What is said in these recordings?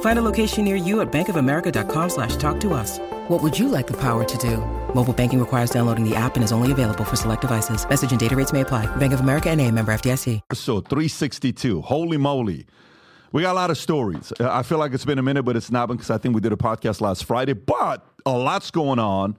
Find a location near you at bankofamerica.com slash talk to us. What would you like the power to do? Mobile banking requires downloading the app and is only available for select devices. Message and data rates may apply. Bank of America and a member FDIC. episode 362. Holy moly. We got a lot of stories. Uh, I feel like it's been a minute, but it's not because I think we did a podcast last Friday. But a lot's going on.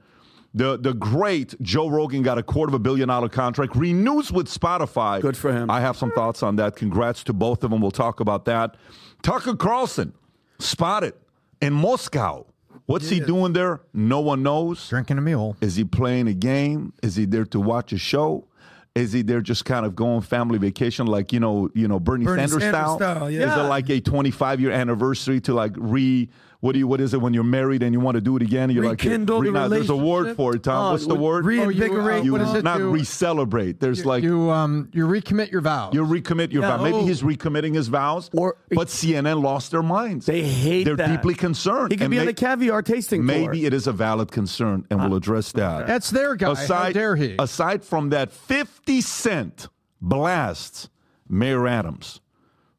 The the great Joe Rogan got a quarter of a billion dollar contract, renews with Spotify. Good for him. I have some thoughts on that. Congrats to both of them. We'll talk about that. Tucker Carlson spotted in Moscow. What's he doing there? No one knows. Drinking a mule. Is he playing a game? Is he there to watch a show? Is he there just kind of going family vacation, like you know, you know Bernie, Bernie Sanders, Sanders style? style, yeah. Is it like a 25 year anniversary to like re? What do you? What is it when you're married and you want to do it again? And you're Rekindle like, the re- there's a word for it, Tom. Oh, What's the word? Reinvigorate. you what is it not do? re-celebrate. There's like you, you um you recommit your vows. You recommit your Yeah, vow. Maybe oh. he's recommitting his vows, Or- but CNN lost their minds. They hate They're that. deeply concerned. He could And be on the caviar tasting Maybe tour. it is a valid concern, and we'll address that. That's their guy. How dare he? Aside from that, 50 Cent blasts Mayor Adams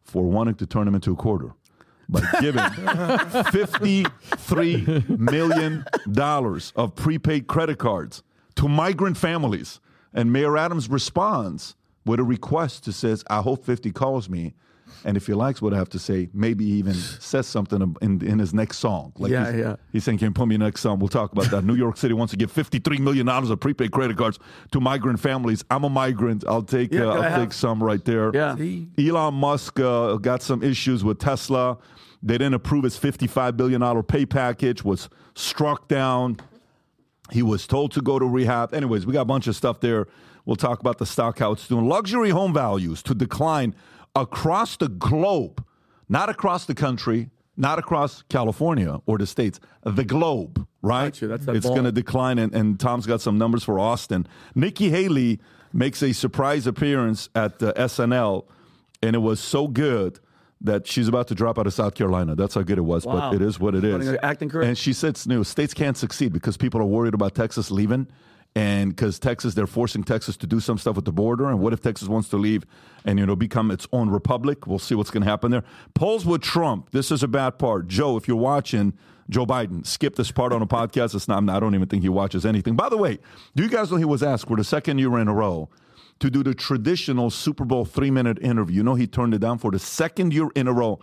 for wanting to turn him into a quarter by giving $53 million of prepaid credit cards to migrant families. And Mayor Adams responds with a request to says, I hope 50 calls me. And if he likes what I have to say, maybe he even says something in, in his next song. Like Yeah, he's, yeah. He's saying, "Can you put me next song?" We'll talk about that. New York City wants to give fifty-three million dollars of prepaid credit cards to migrant families. I'm a migrant. I'll take. Yeah, uh, can I I'll have- take some right there. Yeah. Elon Musk uh, got some issues with Tesla. They didn't approve his fifty-five billion dollar pay package. Was struck down. He was told to go to rehab. Anyways, we got a bunch of stuff there. We'll talk about the stock, how it's doing. Luxury home values to decline across the globe, not across the country, not across California or the states, the globe, right? Got you. That's that it's going to decline, and, and Tom's got some numbers for Austin. Nikki Haley makes a surprise appearance at uh, SNL, and it was so good that she's about to drop out of South Carolina. That's how good it was, Wow. but it is what it is. Acting career? And she said, "No, states can't succeed because people are worried about Texas leaving." And because Texas, they're forcing Texas to do some stuff with the border. And what if Texas wants to leave and, you know, become its own republic? We'll see what's going to happen there. Polls with Trump. This is a bad part. Joe, if you're watching, Joe Biden, skip this part on a podcast. It's not, I don't even think he watches anything. By the way, do you guys know he was asked for the second year in a row to do the traditional Super Bowl three minute interview? You know, he turned it down for the second year in a row.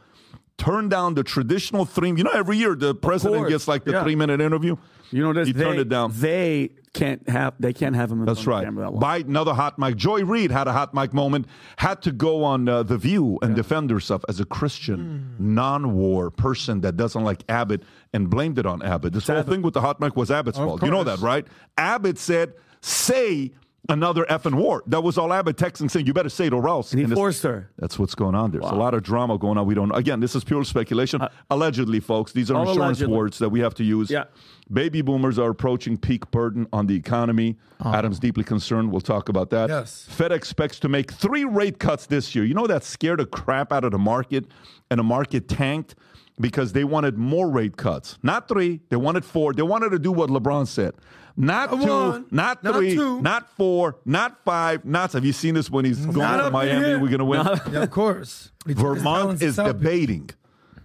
Turned down the traditional three. You know, every year the president gets like the Yeah. three minute interview. You know. He they, turned it down. They can't have. They can't have him. That's right. that. Biden, another hot mic. Joy Reid had a hot mic moment. Had to go on uh, the View and defend herself as a Christian, Hmm. non-war person that doesn't like Abbott and blamed it on Abbott. This whole Abbott. thing with the hot mic was Abbott's Of fault. You know that, right? Abbott said, "Say another effing war." That was all Abbott texting saying, "You better say it or else." And he it's- forced her. That's what's going on. There's a lot of drama going on. We don't. Again, this is pure speculation. allegedly, folks. These are Uh, all insurance allegedly. words that we have to use. Yeah. Baby boomers are approaching peak burden on the economy. Adam's deeply concerned. We'll talk about that. Yes. Fed expects to make three rate cuts this year. You know that scared the crap out of the market, and the market tanked. Because they wanted more rate cuts. Not three, they wanted four. They wanted to do what LeBron said. Not Come two, on. not Not three, two. not four, not five, not have you seen this when he's going Not to up Miami? here. We're gonna win. Yeah, of course. He took his Vermont is to South debating.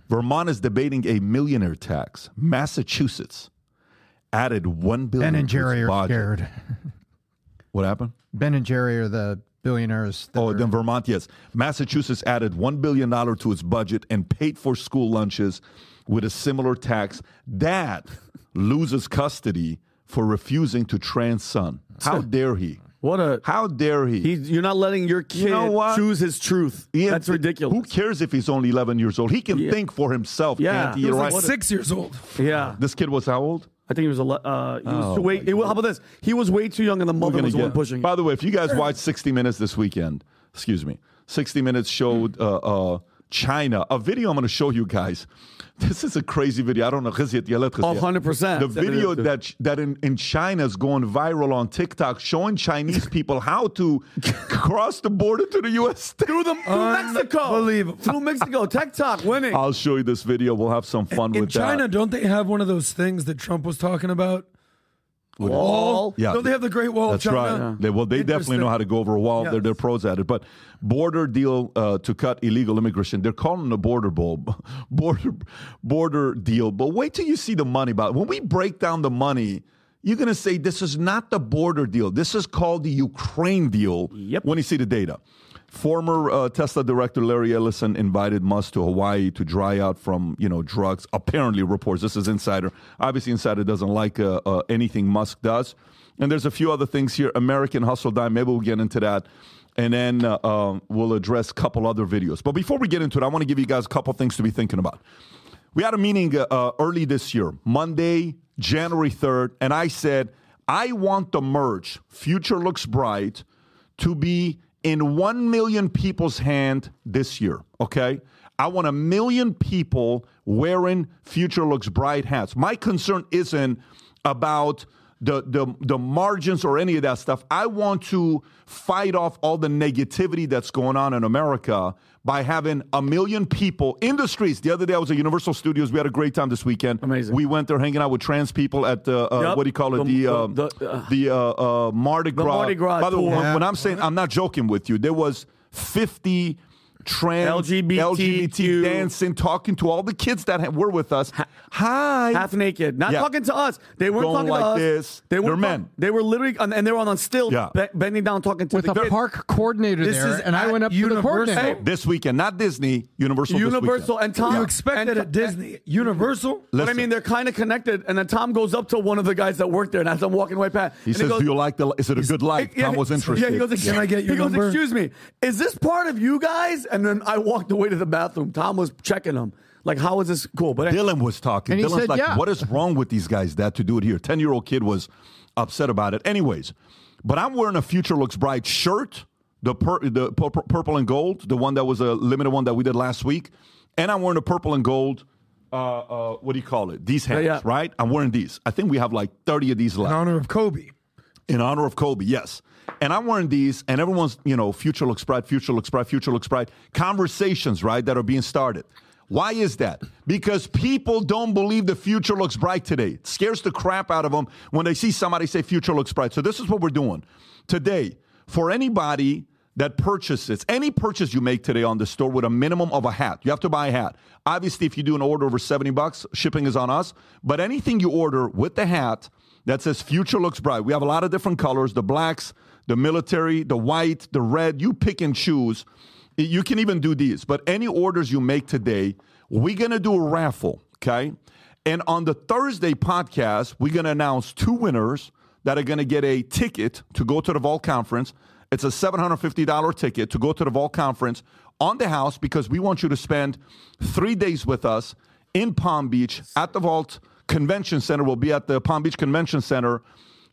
Vermont is debating a millionaire tax. Massachusetts added one billion. Ben and to Jerry are budget. scared. What happened? Ben and Jerry are the billionaires. that Oh, are- then Vermont, yes. Massachusetts added $1 billion to its budget and paid for school lunches with a similar tax. Dad loses custody for refusing to trans son. How dare he? What a How dare he? He's, you're not letting your kid know choose his truth. He- That's ridiculous. Who cares if he's only 11 years old? He can Yeah. think for himself. Yeah. can't he? He was Right? like six years old. Yeah, This kid was how old? I think he was. ele- Uh, he was Oh, too way, he- how about this? He was way too young, and the mother was the one pushing. By the way, if you guys watch 60 Minutes this weekend, excuse me, 60 Minutes showed uh, uh, China a video. I'm going to show you guys. This is a crazy video. I don't know. Oh, 100%. The video that that in, in China is going viral on TikTok, showing Chinese people how to cross the border to the U.S. through the through Mexico, Unbelievable. through Mexico, TikTok winning. I'll show you this video. We'll have some fun In with in China, that. In China, don't they have one of those things that Trump was talking about? Wall. Yeah. Don't they have the Great Wall That's of China? right. They, well, they definitely know how to go over a wall. They're, they're pros at it. But border deal uh, to cut illegal immigration. They're calling it a border bowl, border border deal. But wait till you see the money. About when we break down the money, you're going to say this is not the border deal. This is called the Ukraine deal. Yep. When you see the data. Former uh, Tesla director Larry Ellison invited Musk to Hawaii to dry out from you know drugs. Apparently, reports this is insider. Obviously, insider doesn't like uh, uh, anything Musk does. And there's a few other things here. American Hustle Dime. Maybe we'll get into that, and then uh, um, we'll address a couple other videos. But before we get into it, I want to give you guys a couple things to be thinking about. We had a meeting uh, uh, early this year, Monday, January 3rd, and I said, I want the merch, Future Looks Bright, to be in 1 million people's hand this year, okay? I want a million people wearing Future Looks Bright hats. My concern isn't about the, the, the margins or any of that stuff. I want to fight off all the negativity that's going on in America by having a million people in the streets. The other day I was at Universal Studios. We had a great time this weekend. Amazing. We went there hanging out with trans people at the, uh, Yep. what do you call it? The- The, uh, the- the, uh, the uh, uh, Mardi Gras. Mardi Gras By the way, when, when I'm saying, I'm not joking with you. There was 50 trans LGBTQ. LGBT dancing, talking to all the kids that ha- were with us. Hi. half naked, not Yeah. talking to us. They weren't Going talking like to us. this. They were men. They were literally, on, and they were on, on still Yeah. be- bending down, talking to with the a kids. park coordinator This there, is and I went up to the Universal. coordinator. this weekend, not Disney, Universal. Universal weekend. and Tom. You expected and, that at Disney. Universal? But I mean, they're kind of connected. And then Tom goes up to one of the guys that worked there, and as I'm walking away past, He and says, goes, "Do you like the? Is it a good life?" Yeah, Tom was he- interested. Yeah, he goes, Can I get your he goes, excuse me, is this part of you guys? And then I walked away to the bathroom. Tom was checking him. Like, how is this cool? But Dylan was talking. And he Dylan's said, like, yeah. "What is wrong with these guys that to do it here?" Ten year old kid was upset about it. Anyways, but I'm wearing a Future Looks Bright shirt, the pur- the pur- pur- purple and gold, the one that was a limited one that we did last week, and I'm wearing a purple and gold. Uh, uh, what do you call it? These hats, yeah. right? I'm wearing these. I think we have like 30 of these In left honor of Kobe. In honor of Kobe, yes. And I'm wearing these, and everyone's, you know, future looks bright, future looks bright, future looks bright. Conversations, right, that are being started. Why is that? Because people don't believe the future looks bright today. It scares the crap out of them when they see somebody say future looks bright. So this is what we're doing today. For anybody that purchases any purchase you make today on the store with a minimum of a hat, you have to buy a hat. Obviously, if you do an order over 70 bucks, shipping is on us. But anything you order with the hat that says future looks bright, we have a lot of different colors the blacks, the military, the white, the red. You pick and choose. You can even do these, but any orders you make today, we're gonna do a raffle, okay? And on the Thursday podcast, we're gonna announce two winners that are gonna get a ticket to go to the Vault Conference. It's a $750 ticket to go to the Vault Conference on the house because we want you to spend three days with us in Palm Beach at the Vault Convention Center. We'll be at the Palm Beach Convention Center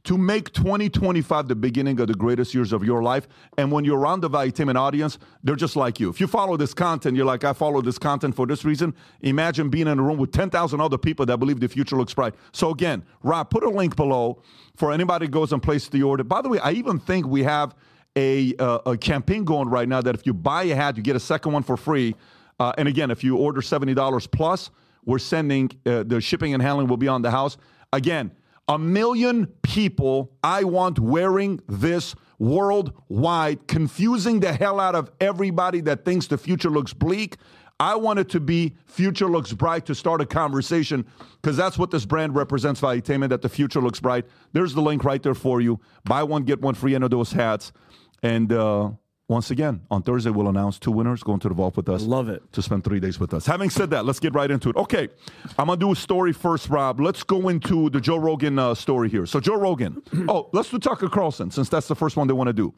to make 2025 the beginning of the greatest years of your life. And when you're around the Valuetainment audience, they're just like you. If you follow this content, you're like, I follow this content for this reason. Imagine being in a room with 10,000 other people that believe the future looks bright. So again, Rob, put a link below for anybody who goes and places the order. By the way, I even think we have a, uh, a campaign going right now that if you buy a hat, you get a second one for free. Uh, and again, if you order $70 plus, we're sending uh, the shipping and handling will be on the house. Again, a million people I want wearing this worldwide, confusing the hell out of everybody that thinks the future looks bleak. I want it to be future looks bright to start a conversation because that's what this brand represents, Valuetainment, that the future looks bright. There's the link right there for you. Buy one, get one free, any of those hats. And uh, once again, on Thursday, we'll announce two winners going to the vault with us. love it. To spend three days with us. Having said that, let's get right into it. Okay, I'm going to do a story first, Rob. Let's go into the Joe Rogan uh, story here. So, Joe Rogan. oh, let's do Tucker Carlson since that's the first one they want to do.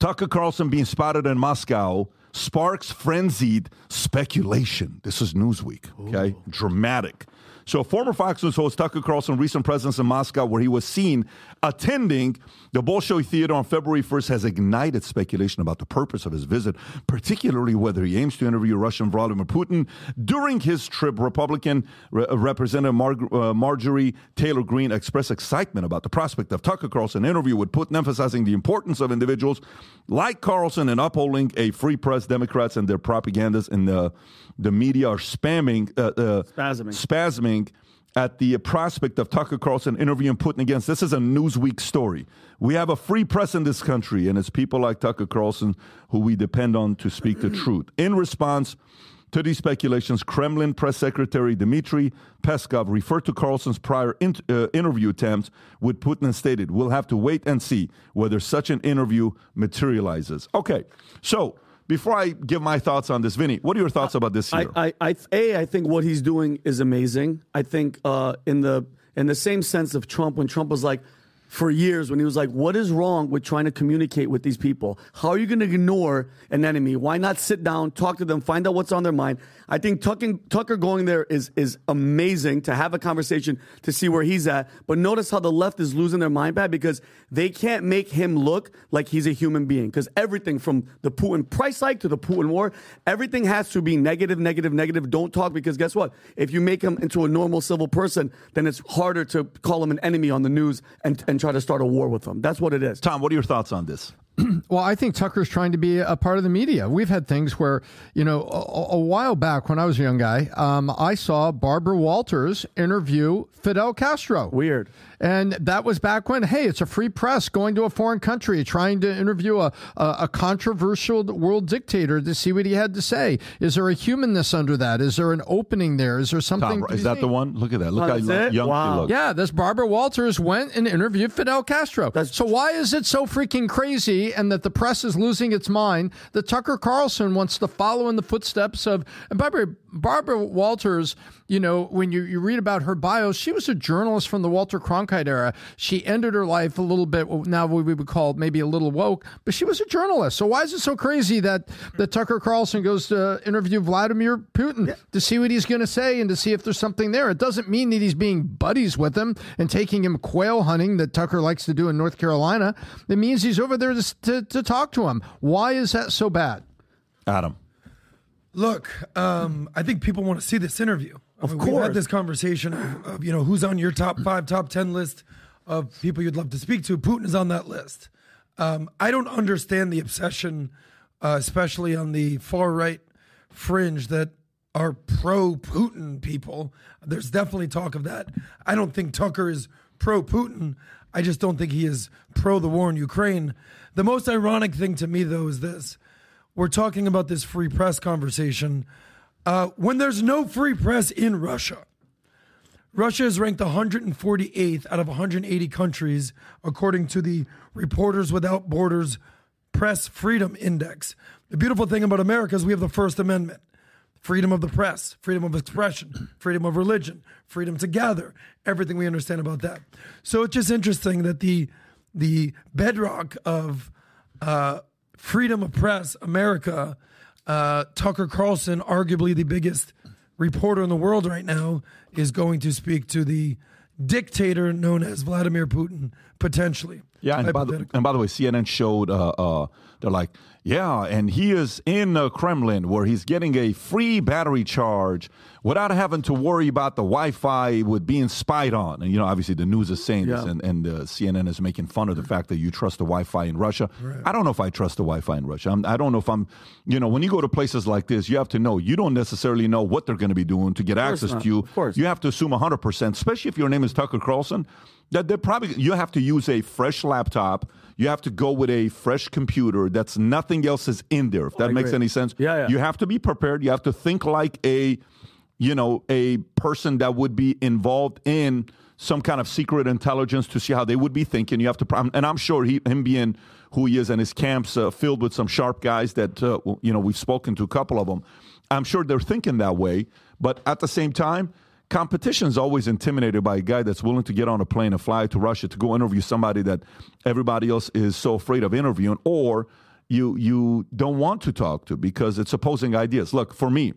Tucker Carlson being spotted in Moscow sparks frenzied speculation. This is Newsweek, okay? Dramatic. So, former Fox News host Tucker Carlson, recent presence in Moscow, where he was seen attending the Bolshoi Theater on February 1st, has ignited speculation about the purpose of his visit, particularly whether he aims to interview Russian Vladimir Putin. During his trip, Republican Re- Representative Mar- uh, Marjorie Taylor Greene expressed excitement about the prospect of Tucker Carlson interview with Putin, emphasizing the importance of individuals like Carlson in upholding a free press. Democrats and their propagandists in the, the media are spamming, uh, uh, Spasming. spasming at the prospect of Tucker Carlson interviewing Putin against. This is a Newsweek story. We have a free press in this country, and it's people like Tucker Carlson who we depend on to speak the truth. In response to these speculations, Kremlin press secretary Dmitry Peskov referred to Carlson's prior in, uh, interview attempts with Putin and stated, We'll have to wait and see whether such an interview materializes. Okay, so. Before I give my thoughts on this, Vinny, what are your thoughts about this I, here? I, I, a, I think what he's doing is amazing. I think uh, in the in the same sense of Trump, when Trump was like, for years, when he was like, "What is wrong with trying to communicate with these people? How are you going to ignore an enemy? Why not sit down, talk to them, find out what's on their mind?" I think Tucker, Tucker going there is is amazing to have a conversation to see where he's at. But notice how the left is losing their mind, Pat, because they can't make him look like he's a human being. Because everything from the Putin price hike to the Putin war, everything has to be negative, negative, negative. Don't talk because guess what? If you make him into a normal civil person, then it's harder to call him an enemy on the news and, and try to start a war with him. That's what it is. Tom, what are your thoughts on this? Well, I think Tucker's trying to be a part of the media. We've had things where, you know, a, a while back when I was a young guy, um, I saw Barbara Walters interview Fidel Castro. Weird. And that was back when, hey, it's a free press going to a foreign country, trying to interview a, a, a controversial world dictator to see what he had to say. Is there a humanness under that? Is there an opening there? Is there something? Tom, is that seen? the one? Look at that. Look Oh, how young, it? young Wow. he looks. Yeah, this Barbara Walters went and interviewed Fidel Castro. so why is it so freaking crazy and that the press is losing its mind that Tucker Carlson wants to follow in the footsteps of and Barbara Barbara Walters, you know, when you, you read about her bio, she was a journalist from the Walter Cronkite era. She ended her life a little bit now we would call maybe a little woke, but she was a journalist. So why is it so crazy that that Tucker Carlson goes to interview Vladimir Putin to see what he's going to say and to see if there's something there? It doesn't mean that he's being buddies with him and taking him quail hunting that Tucker likes to do in North Carolina. It means he's over there to, to, to talk to him. Why is that so bad? Adam. Look, um, I think people want to see this interview. Of We've course. had this conversation of, of, you know, who's on your top five, top 10 list of people you'd love to speak to. Putin is on that list. Um, I don't understand the obsession, uh, especially on the far right fringe that are pro Putin people. There's definitely talk of that. I don't think Tucker is pro Putin. I just don't think he is pro the war in Ukraine. The most ironic thing to me, though, is this we're talking about this free press conversation uh, when there's no free press in Russia. Russia is ranked 148th out of 180 countries, according to the Reporters Without Borders Press Freedom Index. The beautiful thing about America is we have the First Amendment freedom of the press, freedom of expression, freedom of religion, freedom to gather, everything we understand about that. So it's just interesting that the the bedrock of uh, freedom of press, America, uh, Tucker Carlson, arguably the biggest reporter in the world right now, is going to speak to the dictator known as Vladimir Putin, potentially. Yeah, and by, the, and by the way, CNN showed uh, uh, they're like, yeah, and he is in the Kremlin where he's getting a free battery charge without having to worry about the Wi-Fi with being spied on. And you know, obviously, the news is saying this, and, and uh, CNN is making fun of the fact that you trust the Wi-Fi in Russia. I don't know if I trust the Wi-Fi in Russia. I'm, I don't know if I'm, you know, when you go to places like this, you have to know you don't necessarily know what they're going to be doing to get access not. to you. Of course. You have to assume 100%, especially if your name is Tucker Carlson, that they're probably, you have to use a fresh laptop. You have to go with a fresh computer that's nothing else is in there, if that makes agree. any sense. Yeah, yeah. You have to be prepared. You have to think like a, you know, a person that would be involved in some kind of secret intelligence to see how they would be thinking. You have to, and I'm sure he, him being who he is and his camps uh, filled with some sharp guys that, uh, you know, we've spoken to a couple of them. I'm sure they're thinking that way. But at the same time, competition is always intimidated by a guy that's willing to get on a plane and fly to Russia to go interview somebody that everybody else is so afraid of interviewing or you you don't want to talk to because it's opposing ideas. Look, for me,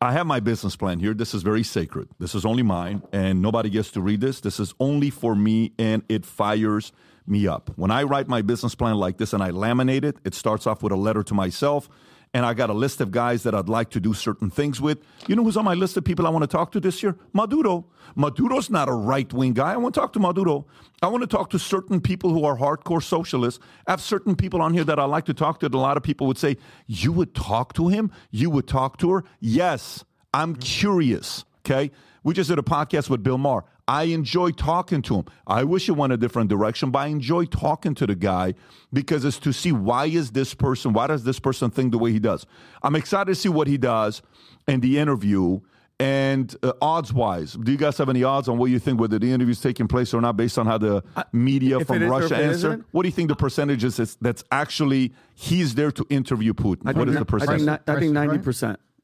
I have my business plan here. This is very sacred. This is only mine, and nobody gets to read this. This is only for me, and it fires me up. When I write my business plan like this and I laminate it, it starts off with a letter to myself, and I got a list of guys that I'd like to do certain things with. You know who's on my list of people I want to talk to this year? Maduro. Maduro's not a right wing guy. I want to talk to Maduro. I want to talk to certain people who are hardcore socialists. I have certain people on here that I like to talk to. A lot of people would say, You would talk to him? You would talk to her? Yes. I'm curious. Okay. We just did a podcast with Bill Maher. I enjoy talking to him. I wish it went a different direction, but I enjoy talking to the guy because it's to see why is this person, why does this person think the way he does. I'm excited to see what he does in the interview. And uh, odds wise, do you guys have any odds on what you think whether the interview is taking place or not based on how the media if from it is or Russia if it answer? isn't? What do you think the percentage is that's- that's actually he's there to interview Putin? What is What think is ni- the percentage? I think, ni-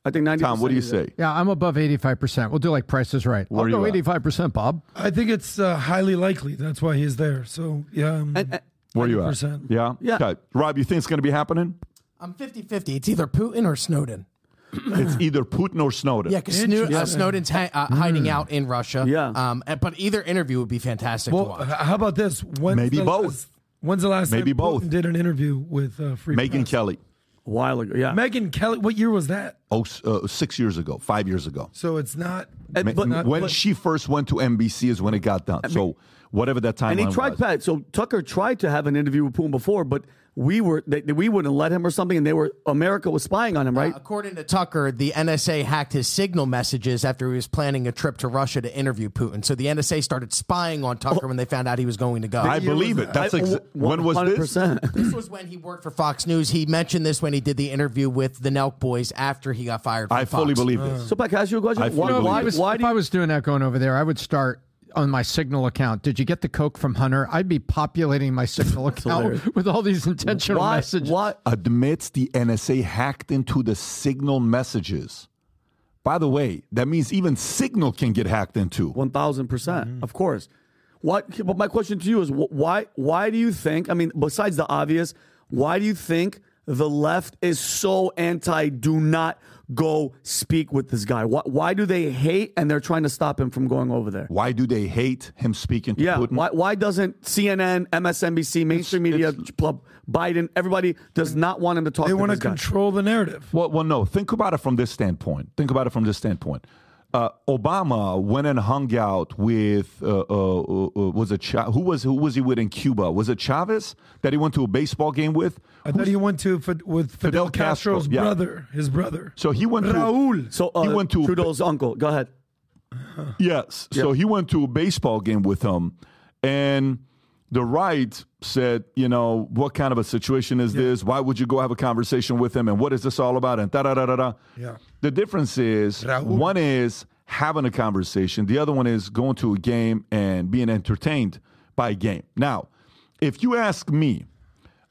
I think Price is right? ninety percent. I think ninety. Tom, what do you say? Yeah, I'm above 85%. We'll do like Price is Right. Where I'll are go 85%, Bob. I think it's uh, highly likely. That's why he's there. So yeah, um, And- and- Where are you at? 90%. Yeah? Yeah. Okay. Rob, you think it's going to be happening? I'm 50 50. It's either Putin or Snowden. it's either Putin or Snowden. Yeah, because Sno- uh, Snowden's ha- uh, hiding out in Russia. Yeah. Um, but either interview would be fantastic well, to watch. how about this? When's Maybe the both. When's the last Maybe time both. Putin did an interview with uh, Free Megyn Press? Kelly. A while ago. Yeah. Megyn Kelly. What year was that? Oh, uh, six years ago, five years ago. So it's not. And- Ma- but- not- when but- she first went to NBC is when it got done. So whatever that timeline and he tried was. Pat. So Tucker tried to have an interview with Putin before, but we were they, we wouldn't let him or something, and they were America was spying on him, right? Uh, according to Tucker, the NSA hacked his signal messages after he was planning a trip to Russia to interview Putin. So the NSA started spying on Tucker when they found out he was going to go. I believe it. That's ex- when was this? this was when he worked for Fox News. He mentioned this when he did the interview with the Nelk boys after he got fired. From I fully Fox. believe this. So, Pat, can I ask you a question? I fully why, believe why, was, why if do I was doing that going over there, I would start on my Signal account. Did you get the Coke from Hunter? I'd be populating my Signal account with all these intentional why, messages. why, Admits the NSA hacked into the signal messages. By the way, that means even Signal can get hacked into. One thousand percent, mm-hmm. of course. What? But my question to you is, why? Why do you think? I mean, besides the obvious, why do you think the left is so anti? Do not go speak with this guy. Why? Why do they hate and they're trying to stop him from going over there? Why do they hate him speaking to Yeah. Putin? Why? Why doesn't CNN, MSNBC, mainstream media, Club, Biden, everybody does not want him to talk? They to want to this guy? control the narrative. Well, well, no. Think about it from this standpoint. Think about it from this standpoint. Uh, Obama went and hung out with uh, uh, uh, uh, was it Cha- who was who was he with in Cuba? Was it Chavez that he went to a baseball game with? I thought he went to with Fidel, Fidel Castro, Castro's yeah. brother, his brother. So he went to Raul. So uh, He went to- Trudeau's uncle. Go ahead. Yes. So he went to a baseball game with him, and the right said, you know, what kind of a situation is this? Why would you go have a conversation with him? And what is this all about? And da da da da da. Yeah. The difference is Raul. one is having a conversation, the other one is going to a game and being entertained by a game. Now, if you ask me,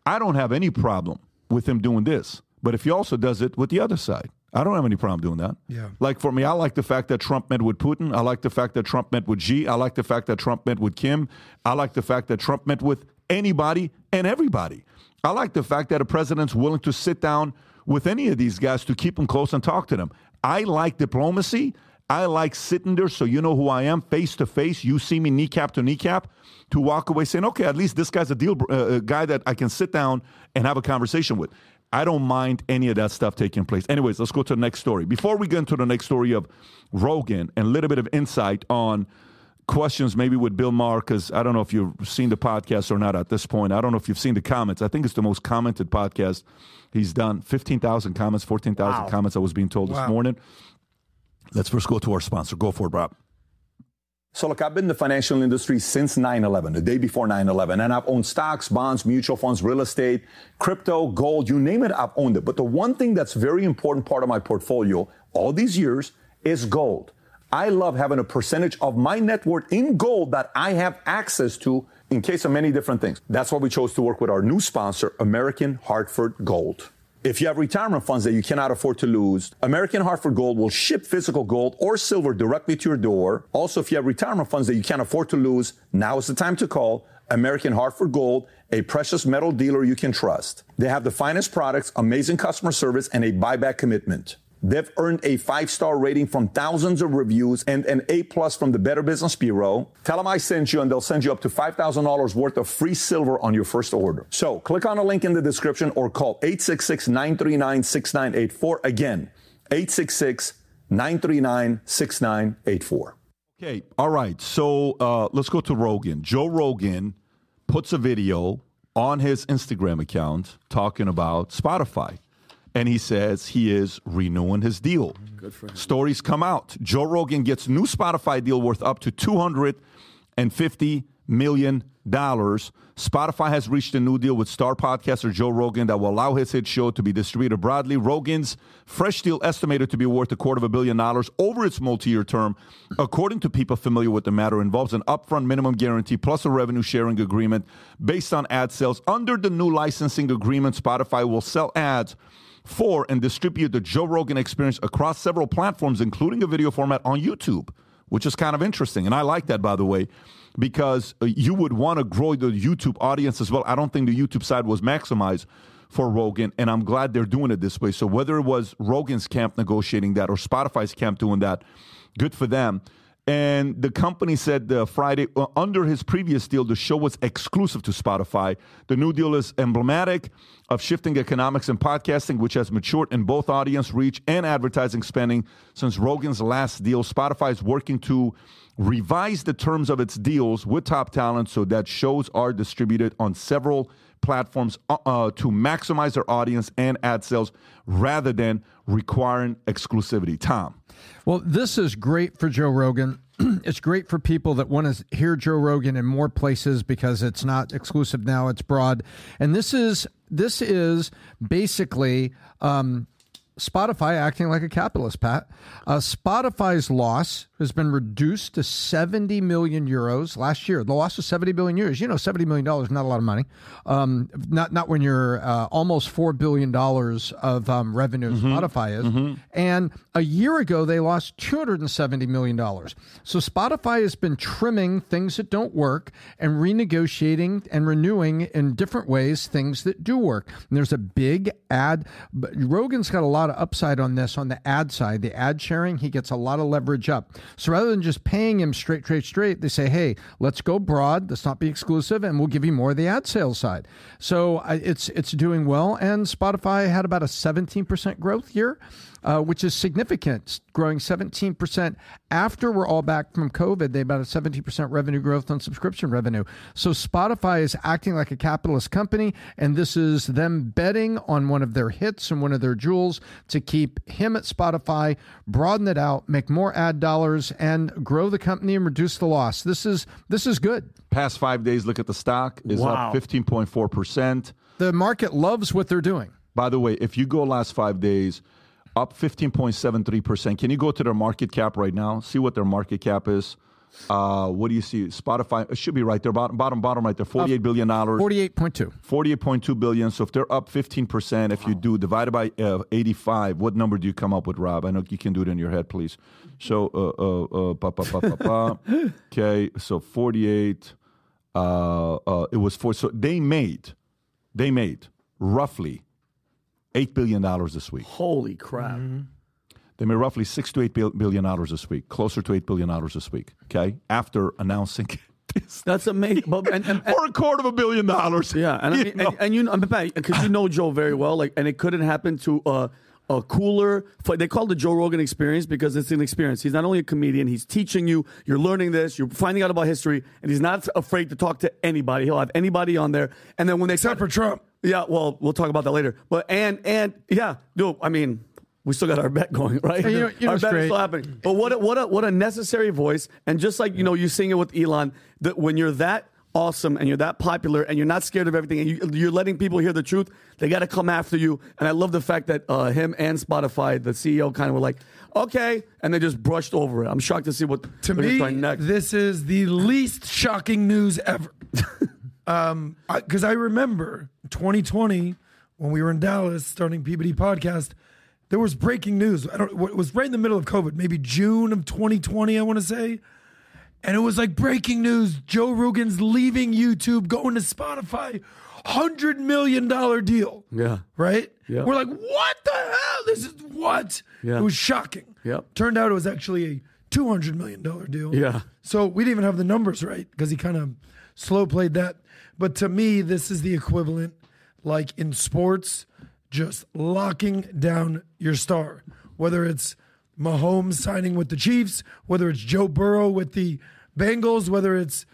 I don't have any problem with him doing this. But if he also does it with the other side, I don't have any problem doing that. Yeah. Like for me, I like the fact that Trump met with Putin. I like the fact that Trump met with Xi. I like the fact that Trump met with Kim. I like the fact that Trump met with anybody and everybody. I like the fact that a president's willing to sit down with any of these guys to keep them close and talk to them. I like diplomacy. I like sitting there so you know who I am, face to face. You see me kneecap to kneecap, to walk away saying, okay, at least this guy's a deal uh, a guy that I can sit down and have a conversation with. I don't mind any of that stuff taking place. Anyways, let's go to the next story. Before we get into the next story of Rogan and a little bit of insight on questions maybe with Bill Maher, because I don't know if you've seen the podcast or not at this point. I don't know if you've seen the comments. I think it's the most commented podcast he's done. 15,000 comments, 14,000 Wow. comments, I was being told Wow. this morning. Let's first go to our sponsor. Go for it, Rob. So, look, I've been in the financial industry since 9 11, the day before 9 11, and I've owned stocks, bonds, mutual funds, real estate, crypto, gold, you name it, I've owned it. But the one thing that's very important part of my portfolio all these years is gold. I love having a percentage of my net worth in gold that I have access to in case of many different things. That's why we chose to work with our new sponsor, American Hartford Gold. If you have retirement funds that you cannot afford to lose, American Hartford Gold will ship physical gold or silver directly to your door. Also, if you have retirement funds that you can't afford to lose, now is the time to call American Hartford Gold, a precious metal dealer you can trust. They have the finest products, amazing customer service, and a buyback commitment. They've earned a five-star rating from thousands of reviews and an A plus from the Better Business Bureau. Tell them I sent you and they'll send you up to $5,000 worth of free silver on your first order. So click on a link in the description or call 866-939-6984. Again, 866-939-6984. Okay, all right. So uh, let's go to Rogan. Joe Rogan puts a video on his Instagram account talking about Spotify. And he says he is renewing his deal. Good for him. Stories come out. Joe Rogan gets new Spotify deal worth up to $250 million. Spotify has reached a new deal with star podcaster Joe Rogan that will allow his hit show to be distributed broadly. Rogan's fresh deal estimated to be worth a quarter of a billion dollars over its multi-year term. According to people familiar with the matter, involves an upfront minimum guarantee plus a revenue sharing agreement based on ad sales. Under the new licensing agreement, Spotify will sell ads for and distribute the Joe Rogan experience across several platforms, including a video format on YouTube, which is kind of interesting. And I like that, by the way, because uh, you would want to grow the YouTube audience as well. I don't think the YouTube side was maximized for Rogan, and I'm glad they're doing it this way. So whether it was Rogan's camp negotiating that or Spotify's camp doing that, good for them. And the company said uh, Friday, uh, under his previous deal, the show was exclusive to Spotify. The new deal is emblematic of shifting economics in podcasting, which has matured in both audience reach and advertising spending since Rogan's last deal. Spotify is working to revise the terms of its deals with top talent so that shows are distributed on several platforms uh, uh, to maximize their audience and ad sales rather than requiring exclusivity. Tom. Well, this is great for Joe Rogan. it's great for people that want to hear Joe Rogan in more places because it's not exclusive now; it's broad. And this is this is basically um, Spotify acting like a capitalist. Pat, uh, Spotify's loss has been reduced to 70 million euros last year. The loss was 70 billion euros. You know, 70 million dollars not a lot of money. Um, not not when you're uh, almost four billion dollars of um, revenue. Spotify is, and a year ago they lost 270 million dollars. So Spotify has been trimming things that don't work and renegotiating and renewing in different ways things that do work. And there's a big ad. But Rogan's got a lot of upside on this on the ad side. The ad sharing, he gets a lot of leverage up. So rather than just paying him straight, straight, straight, they say, hey, let's go broad. Let's not be exclusive, and we'll give you more of the ad sales side. So uh, it's it's doing well. And Spotify had about a 17% growth year. Uh, which is significant, growing 17% after we're all back from COVID. They about a 17% revenue growth on subscription revenue. So Spotify is acting like a capitalist company, and this is them betting on one of their hits and one of their jewels to keep him at Spotify, broaden it out, make more ad dollars, and grow the company and reduce the loss. This is this is good. Past five days, look at the stock is Wow. up 15.4%. The market loves what they're doing. By the way, if you go last five days, up 15.73%. Can you go to their market cap right now? See what their market cap is. Uh, what do you see? Spotify it should be right there, bottom, bottom, bottom, right there. Forty-eight billion dollars, 48.2. forty-eight point two billion. So if they're up fifteen percent, if you do divided by uh, eighty-five, what number do you come up with, Rob? I know you can do it in your head, please. So, uh, uh, uh, pa, pa, pa, pa, pa. okay, so forty-eight. Uh, uh, it was for so they made, they made roughly eight billion dollars this week. Holy crap. They made roughly six to eight billion dollars this week, closer to eight billion dollars this week. Okay, after announcing this That's amazing. But, and, and, and- for a quarter of a billion dollars. yeah, and, I You mean, know? and, and you know, because you know Joe very well, like, and it couldn't happen to uh, a cooler. They call it the Joe Rogan experience because it's an experience. He's not only a comedian; he's teaching you. You're learning this. You're finding out about history, and he's not afraid to talk to anybody. He'll have anybody on there, and then when they Except for Trump. Yeah, well, we'll talk about that later. But and and yeah, no, I mean, we still got our bet going, right? You know- you know our bet is still happening. But what a, what a what a necessary voice, and just like you know, you sing it with Elon. That when you're that awesome and you're that popular and you're not scared of everything and you, you're letting people hear the truth, they got to come after you. And I love the fact that uh, him and Spotify, the CEO, kind of were like, okay, and they just brushed over it. I'm shocked to see what To me, trying next. this is the least shocking news ever. um, because I, remember 2020 when we were in Dallas starting PBD podcast, there was breaking news. I don't. It was right in the middle of COVID, maybe June of 2020. I want to say, and it was like breaking news: Joe Rogan's leaving YouTube, going to Spotify, hundred million dollar deal. Yeah. Right. Yeah. We're like, what the hell? This is what? Yeah. It was shocking. Yep. Turned out it was actually a two hundred million dollar deal. Yeah. So we didn't even have the numbers right because he kind of slow played that. But to me, this is the equivalent, like in sports, just locking down your star. Whether it's Mahomes signing with the Chiefs, whether it's Joe Burrow with the Bengals, whether it's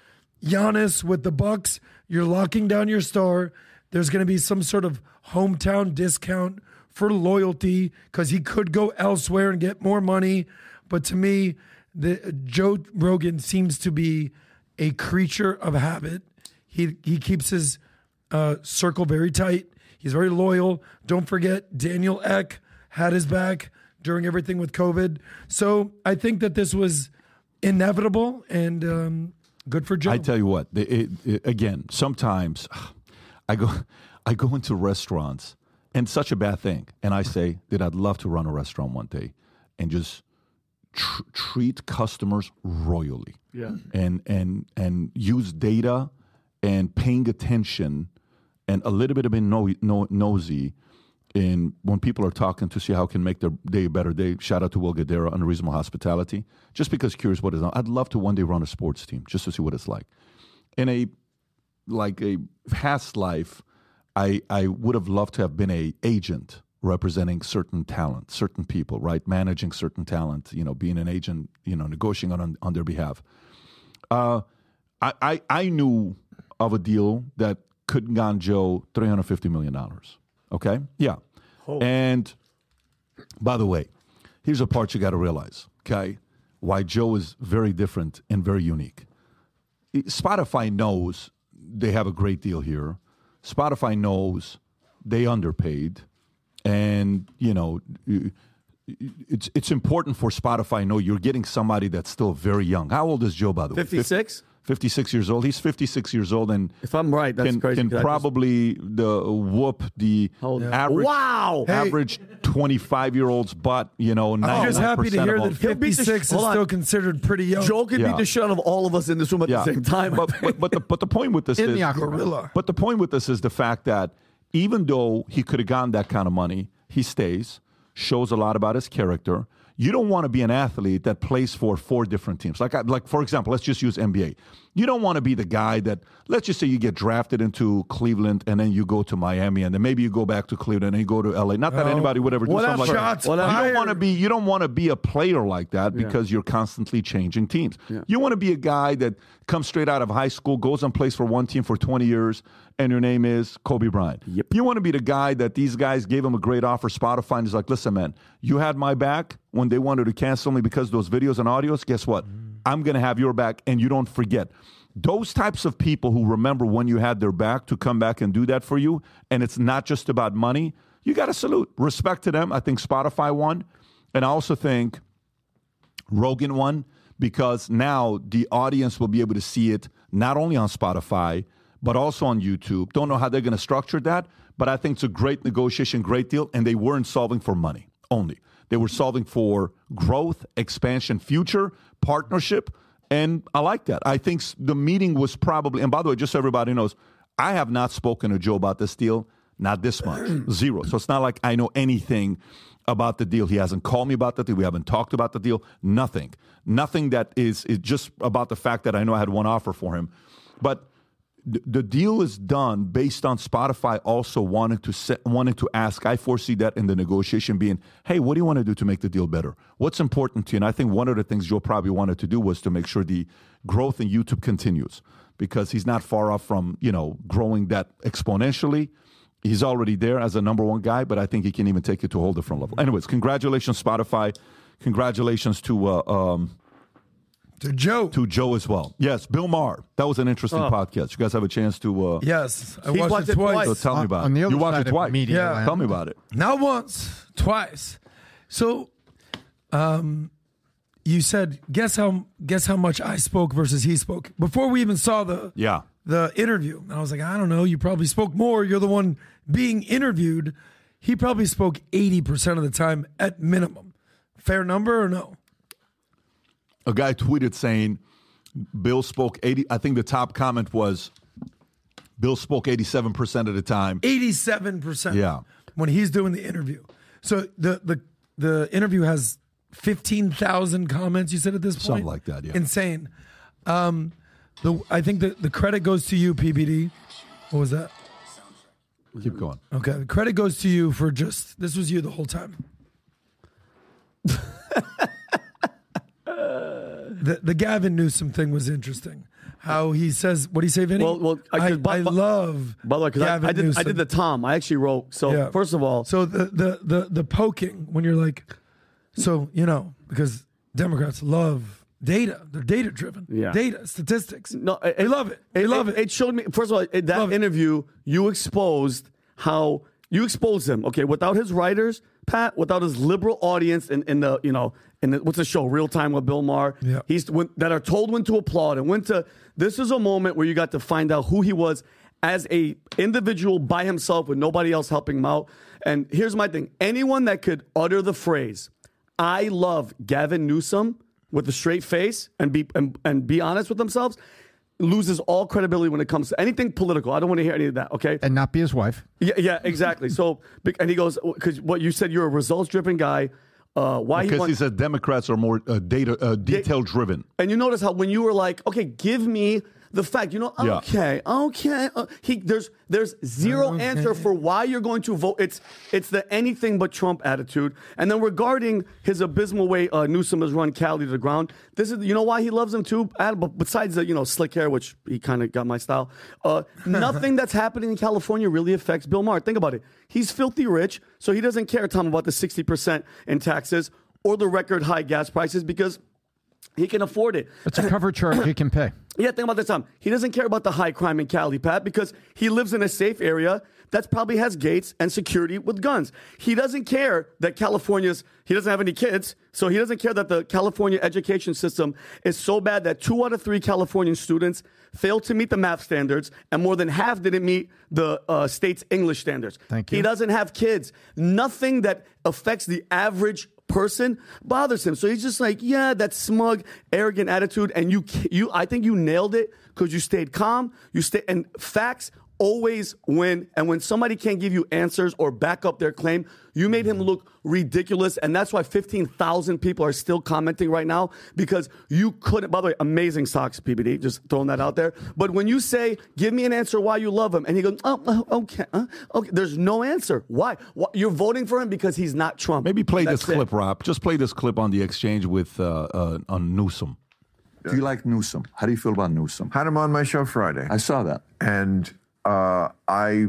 Giannis with the Bucks, you're locking down your star. There's going to be some sort of hometown discount for loyalty because he could go elsewhere and get more money. But to me, the Joe Rogan seems to be a creature of habit. He he keeps his uh, circle very tight. He's very loyal. Don't forget, Daniel Ek had his back during everything with COVID. So I think that this was inevitable and um, good for Joe. I tell you what, it, it, again, sometimes I go, I go into restaurants, and such a bad thing, and I say that I'd love to run a restaurant one day, and just tr- treat customers royally, Yeah. and and and use data and paying attention, and a little bit of being no, no, nosy. In when people are talking to see how can make their day a better day, shout out to Will Guidara, Unreasonable Hospitality. Just because curious what is, I'd love to one day run a sports team just to see what it's like in a like a past life, I I would have loved to have been a agent representing certain talent, certain people, right? Managing certain talent, you know, being an agent, you know, negotiating on on their behalf. Uh, I, I I knew of a deal that could gone Joe three hundred fifty million dollars. Okay, yeah, and by the way, here's a part you got to realize. Okay, why Joe is very different and very unique. Spotify knows they have a great deal here. Spotify knows they underpaid, and you know it's it's important for Spotify. to Know you're getting somebody that's still very young. How old is Joe? By the way, 56? 56 years old. He's 56 years old, and If I'm right, that's can, crazy. can 'cause I just- probably the whoop the old- average Wow! Hey. average 25 year old's butt. You know, I'm just 99% happy to hear that He'll beat the 56 sh- is still considered pretty young. Joe can Yeah. beat the shit out of all of us in this room at Yeah. the same time. But, but, but the but the point with this In is the. Gorilla. But the point with this is the fact that even though he could have gotten that kind of money, he stays, shows a lot about his character. You don't want to be an athlete that plays for four different teams. Like, like for example, let's just use NBA. You don't want to be the guy that, let's just say you get drafted into Cleveland and then you go to Miami and then maybe you go back to Cleveland and you go to LA. Not that Oh, anybody would ever do something like that. You don't want to be you don't want to be a player like that because you're constantly changing teams. You want to be a guy that comes straight out of high school, goes and plays for one team for 20 years, and your name is Kobe Bryant. Yep. You want to be the guy that these guys gave him a great offer, Spotify, and is like, listen, man, you had my back when they wanted to cancel me because of those videos and audios. Guess what? I'm going to have your back, and you don't forget. Those types of people who remember when you had their back to come back and do that for you, and it's not just about money, you got to salute. Respect to them. I think Spotify won. And I also think Rogan won because now the audience will be able to see it not only on Spotify, but also on YouTube. Don't know how they're going to structure that, but I think it's a great negotiation, great deal. And they weren't solving for money only, they were solving for growth, expansion, future, partnership. And I like that. I think the meeting was probably, and by the way, just so everybody knows, I have not spoken to Joe about this deal. not this much, zero. So it's not like I know anything about the deal. He hasn't called me about the deal. We haven't talked about the deal. Nothing. Nothing that is, is just about the fact that I know I had one offer for him. But the deal is done based on Spotify also wanting to set, wanting to ask. I foresee that in the negotiation being, hey, what do you want to do to make the deal better? What's important to you? And I think one of the things Joe probably wanted to do was to make sure the growth in YouTube continues because he's not far off from you know growing that exponentially. He's already there as a number one guy, but I think he can even take it to a whole different level. Anyways, congratulations, Spotify. Congratulations to uh, um, to Joe. To Joe as well. Yes, Bill Maher. That was an interesting Oh. podcast. You guys have a chance to. Uh, Yes, I He's watched, watched it it twice. twice. So tell me about On- on it. the other You watched it twice. media Yeah, land. Tell me about it. Not once, twice. So, um, you said guess how guess how much I spoke versus he spoke before we even saw the Yeah. the interview. And I was like, I don't know. You probably spoke more. You're the one being interviewed. He probably spoke eighty percent of the time at minimum. Fair number or no? A guy tweeted saying Bill spoke 80 I think the top comment was Bill spoke 87% of the time. Eighty-seven percent. Yeah. When he's doing the interview. So the the the interview has fifteen thousand comments. You said at this point, Something like that, yeah. Insane. Um, the I think the the credit goes to you, PBD. What was that? Keep going. Okay, the credit goes to you for just this was you the whole time. the the Gavin Newsom thing was interesting. How he says what do you say, Vinny? Well, well, I, 'cause I, love By the way, because I, Gavin I did, I did the Tom. I actually wrote. So Yeah. first of all, So the, the the the poking when you're like, so you know because Democrats love data. They're data driven. Yeah. Data statistics. No, they love it. They love it. It showed me. First of all, that interview, you exposed how you expose him. Okay, without his writers, Pat, without his liberal audience, in, in the you know, in the, what's the show, Real Time with Bill Maher. Yeah. He's when, that are told when to applaud and when to. This is a moment where you got to find out who he was as a individual by himself with nobody else helping him out. And here's my thing: anyone that could utter the phrase, "I love Gavin Newsom." With a straight face and be and, and be honest with themselves, loses all credibility when it comes to anything political. I don't want to hear any of that. Okay, and not be his wife. Yeah, yeah, exactly. So, and he goes because what you said, you're a results driven guy. Uh, why he Because want- he said Democrats are more uh, data uh, detail driven. and you notice how when you were like, okay, give me the fact, you know, Yeah. okay, okay, uh, he there's there's zero answer for why you're going to vote. It's it's the anything but Trump attitude. And then regarding his abysmal way uh, Newsom has run Cali to the ground, this is you know why he loves him too. Adam, but besides the you know slick hair, which he kind of got my style, uh, nothing that's happening in California really affects Bill Maher. Think about it. He's filthy rich, so he doesn't care, Tom, about the sixty percent in taxes or the record high gas prices because. He can afford it. It's a cover charge he can pay. Yeah, think about this, Tom. He doesn't care about the high crime in Cali, Pat, because he lives in a safe area that probably has gates and security with guns. He doesn't care that California's, he doesn't have any kids, so he doesn't care that the California education system is so bad that two out of three Californian students failed to meet the math standards, and more than half didn't meet the uh, state's English standards. Thank you. He doesn't have kids. Nothing that affects the average person bothers him. So he's just like, yeah, that smug, arrogant attitude. And you, you, I think you nailed it because you stayed calm. You stay, and facts always win. And when somebody can't give you answers or back up their claim, you made him look ridiculous. And that's why 15,000 people are still commenting right now because you couldn't, by the way, amazing socks, PBD, just throwing that out there. But when you say, give me an answer why you love him, and he goes, oh, oh, okay, uh, okay, there's no answer. Why? Why? You're voting for him because he's not Trump. Maybe play That's this it. clip, Rob. Just play this clip on the exchange with uh, uh, on Newsom. Do you like Newsom? How do you feel about Newsom? Had him on my show Friday. I saw that. and uh, I,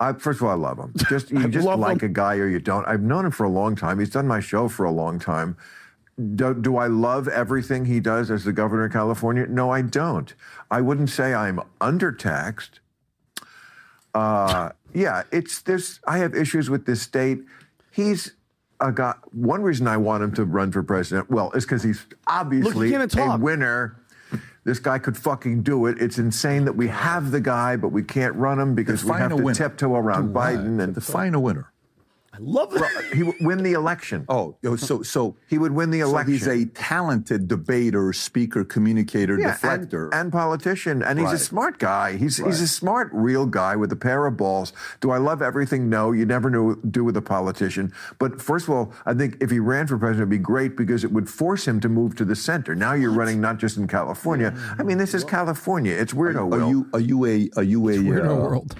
I first of all, I love him. Just you just like him. a guy or you don't. I've known him for a long time. He's done my show for a long time. Do, do I love everything he does as the governor of California? No, I don't. I wouldn't say I'm undertaxed. Uh, yeah, it's there's. I have issues with this state. He's a guy. One reason I want him to run for president, well, is because he's obviously even a winner. This guy could fucking do it. It's insane that we have the guy, but we can't run him because we have to winner. tiptoe around what? Biden and Define a winner. I love that. He would win the election. Oh, so so He would win the so election. he's a talented debater, speaker, communicator, Yeah, deflector. and, and politician, and he's a smart guy. He's he's a smart, real guy with a pair of balls. Do I love everything? No, you never know do with a politician. But first of all, I think if he ran for president, it'd be great because it would force him to move to the center. Now you're running not just in California. I mean, this is California. It's weirdo. are Will. you are you a are you a Weirdo uh, world.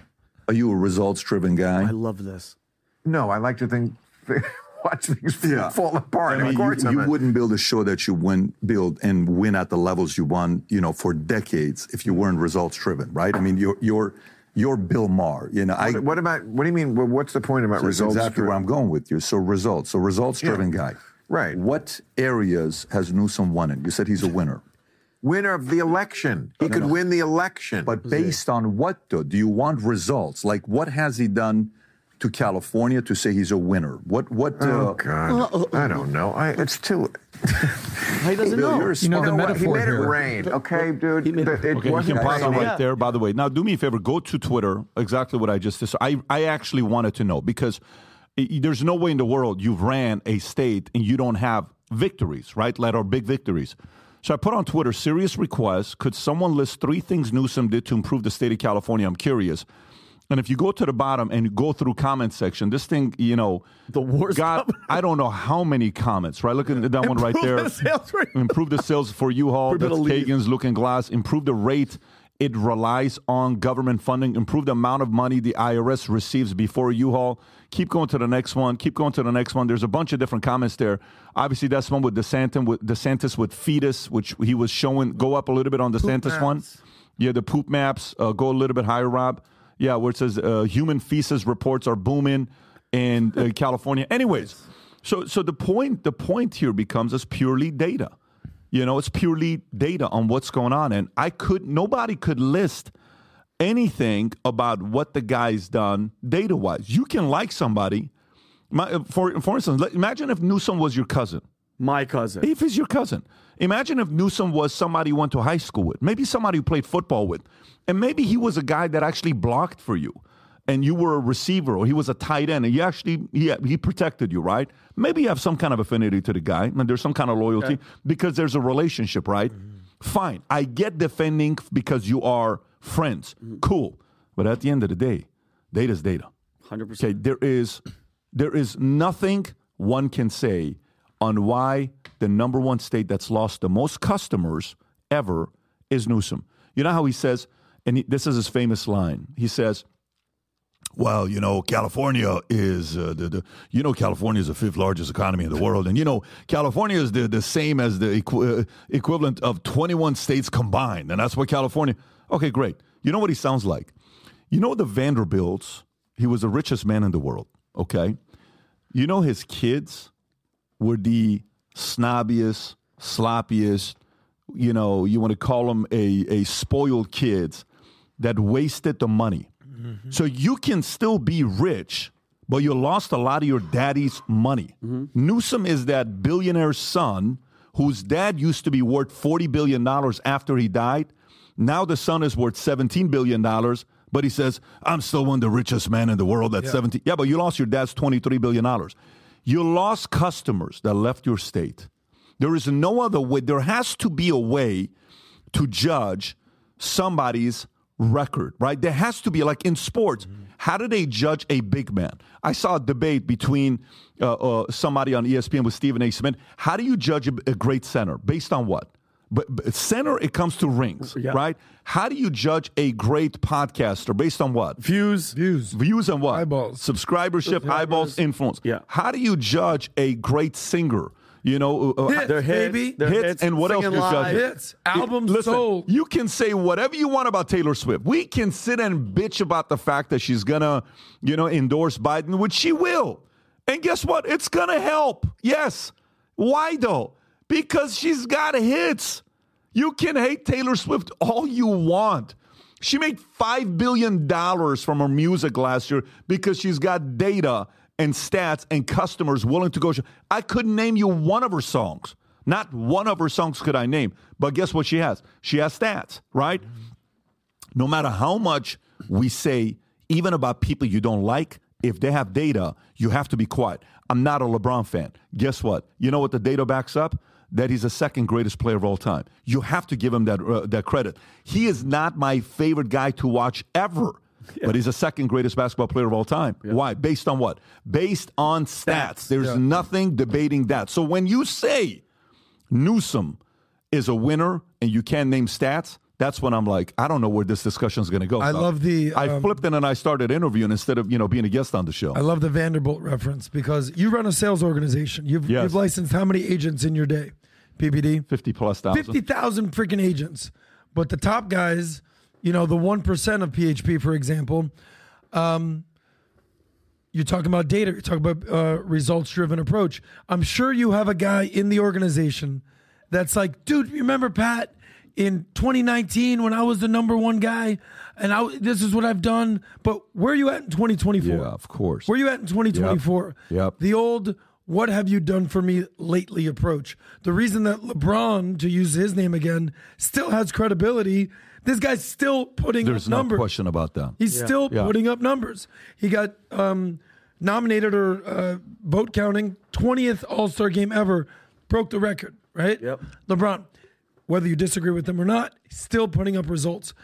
are you a results driven guy? I love this. No, I like to think, watch things fall apart. I mean, you, you wouldn't build a show that you win, build and win at the levels you won, you know, for decades if you weren't results driven, right? I mean, you're you're you're Bill Maher. You know, I What, what about? What do you mean? well, What's the point about that's results? exactly where I'm going with you. So results, so results driven guy. Right. What areas has Newsom won in? You said he's a winner. Winner of the election. He could win the election. But based on what though? Do you want results? Like what has he done to California to say he's a winner? What what oh uh, God, I don't know. I, it's too. He doesn't Bill, know. you're a You know, the You know what? He metaphor made it rain. Okay, dude. He made it- The- it Okay, you wasn't can pause it raining. right there. By the way, now do me a favor. Go to Twitter. Exactly what I just did. So I I actually wanted to know because there's no way in the world you've ran a state and you don't have victories, right? Like or big victories. So I put on Twitter serious request. Could someone list three things Newsom did to improve the state of California? I'm curious. And if you go to the bottom and go through comment section, this thing, you know, The worst got. I don't know how many comments, right? Look at that one right there. the sales rate. Improve the sales for U-Haul. That's. Kagan's Looking Glass. Improve the rate it relies on government funding. Improve the amount of money the IRS receives before U-Haul. Keep going to the next one. Keep going to the next one. There's a bunch of different comments there. Obviously, that's one with DeSantis with DeSantis with fetus, which he was showing. Go up a little bit on DeSantis one. maps. Yeah, the poop maps. Uh, go a little bit higher, Rob. Yeah, where it says uh, human feces reports are booming in uh, California. Anyways, so so the point the point here becomes it's purely data. You know, it's purely data on what's going on, and I could nobody could list anything about what the guy's done data wise. You can like somebody. My, for for instance, imagine if Newsom was your cousin. My cousin. If he's your cousin, imagine if Newsom was somebody you went to high school with, maybe somebody you played football with, and maybe he was a guy that actually blocked for you, and you were a receiver, or he was a tight end, and you actually he, he protected you, right? Maybe you have some kind of affinity to the guy, and there's some kind of loyalty because there's a relationship, right? Mm-hmm. Fine, I get defending because you are friends, mm-hmm. cool, but at the end of the day, data's data. 100%. Okay, there is there is nothing one can say on why the number one state that's lost the most customers ever is Newsom. You know how he says, and he, this is his famous line. He says, "Well, you know, California is uh, the, the you know California is the fifth largest economy in the world, and you know California is the the same as the equi- uh, equivalent of twenty one states combined, and that's what California." Okay, great. You know what he sounds like? You know the Vanderbilts. He was the richest man in the world. Okay, you know his kids were the snobbiest, sloppiest. You know, you want to call them a a spoiled kids that wasted the money. Mm-hmm. So you can still be rich, but you lost a lot of your daddy's money. Mm-hmm. Newsom is that billionaire son whose dad used to be worth $40 billion after he died. Now the son is worth $17 billion, but he says, I'm still one of the richest men in the world at 17. Yeah, but you lost your dad's $23 billion. You lost customers that left your state. There is no other way. There has to be a way to judge somebody's record, right? There has to be, like in sports, how do they judge a big man? I saw a debate between uh, uh, somebody on ESPN with Stephen A. Smith. How do you judge a, a great center? Based on what? But, but center, it comes to rings, Yeah. right? How do you judge a great podcaster? Based on what? Views. Views. Views and what? Eyeballs. Subscribership, eyeballs, influence. Yeah. How do you judge a great singer? You know, uh, uh, Hits, Their hits, baby. their hits, hits, and what else you're live. judging? Hits. Albums Listen, sold. You can say whatever you want about Taylor Swift. We can sit and bitch about the fact that she's gonna, you know, endorse Biden, which she will. And guess what? It's gonna help. Yes. Why though? Because she's got hits. You can hate Taylor Swift all you want. She made $5 billion from her music last year because she's got data and stats and customers willing to go. I couldn't name you one of her songs. Not one of her songs could I name. But guess what she has? She has stats, right? No matter how much we say, even about people you don't like, If they have data, you have to be quiet. I'm not a LeBron fan. Guess what? You know what the data backs up? That he's the second greatest player of all time. You have to give him that uh, that credit. He is not my favorite guy to watch ever. But he's the second greatest basketball player of all time. Why? Based on what? Based on stats. There's Yeah. nothing debating that. So when you say Newsom is a winner and you can't name stats, that's when I'm like, I don't know where this discussion is going to go. I love the, I um, flipped in and I started interviewing instead of you know being a guest on the show. I love the Vanderbilt reference because you run a sales organization. You've, Yes. you've licensed how many agents in your day? PPD? Fifty plus thousand. 50,000 freaking agents. But the top guys, you know, the 1% of PHP, for example, um, you're talking about data, you're talking about uh, results driven approach. I'm sure you have a guy in the organization that's like, dude, remember Pat in 2019 when I was the number one guy and I, this is what I've done. But where are you at in 2024? Yeah, of course. Where are you at in 2024? Yep. Yep. The old what have you done for me lately approach. The reason that LeBron, to use his name again, still has credibility, this guy's still putting There's up no numbers. question about that. He's still Yeah. putting up numbers. He got um, nominated or uh, vote counting 20th All Star game ever, broke the record, right? Yep. LeBron, whether you disagree with him or not, still putting up results.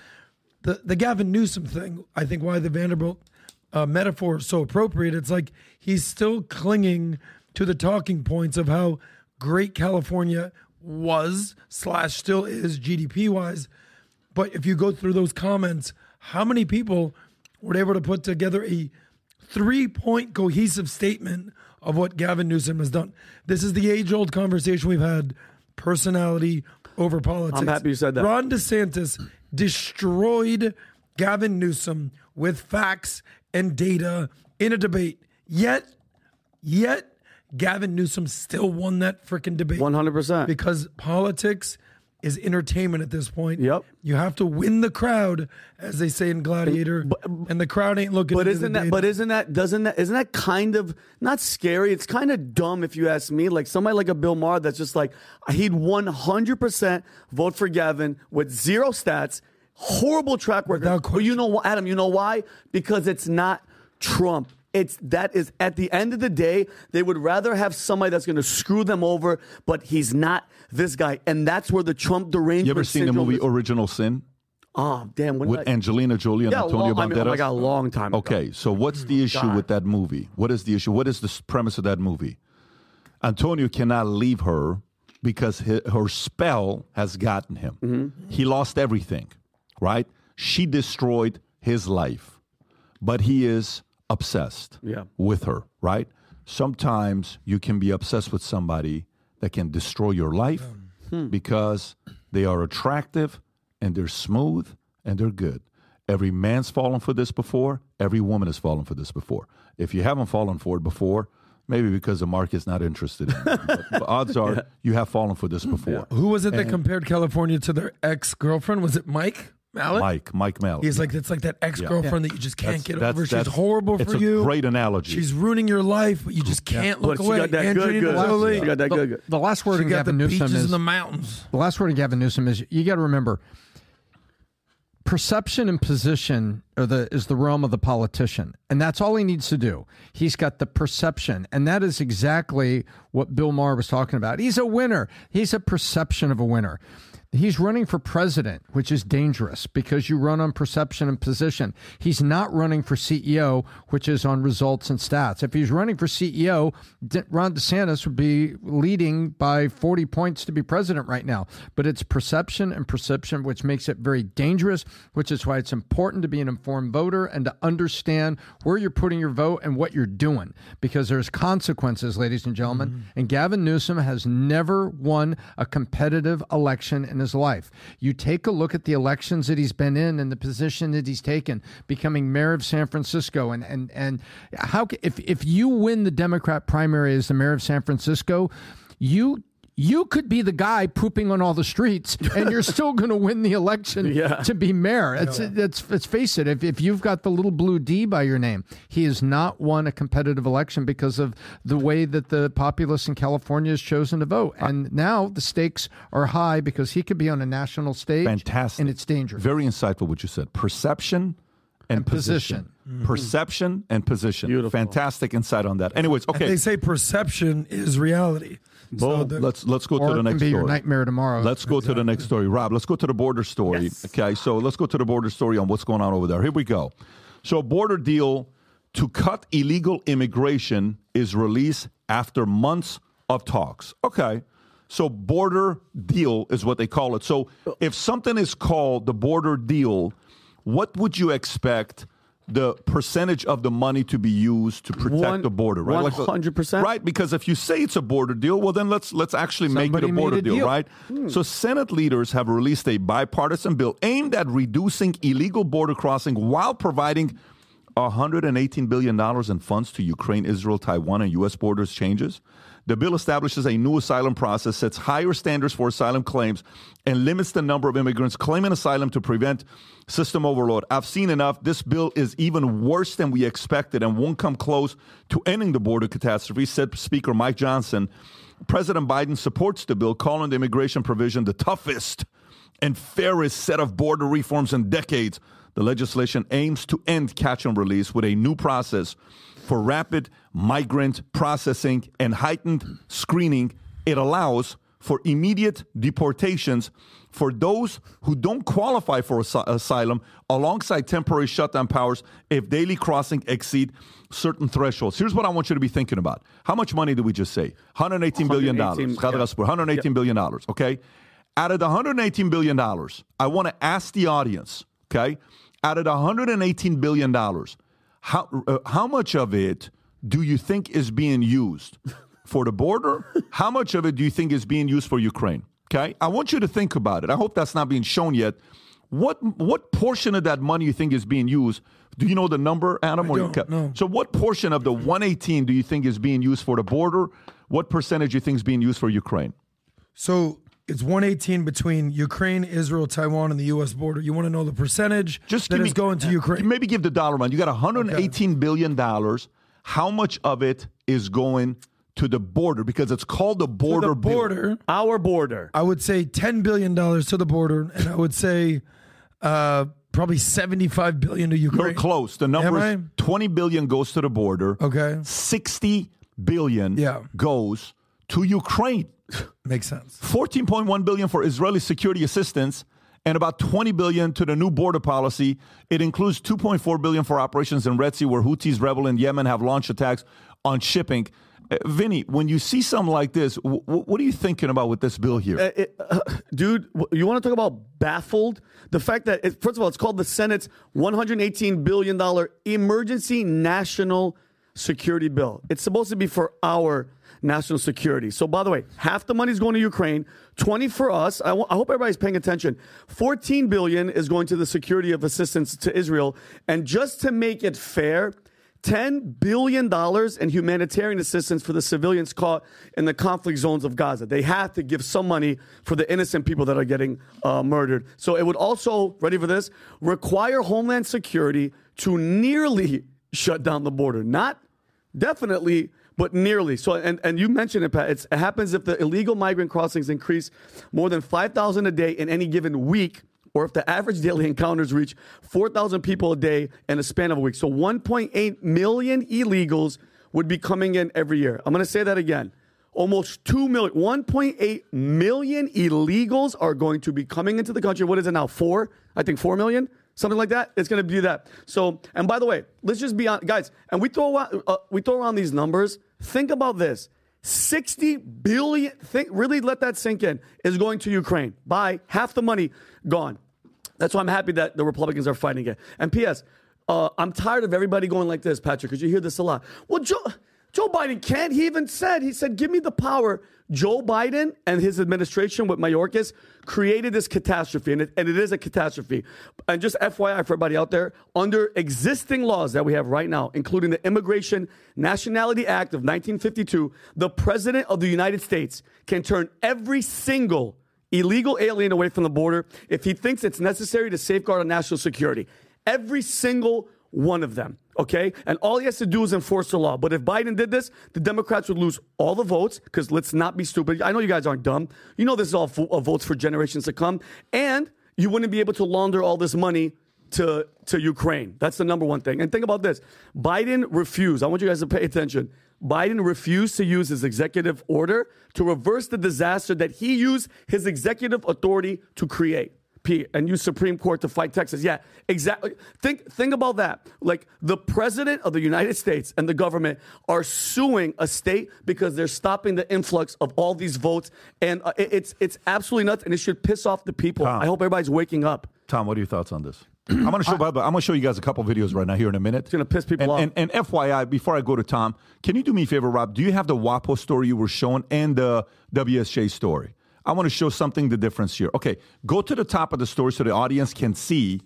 The the Gavin Newsom thing, I think, why the Vanderbilt uh, metaphor is so appropriate. It's like he's still clinging to the talking points of how great California was slash still is GDP wise. But if you go through those comments, how many people were able to put together a three point cohesive statement of what Gavin Newsom has done? This is the age old conversation we've had personality over politics. I'm happy you said that. Ron DeSantis destroyed Gavin Newsom with facts and data in a debate. Yet, yet, Gavin Newsom still won that freaking debate. 100%. Because politics is entertainment at this point. Yep. You have to win the crowd, as they say in Gladiator, and the crowd ain't looking. But isn't that? data. But isn't that? Doesn't that? Isn't that kind of not scary? It's kind of dumb if you ask me. Like somebody like a Bill Maher that's just like he'd one hundred percent vote for Gavin with zero stats, horrible track record. But you know what, Adam? You know why? Because it's not Trump. It's that is at the end of the day, they would rather have somebody that's going to screw them over, but he's not this guy, and that's where the Trump derangement. You ever seen the movie is- Original Sin Oh damn! When with I- Angelina Jolie and Yeah, Antonio long- I mean, oh Banderas? my God, a long time ago. Okay, so what's the issue God. with that movie? What is the issue? What is the premise of that movie? Antonio cannot leave her because hi her spell has gotten him. Mm-hmm. He lost everything, right? She destroyed his life, but he is obsessed Yeah. with her, right? Sometimes you can be obsessed with somebody that can destroy your life Hmm. because they are attractive and they're smooth and they're good. Every man's fallen for this before, every woman has fallen for this before. If you haven't fallen for it before, maybe because the market's not interested in it. But, but odds are you have fallen for this before. Who was it that compared California to their ex girlfriend? Was it Mike Mallet? Mike, Mike Mallet. He's like, it's like that ex girlfriend that you just can't That's- get that's- over. She's that's- horrible it's for a you. great analogy. She's ruining your life, but you just can't look But she away. got that good, Angelina good. Jolie. She got that the, good, good. the last word She in got Gavin the Newsom is in the mountains. The last word in Gavin Newsom is you got to remember perception and position are the is the realm of the politician and that's all he needs to do he's got the perception and that is exactly what bill maher was talking about he's a winner he's a perception of a winner He's running for president, which is dangerous because you run on perception and position. He's not running for CEO, which is on results and stats. If he's running for CEO, Ron DeSantis would be leading by 40 points to be president right now. But it's perception and perception, which makes it very dangerous, which is why it's important to be an informed voter and to understand where you're putting your vote and what you're doing because there's consequences, ladies and gentlemen. Mm-hmm. And Gavin Newsom has never won a competitive election in his life. You take a look at the elections that he's been in and the position that he's taken, becoming mayor of San Francisco, and and and how if if you win the Democrat primary as the mayor of San Francisco, you. You could be the guy pooping on all the streets, and you're still going to win the election Yeah. to be mayor. It's, it's, let's face it. If, if you've got the little blue D by your name, he has not won a competitive election because of the way that the populace in California has chosen to vote. And now the stakes are high because he could be on a national stage. Fantastic. And it's dangerous. Very insightful what you said. Perception and, position. Perception and position. Fantastic insight on that. Anyways, And okay. they say perception is reality. So the- let's let's go to the it next can be story. your nightmare tomorrow. Let's go to the next story. Rob, let's go to the border story. Okay, so let's go to the border story on what's going on over there. Here we go. So, border deal to cut illegal immigration is released after months of talks. Okay. So, border deal is what they call it. So, if something is called the border deal, what would you expect the percentage of the money to be used to protect One- the border, right? 100%. Uh, right, because if you say it's a border deal, well then let's let's actually make it a border a deal, deal. right? Hmm. So Senate leaders have released a bipartisan bill aimed at reducing illegal border crossing while providing 118 billion dollars in funds to Ukraine, Israel, Taiwan, and U.S. borders changes. The bill establishes a new asylum process, sets higher standards for asylum claims, and limits the number of immigrants claiming asylum to prevent system overload. I've seen enough. This bill is even worse than we expected and won't come close to ending the border catastrophe, said Speaker Mike Johnson. President Biden supports the bill, calling the immigration provision the toughest and fairest set of border reforms in decades. The legislation aims to end catch and release with a new process for rapid migrant processing and heightened screening. It allows for immediate deportations for those who don't qualify for as- asylum alongside temporary shutdown powers if daily crossing exceed certain thresholds. Here's what I want you to be thinking about. How much money did we just say? 118 billion dollars. 118, 118 billion dollars, okay? Out of the 118 billion dollars, I want to ask the audience, okay? Out of the 118 billion dollars, how uh, how much of it do you think is being used for the border? How much of it do you think is being used for Ukraine? Okay? I want you to think about it. I hope that's not being shown yet. What what portion of that money you think is being used? Do you know the number, Adam? I or don't, no. So what portion of the 118 do you think is being used for the border? What percentage do you think is being used for Ukraine? So it's 118 between Ukraine, Israel, Taiwan, and the U.S. border. You want to know the percentage Just that give is me, going to Ukraine? Maybe give the dollar amount. You got 118 billion dollars. How much of it is going to the border? Because it's called the border To the bill. border, Our border. I would say 10 billion dollars to the border, and I would say uh, probably 75 billion to Ukraine. You're Ukraine. close. The number Am is 20 billion goes to the border. Okay, 60 billion Yeah. goes to Ukraine. makes sense. 14.1 billion for Israeli security assistance and about 20 billion to the new border policy. It includes 2.4 billion for operations in Red Sea where Houthis rebel in Yemen have launched attacks on shipping. Uh, Vinny, when you see something like this, w- what are you thinking about with this bill here? Uh, it- uh, dude, you want to talk about baffled? The fact that, it, first of all, it's called the Senate's $118 billion emergency national security bill. It's supposed to be for our national security. So, by the way, half the money is going to Ukraine, 20 for us. I hope everybody's paying attention. 14 billion is going to the security of assistance to Israel. And just to make it fair, $10 billion in humanitarian assistance for the civilians caught in the conflict zones of Gaza. They have to give some money for the innocent people that are getting uh, murdered. So it would also, ready for this, require Homeland Security to nearly shut down the border. Not definitely, but nearly. So, and, and you mentioned it, Pat. It happens if the illegal migrant crossings increase more than 5,000 a day in any given week or if the average daily encounters reach 4,000 people a day in a span of a week. So 1.8 million illegals would be coming in every year. I'm going to say that again. Almost 2 million, 1.8 million illegals are going to be coming into the country. What is it now? Four? I think 4 million? Something like that. It's going to be that. So, and by the way, let's just be on, guys, and we throw, uh, we throw around these numbers. Think about this. 60 billion, think, really let that sink in, is going to Ukraine. By half the money gone. That's why I'm happy that the Republicans are fighting it. And P.S., uh, I'm tired of everybody going like this, Patrick, because you hear this a lot. Well, Joe, Joe Biden can't. He even said, he said, give me the power. Joe Biden and his administration with Mayorkas created this catastrophe, and it, and it is a catastrophe. And just FYI for everybody out there, under existing laws that we have right now, including the Immigration Nationality Act of 1952, the President of the United States can turn every single illegal alien away from the border if he thinks it's necessary to safeguard our national security. Every single one of them, okay? And all he has to do is enforce the law. But if Biden did this, the Democrats would lose all the votes because let's not be stupid. I know you guys aren't dumb. You know this is all fo- uh, votes for generations to come. And you wouldn't be able to launder all this money to to Ukraine. That's the number one thing. And think about this: Biden refused. I want you guys to pay attention. Biden refused to use his executive order to reverse the disaster that he used his executive authority to create. And use Supreme Court to fight Texas. Yeah, exactly. Think think about that. Like the president of the United States and the government are suing a state because they're stopping the influx of all these votes, and uh, it- it's it's absolutely nuts, and it should piss off the people. Tom. I hope everybody's waking up. Tom, what are your thoughts on this? I'm going to show. by the way, I'm to show you guys a couple videos right now here in a minute. It's going to piss people and, off. And, and FYI, before I go to Tom, can you do me a favor, Rob? Do you have the WAPO story you were showing and the WSJ story? I want to show something the difference here. Okay, go to the top of the story so the audience can see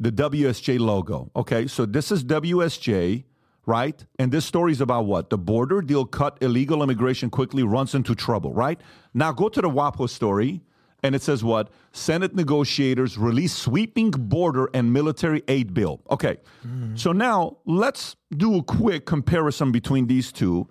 the WSJ logo. Okay, so this is WSJ, right? And this story is about what? The border deal cut illegal immigration quickly runs into trouble, right? Now go to the WAPO story. And it says what? Senate negotiators release sweeping border and military aid bill. Okay. Mm-hmm. So now let's do a quick comparison between these two.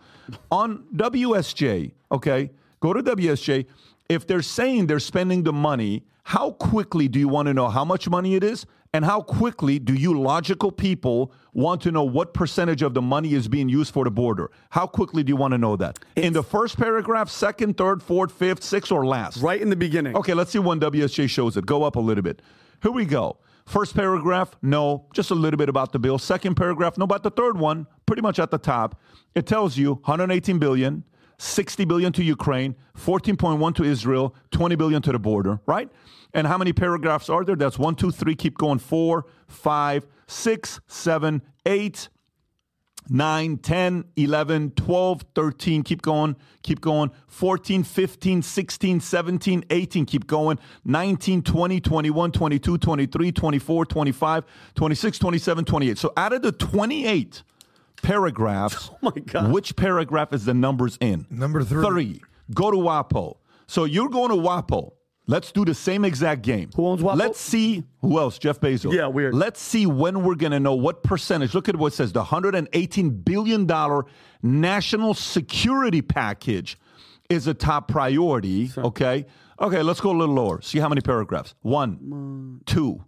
On WSJ, okay, go to WSJ. If they're saying they're spending the money, how quickly do you want to know how much money it is? And how quickly do you logical people want to know what percentage of the money is being used for the border? How quickly do you want to know that? in the first paragraph, second, third, fourth, fifth, sixth, or last? Right in the beginning. Okay, let's see when WSJ shows it. Go up a little bit. Here we go. First paragraph, no, just a little bit about the bill. Second paragraph, no, about the third one, pretty much at the top. It tells you 118 billion, 60 billion to Ukraine, 14.1 to Israel, 20 billion to the border, right? And how many paragraphs are there? That's one, two, three, keep going, four, five, six, seven, eight, 9, 10, 11, 12, 13, keep going, keep going, 14, 15, 16, 17, 18, keep going, 19, 20, 21, 22, 23, 24, 25, 26, 27, 28. So out of the 28 paragraphs, Oh my God. which paragraph is the numbers in? Number three. Three. Go to WAPO. So you're going to WAPO. Let's do the same exact game. Who owns WAPO? Let's see who else. Jeff Bezos. Yeah, weird. Let's see when we're going to know what percentage. Look at what it says: the 118 billion dollar national security package is a top priority. Okay. Okay. Let's go a little lower. See how many paragraphs. One, two,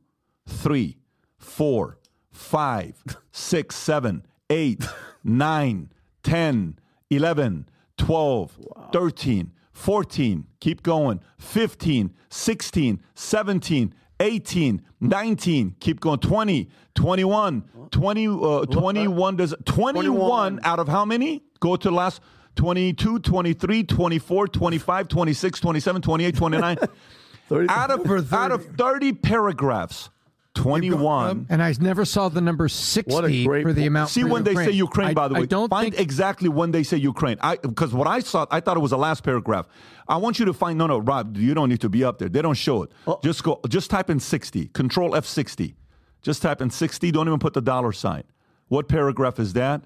three, four, five, six, seven, eight, nine, 10, 11, 12, 13, 14, keep going, 15, 16, 17, 18, 19, keep going, 20, 21, 20, uh, 21, does 21, 21. out of how many? Go to the last 22, 23, 24, 25, 26, 27, 28, 29. out of 30. out of 30 paragraphs, 21 And I never saw the number 60 What a great for the amount. See for when they say Ukraine, I- by the way. I don't find think exactly when they say Ukraine. I because what I saw, I thought it was the last paragraph. I want you to find. No, no, Rob, you don't need to be up there. They don't show it. Oh. Just go. Just type in sixty. Control F sixty. Just type in sixty. Don't even put the dollar sign. What paragraph is that?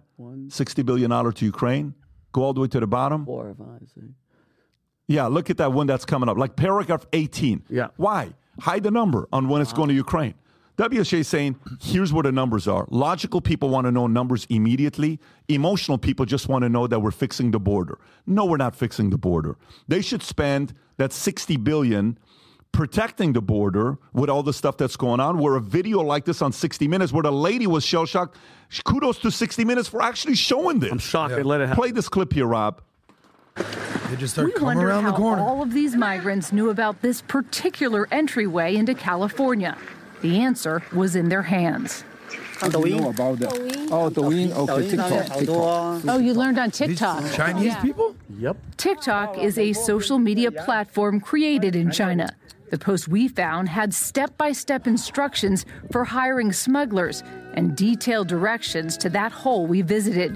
Sixty billion dollar to Ukraine. Go all the way to the bottom. Four, five, six. Yeah, look at that one that's coming up. Like paragraph 18. Yeah. Why? Hide the number on when it's going to Ukraine. WSJ is saying, here's where the numbers are. Logical people want to know numbers immediately. Emotional people just want to know that we're fixing the border. No, we're not fixing the border. They should spend that 60 billion protecting the border with all the stuff that's going on. Where a video like this on 60 Minutes, where the lady was shell shocked. Kudos to 60 Minutes for actually showing this. I'm shocked they let it happen. Play this clip here, Rob. They just start We coming wonder around how the corner. all of these migrants knew about this particular entryway into California. The answer was in their hands. know about that? Oh, Douyin. Okay, TikTok. TikTok. Oh, you learned on These TikTok. Chinese Yeah. people? Yep. TikTok is a social media platform created in China. The post we found had step by step instructions for hiring smugglers and detailed directions to that hole we visited.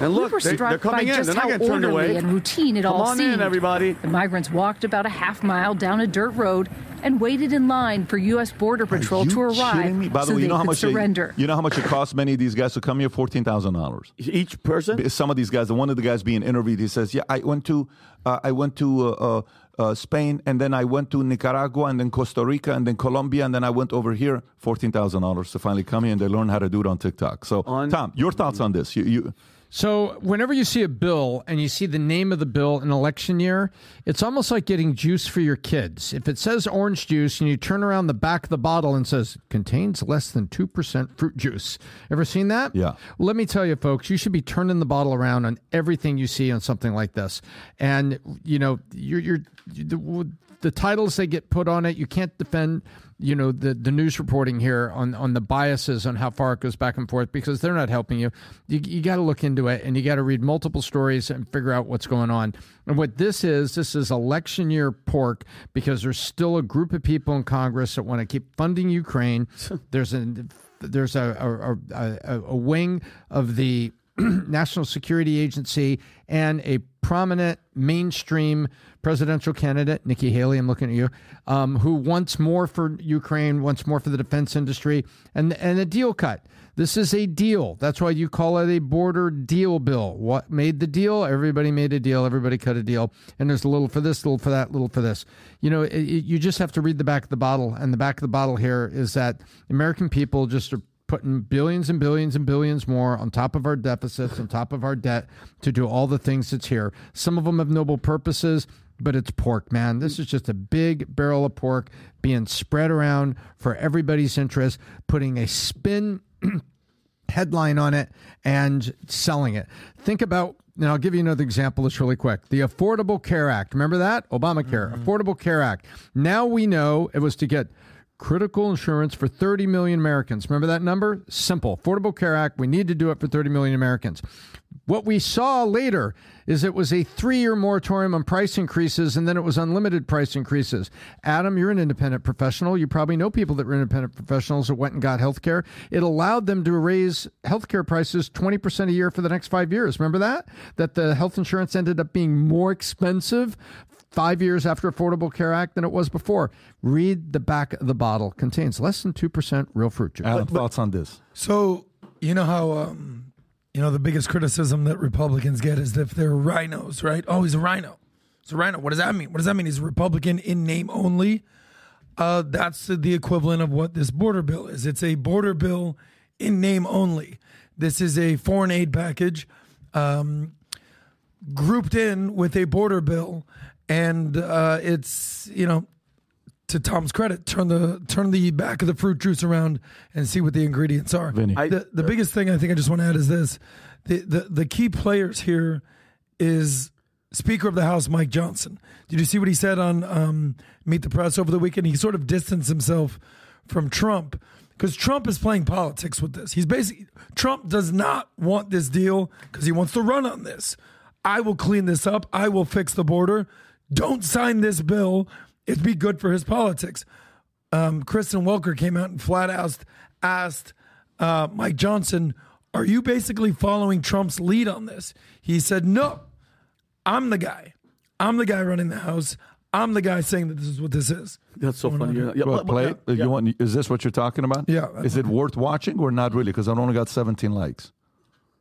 And look, we were they, struck are coming by in. just They're not how orderly away. and routine it Come all on seemed. in, everybody. The migrants walked about a half mile down a dirt road and waited in line for U.S. Border Patrol Are you to arrive kidding me? By the so way, you know how much surrender. They, you know how much it costs many of these guys to come here? Fourteen thousand dollars. Each person? Some of these guys. One of the guys being interviewed, he says, "Yeah, I went to, uh, I went to uh, uh, uh, Spain, and then I went to Nicaragua, and then Costa Rica, and then Colombia, and then I went over here. Fourteen thousand dollars to finally come here, and they learn how to do it on TikTok. So, On- Tom, your thoughts on this? You, you So, whenever you see a bill and you see the name of the bill in election year, it's almost like getting juice for your kids. If it says orange juice and you turn around the back of the bottle and says contains less than 2% fruit juice. Ever seen that? Yeah. Let me tell you, folks, you should be turning the bottle around on everything you see on something like this. And, you know, you're, you're, the, the titles they get put on it, you can't defend you know the the news reporting here on on the biases on how far it goes back and forth because they're not helping you. You, you got to look into it and you got to read multiple stories and figure out what's going on. And what this is, this is election year pork because there's still a group of people in Congress that want to keep funding Ukraine. there's a there's a a, a, a wing of the National Security Agency and a prominent mainstream presidential candidate, Nikki Haley, I'm looking at you, um, who wants more for Ukraine, wants more for the defense industry, and and a deal cut. This is a deal. That's why you call it a border deal bill. What made the deal? Everybody made a deal. Everybody cut a deal. And there's a little for this, little for that, little for this. You know, it, you just have to read the back of the bottle. And the back of the bottle here is that American people just are putting billions and billions and billions more on top of our deficits, on top of our debt to do all the things that's here. Some of them have noble purposes, but it's pork, man. This is just a big barrel of pork being spread around for everybody's interest, putting a spin headline on it and selling it. Think about and I'll give you another example that's really quick. The Affordable Care Act. Remember that? Obamacare. Mm-hmm. Affordable Care Act. Now we know it was to get critical insurance for 30 million Americans. Remember that number? Simple. Affordable Care Act. We need to do it for 30 million Americans. What we saw later is it was a three year moratorium on price increases and then it was unlimited price increases. Adam, you're an independent professional. You probably know people that were independent professionals that went and got health care. It allowed them to raise health care prices 20% a year for the next five years. Remember that? That the health insurance ended up being more expensive five years after Affordable Care Act than it was before. Read the back of the bottle. Contains less than 2% real fruit juice. Adam, thoughts on this? So, you know how, um, you know, the biggest criticism that Republicans get is if they're rhinos, right? Oh, he's a rhino. He's a rhino. What does that mean? What does that mean? He's a Republican in name only. Uh, that's the equivalent of what this border bill is. It's a border bill in name only. This is a foreign aid package um, grouped in with a border bill and uh, it's you know to Tom's credit, turn the turn the back of the fruit juice around and see what the ingredients are. Vinny. the the biggest thing I think I just want to add is this: the the, the key players here is Speaker of the House Mike Johnson. Did you see what he said on um, Meet the Press over the weekend? He sort of distanced himself from Trump because Trump is playing politics with this. He's basically Trump does not want this deal because he wants to run on this. I will clean this up. I will fix the border don't sign this bill. It'd be good for his politics. Um, Kristen Welker came out and flat asked, asked uh, Mike Johnson, Are you basically following Trump's lead on this? He said, No, I'm the guy. I'm the guy running the House. I'm the guy saying that this is what this is. That's so funny. Yeah, yeah, but, play. Yeah. You want? Is this what you're talking about? Yeah. Is it worth watching or not really? Because I've only got 17 likes.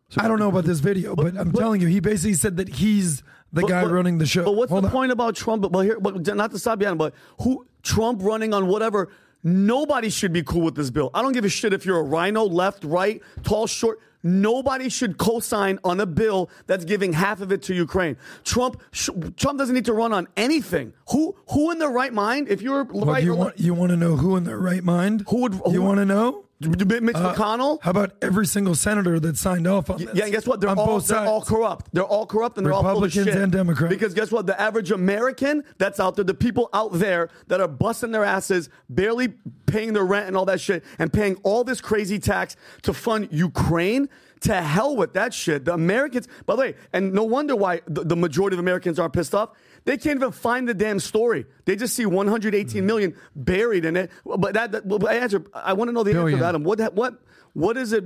So I don't know about this video, but, but I'm but, telling you, he basically said that he's the guy running the show. But what's Hold the on. point about Trump? But here, but not to stop you, but who Trump running on whatever? Nobody should be cool with this bill. I don't give a shit if you're a rhino, left, right, tall, short. Nobody should co-sign on a bill that's giving half of it to Ukraine. Trump, sh- Trump doesn't need to run on anything. Who, who in their right mind? If you're right, you want you want to know who in their right mind? Who would? Who, you want to know? Mitch uh, McConnell. How about every single senator that signed off on this? Yeah, guess what? They're, all, they're all corrupt. They're all corrupt and they're Republicans all shit. and Democrats. Because guess what? The average American that's out there, the people out there that are busting their asses, barely paying their rent and all that shit, and paying all this crazy tax to fund Ukraine. To hell with that shit. The Americans, by the way, and no wonder why the, the majority of Americans are pissed off they can't even find the damn story. They just see 118 mm-hmm. million buried in it. But that, that well, I answer. I want to know the Billion. answer, Adam. What what what is it?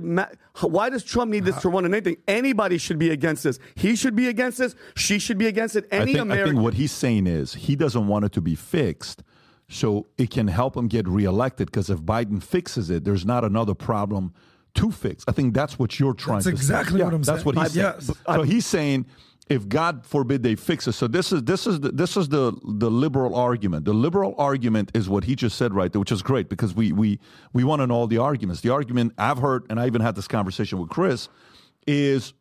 Why does Trump need this to run on anything? Anybody should be against this. He should be against this. She should be against it. Any I think, American. I think what he's saying is he doesn't want it to be fixed, so it can help him get reelected. Because if Biden fixes it, there's not another problem to fix. I think that's what you're trying that's to exactly say. what yeah, I'm that's saying. what he's I, saying. Yes. So he's saying if God forbid they fix it. So this is this is the, this is the the liberal argument. The liberal argument is what he just said right there, which is great because we we we want to know all the arguments. The argument I've heard, and I even had this conversation with Chris, is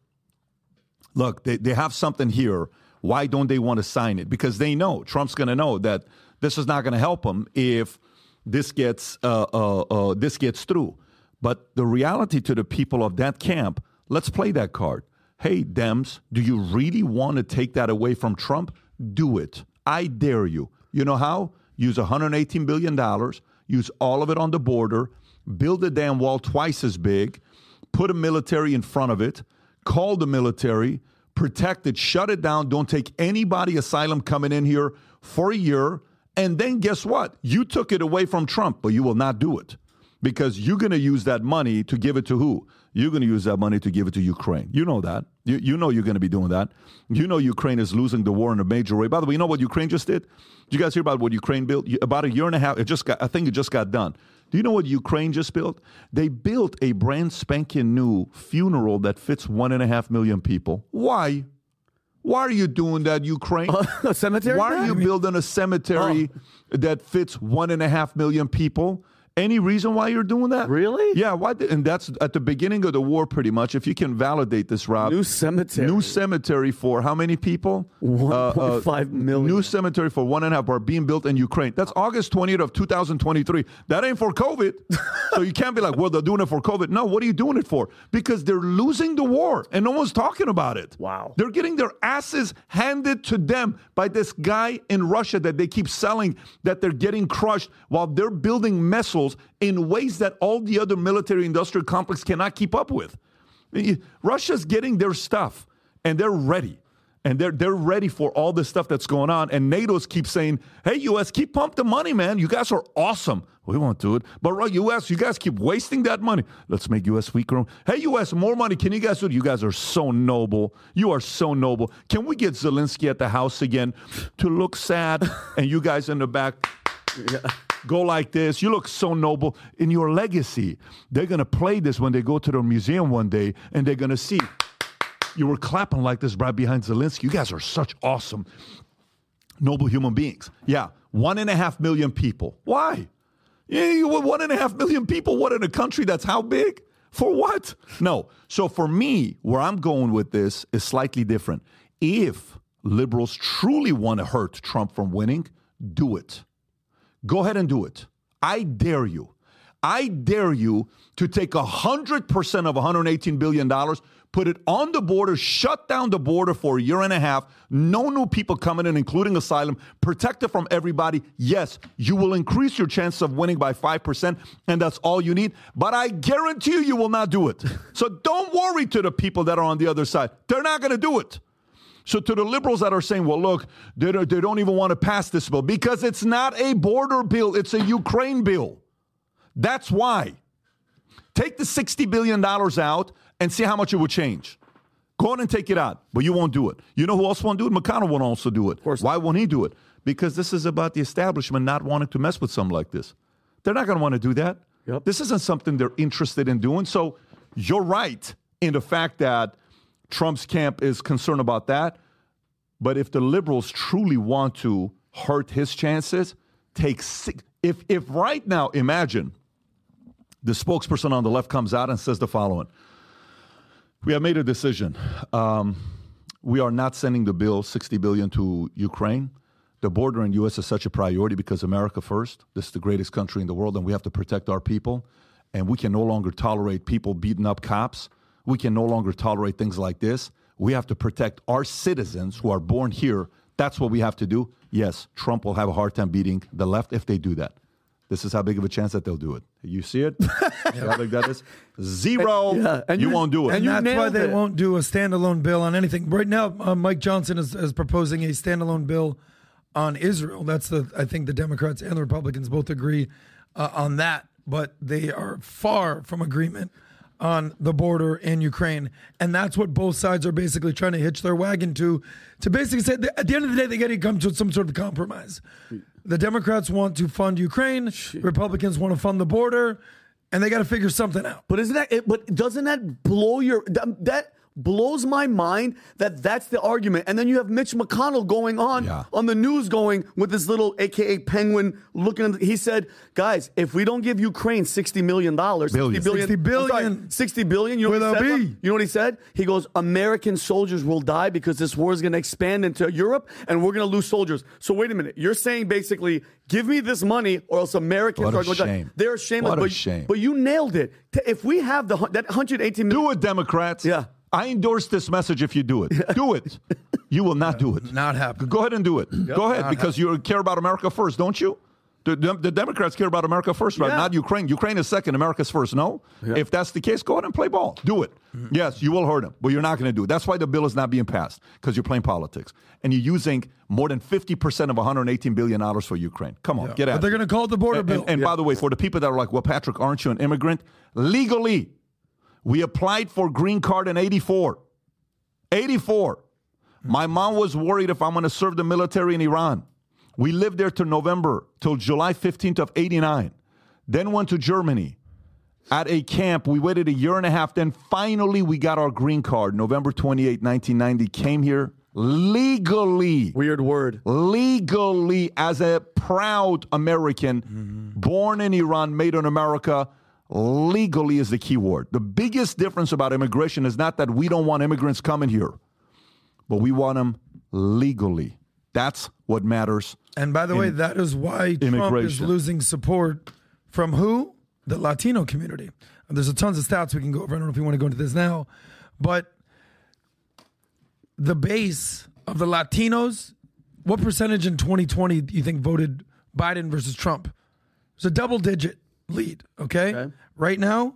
look, they, they have something here. Why don't they want to sign it? Because they know Trump's going to know that this is not going to help them if this gets uh, uh, uh, this gets through. But the reality to the people of that camp, let's play that card. Hey, Dems, do you really want to take that away from Trump? Do it. I dare you. You know how? Use $118 billion, use all of it on the border, build a damn wall twice as big, put a military in front of it, call the military, protect it, shut it down, don't take anybody asylum coming in here for a year. And then guess what? You took it away from Trump, but you will not do it because you're going to use that money to give it to who? You're going to use that money to give it to Ukraine. You know that. You, you know you're going to be doing that. You know Ukraine is losing the war in a major way. By the way, you know what Ukraine just did? Did you guys hear about what Ukraine built? About a year and a half, it just got, I think it just got done. Do you know what Ukraine just built? They built a brand spanking new funeral that fits one and a half million people. Why? Why are you doing that, Ukraine? A cemetery? Why are you building a cemetery oh. that fits one and a half million people? Any reason why you're doing that? Really? Yeah. Why? And that's at the beginning of the war, pretty much. If you can validate this, Rob. New cemetery. New cemetery for how many people? One point uh, uh, five million. New cemetery for one and a half are being built in Ukraine. That's August 20th of 2023. That ain't for COVID. so you can't be like, well, they're doing it for COVID. No, what are you doing it for? Because they're losing the war and no one's talking about it. Wow. They're getting their asses handed to them by this guy in Russia that they keep selling that they're getting crushed while they're building missiles in ways that all the other military industrial complex cannot keep up with. Russia's getting their stuff and they're ready. And they're they're ready for all this stuff that's going on. And NATO's keep saying, hey, US, keep pumping the money, man. You guys are awesome. We won't do it. But right, US, you guys keep wasting that money. Let's make US weaker. Hey, US, more money. Can you guys do it? You guys are so noble. You are so noble. Can we get Zelensky at the house again to look sad and you guys in the back? Yeah go like this. You look so noble in your legacy. They're going to play this when they go to the museum one day and they're going to see you were clapping like this right behind Zelensky. You guys are such awesome, noble human beings. Yeah, one and a half million people. Why? Yeah, one and a half million people. What in a country that's how big? For what? No. So for me, where I'm going with this is slightly different. If liberals truly want to hurt Trump from winning, do it. Go ahead and do it. I dare you. I dare you to take 100% of $118 billion, put it on the border, shut down the border for a year and a half, no new people coming in, including asylum, protect it from everybody. Yes, you will increase your chance of winning by 5%, and that's all you need. But I guarantee you, you will not do it. so don't worry to the people that are on the other side. They're not going to do it. So, to the liberals that are saying, well, look, they don't, they don't even want to pass this bill because it's not a border bill, it's a Ukraine bill. That's why. Take the $60 billion out and see how much it would change. Go ahead and take it out, but you won't do it. You know who else won't do it? McConnell won't also do it. Of course. Why won't he do it? Because this is about the establishment not wanting to mess with something like this. They're not going to want to do that. Yep. This isn't something they're interested in doing. So you're right in the fact that Trump's camp is concerned about that. But if the liberals truly want to hurt his chances, take six. If, if right now, imagine the spokesperson on the left comes out and says the following We have made a decision. Um, we are not sending the bill, 60 billion, to Ukraine. The border in the U.S. is such a priority because America first. This is the greatest country in the world, and we have to protect our people. And we can no longer tolerate people beating up cops we can no longer tolerate things like this. We have to protect our citizens who are born here. That's what we have to do. Yes, Trump will have a hard time beating the left if they do that. This is how big of a chance that they'll do it. You see it? how big that is? Zero. And, yeah, and you, you, won't do it. And that's why they it. won't do a standalone bill on anything. Right now, uh, Mike Johnson is, is proposing a standalone bill on Israel. That's the I think the Democrats and the Republicans both agree uh, on that, but they are far from agreement on the border in Ukraine. And that's what both sides are basically trying to hitch their wagon to, to basically say at the end of the day, they got to come to some sort of compromise. The Democrats want to fund Ukraine, Republicans want to fund the border, and they got to figure something out. But isn't that, it, but doesn't that blow your, that, blows my mind that that's the argument. And then you have Mitch McConnell going on on the news, going with this little AKA penguin looking. at He said, "Guys, if we don't give Ukraine sixty million dollars, Billion. 60 billion, sorry, 60 billion. You know what he said? You know what he said? He goes, American soldiers will die because this war is going to expand into Europe and we're going to lose soldiers. So wait a minute. You're saying basically, give me this money or else Americans What are going to die. They're shameless. What a but, shame. but you nailed it. If we have the hun- that 118 million. Do it, Democrats. Yeah. I endorse this message if you do it. Do it. You will not do it. Not happen. Go ahead and do it. Go ahead because you care about America first, don't you? The, the, Democrats care about America first, right? Yeah. Not Ukraine. Ukraine is second. America's first. No. If that's the case, go ahead and play ball. Do it. Mm-hmm. Yes, you will hurt them, but you're not going to do it. That's why the bill is not being passed because you're playing politics and you're using more than 50% of 118 billion dollars for Ukraine. Come on, get out. But they're going to call it the border And, bill. and, and by the way, for the people that are like, well, Patrick, aren't you an immigrant? Legally, we applied for green card in 84. 84. My mom was worried if I'm going to serve the military in Iran. We lived there till November, till July 15th of 89. Then went to Germany at a camp. We waited a year and a half. Then finally we got our green card, November 28, 1990. Came here legally. Weird word. Legally as a proud American, mm-hmm. born in Iran, made in America. Legally is the key word. The biggest difference about immigration is not that we don't want immigrants coming here, but we want them legally. That's what matters. And by the way, that is why Trump is losing support from who? The Latino community. There's a tons of stats we can go over. I don't know if you want to go into this now, but the base of the Latinos, what percentage in 2020 do you think voted Biden versus Trump? It's a double digit lead, okay? Right now,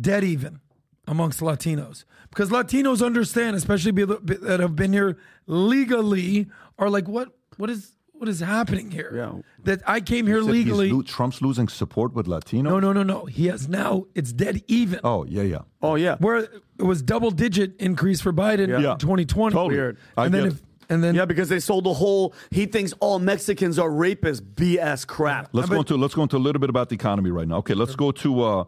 dead even amongst Latinos. Because Latinos understand, especially be- be- that have been here legally, are like, what what is what is happening here? Yeah. That I came here You said he's legally. lo- Trump's losing support with Latinos. No, no, no, no. He has now, it's dead even. Oh yeah, yeah. Oh, yeah. Where it was double digit increase for Biden Yeah. in 2020. Totally. Weird. I And then get if, it. And then Yeah, because they sold the whole. He thinks all Mexicans are rapists. BS crap. Let's go into let's go into a little bit about the economy right now. Okay, let's go to uh,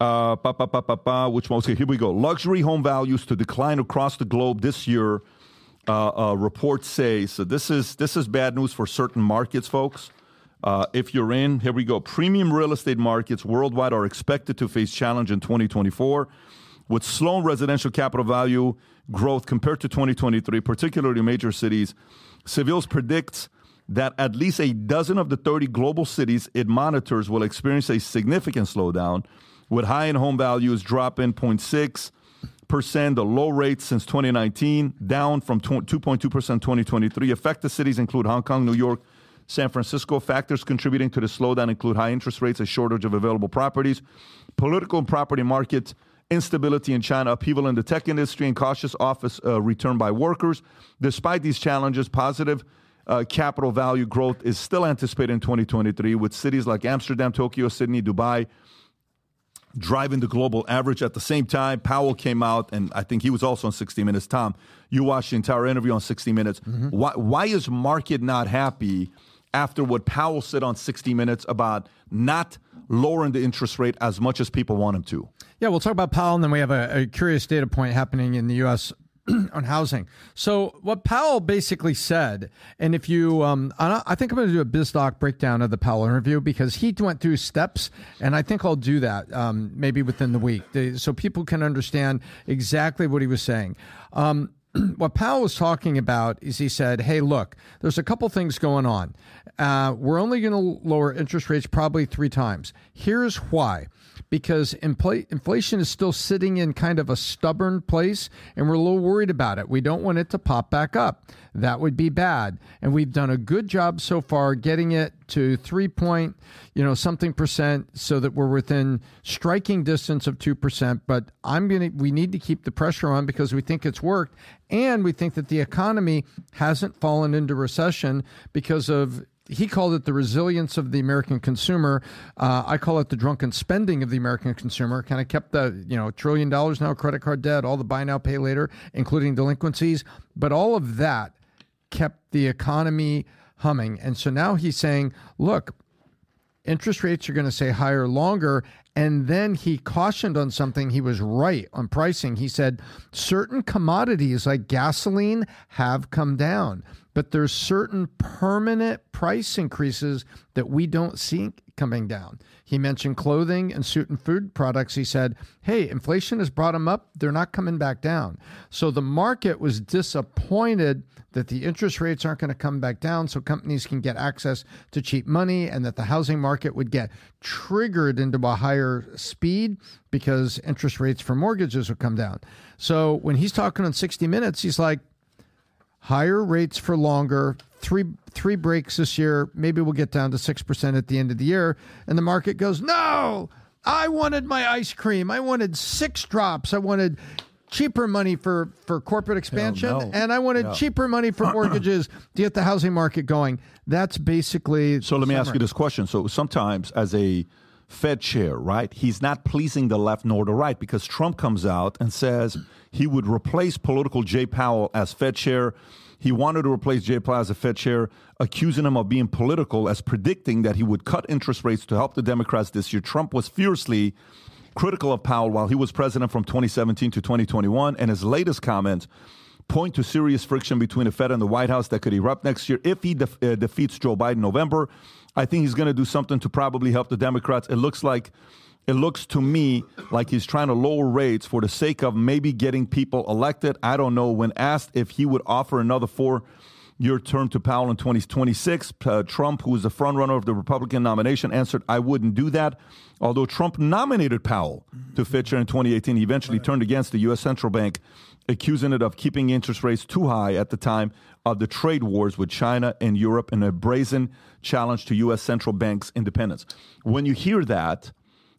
uh, pa, pa, pa, pa, pa, which one? Okay, here we go. Luxury home values to decline across the globe this year. Uh, uh, reports say so. This is this is bad news for certain markets, folks. Uh, if you're in, here we go. Premium real estate markets worldwide are expected to face challenge in 2024, with slow residential capital value growth compared to 2023, particularly major cities. Savills predicts that at least a dozen of the 30 global cities it monitors will experience a significant slowdown, with high end home values dropping 0.6 percent, the low rate since 2019, down from 2.2 percent 2023. Affected cities include Hong Kong, New York, San Francisco. Factors contributing to the slowdown include high interest rates, a shortage of available properties, political and property markets, instability in China, upheaval in the tech industry, and cautious office uh, return by workers. Despite these challenges, positive uh, capital value growth is still anticipated in 2023, with cities like Amsterdam, Tokyo, Sydney, Dubai driving the global average. At the same time, Powell came out, and I think he was also on 60 Minutes. Tom, you watched the entire interview on 60 Minutes. Why, why is market not happy after what Powell said on 60 Minutes about not lowering the interest rate as much as people want him to? Yeah, we'll talk about Powell, and then we have a, a curious data point happening in the U.S. on housing. So, what Powell basically said, and if you, um, I think I'm going to do a BizDoc breakdown of the Powell interview because he went through steps, and I think I'll do that um, maybe within the week so people can understand exactly what he was saying. Um, what Powell was talking about is he said, "Hey, look, there's a couple things going on. Uh, we're only going to lower interest rates probably three times. Here's why." Because infl- inflation is still sitting in kind of a stubborn place, and we're a little worried about it. We don't want it to pop back up. That would be bad. And we've done a good job so far getting it to three point, you know, something percent, so that we're within striking distance of two percent. But I'm gonna, we need to keep the pressure on because we think it's worked, and we think that the economy hasn't fallen into recession because of he called it the resilience of the American consumer. Uh, I call it the drunken spending of the American consumer. Kind of kept the you know trillion dollars now credit card debt, all the buy now pay later, including delinquencies, but all of that kept the economy humming. And so now he's saying, look, interest rates are going to stay higher longer And then he cautioned on something. He was right on pricing. He said certain commodities like gasoline have come down, but there's certain permanent price increases that we don't see coming down. He mentioned clothing and certain food products. He said, hey, inflation has brought them up. They're not coming back down. So the market was disappointed that the interest rates aren't going to come back down so companies can get access to cheap money and that the housing market would get triggered into a higher speed because interest rates for mortgages would come down. So when he's talking on 60 Minutes, he's like, higher rates for longer, three three breaks this year. Maybe we'll get down to six percent at the end of the year. And the market goes, no, I wanted my ice cream. I wanted six drops. I wanted cheaper money for for corporate expansion, no. and I wanted No. cheaper money for mortgages to get the housing market going. That's basically. So let me ask you this question. So sometimes as a Fed chair, right, he's not pleasing the left nor the right because Trump comes out and says he would replace political Jay Powell as Fed chair. He wanted to replace Jay Powell as a Fed chair, accusing him of being political as predicting that he would cut interest rates to help the Democrats this year. Trump was fiercely critical of Powell while he was president from 2017 to 2021, and his latest comments point to serious friction between the Fed and the White House that could erupt next year if he uh, defeats Joe Biden in November. I think he's going to do something to probably help the Democrats. It looks like it looks to me like he's trying to lower rates for the sake of maybe getting people elected. I don't know. When asked if he would offer another four year term to Powell in 2026, uh, Trump, who is the frontrunner of the Republican nomination, answered, I wouldn't do that. Although Trump nominated Powell to Fed chair in 2018, he eventually turned against the U.S. Central Bank, accusing it of keeping interest rates too high at the time of the trade wars with China and Europe and a brazen challenge to U.S. central bank's independence. When you hear that,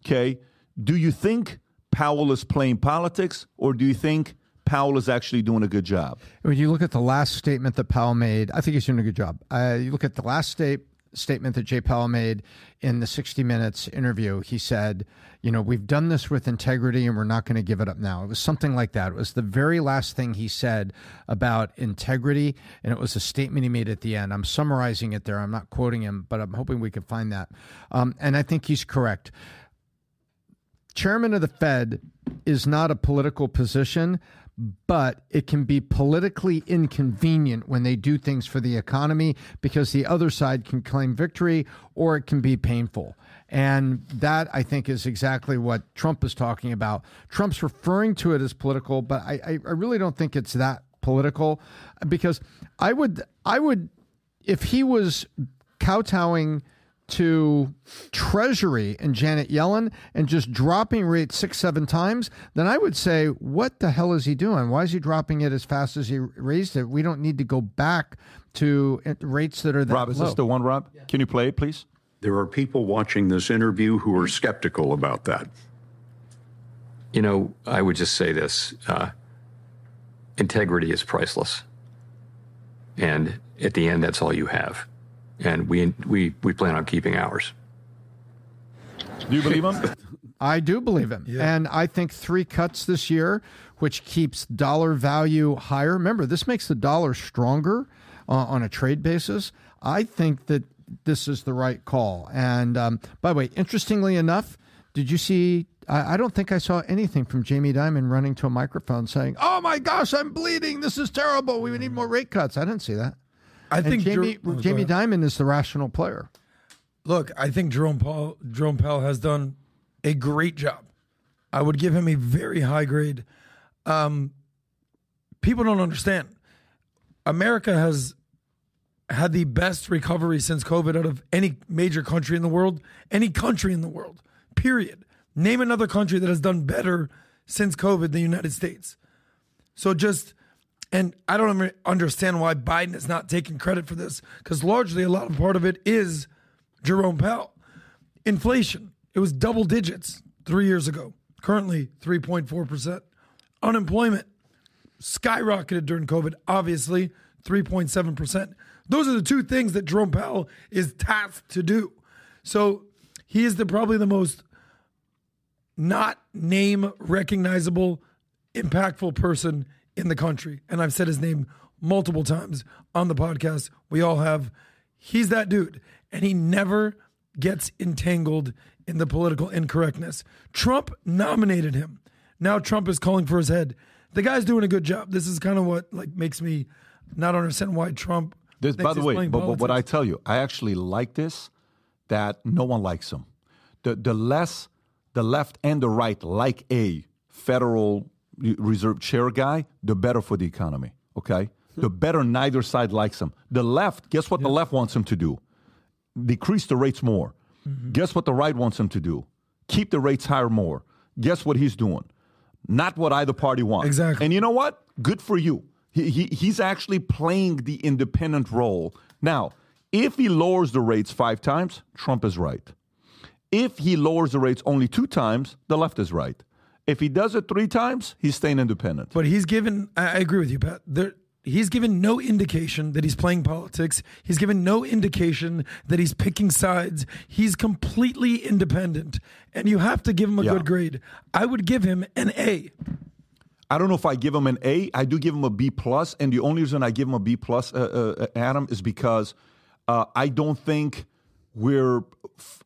okay, do you think Powell is playing politics or do you think Powell is actually doing a good job? When you look at the last statement that Powell made, I think he's doing a good job. Uh, you look at the last state statement that Jay Powell made in the 60 Minutes interview. He said, "You know, we've done this with integrity, and we're not going to give it up now." It was something like that. It was the very last thing he said about integrity, and it was a statement he made at the end. I'm summarizing it there. I'm not quoting him, but I'm hoping we can find that. Um, and I think he's correct chairman of the Fed is not a political position, but it can be politically inconvenient when they do things for the economy because the other side can claim victory or it can be painful. And that, I think, is exactly what Trump is talking about. Trump's referring to it as political, but I, I, really don't think it's that political because I would, I would, if he was kowtowing to Treasury and Janet Yellen and just dropping rates six, seven times, then I would say, what the hell is he doing? Why is he dropping it as fast as he raised it? We don't need to go back to rates that are that Rob, is low. this the one, Rob? Can you play it, please? There are people watching this interview who are skeptical about that. You know, I would just say this uh, integrity is priceless. And at the end, that's all you have. And we, we, we plan on keeping ours. Do you believe him? I do believe him. And I think three cuts this year, which keeps dollar value higher. Remember, this makes the dollar stronger uh, on a trade basis. I think that this is the right call. And um, by the way, interestingly enough, did you see? I, I don't think I saw anything from Jamie Dimon running to a microphone saying, "Oh my gosh, I'm bleeding. This is terrible. We need more rate cuts." I didn't see that. I And think Jamie, Jer- oh, Jamie. Dimon is the rational player. Look, I think Jerome Paul, Jerome Powell has done a great job. I would give him a very high grade. Um, people don't understand. America has had the best recovery since COVID out of any major country in the world, any country in the world, period. Name another country that has done better since COVID than the United States. So just, and I don't understand why Biden is not taking credit for this because largely a lot of part of it is Jerome Powell. Inflation, it was double digits three years ago, currently 3.4%. Unemployment skyrocketed during COVID, obviously 3.7%. Those are the two things that Jerome Powell is tasked to do. So he is the probably the most not name recognizable, impactful person in the country. And I've said his name multiple times on the podcast. We all have. He's that dude. And he never gets entangled in the political incorrectness. Trump nominated him. Now Trump is calling for his head. The guy's doing a good job. This is kind of what like makes me not understand why Trump. This, by the way, but, but what. I tell you, I actually like this. That no one likes him. The the less the left and the right like a federal reserve chair guy, the better for the economy. Okay, the better neither side likes him. The left, guess what? The left wants him to do decrease the rates more. Mm-hmm. Guess what the right wants him to do? Keep the rates higher more. Guess what he's doing? Not what either party wants. Exactly. And you know what? Good for you. He, he, he's actually playing the independent role. Now, if he lowers the rates five times, Trump is right. If he lowers the rates only two times, the left is right. If he does it three times, he's staying independent. But he's given, I agree with you, Pat. There, he's given no indication that he's playing politics. He's given no indication that he's picking sides. He's completely independent. And you have to give him a Yeah. good grade. I would give him an A. I don't know if I give him an A. I do give him a B plus, and the only reason I give him a B plus, uh, uh, Adam, is because uh, I don't think we're. F-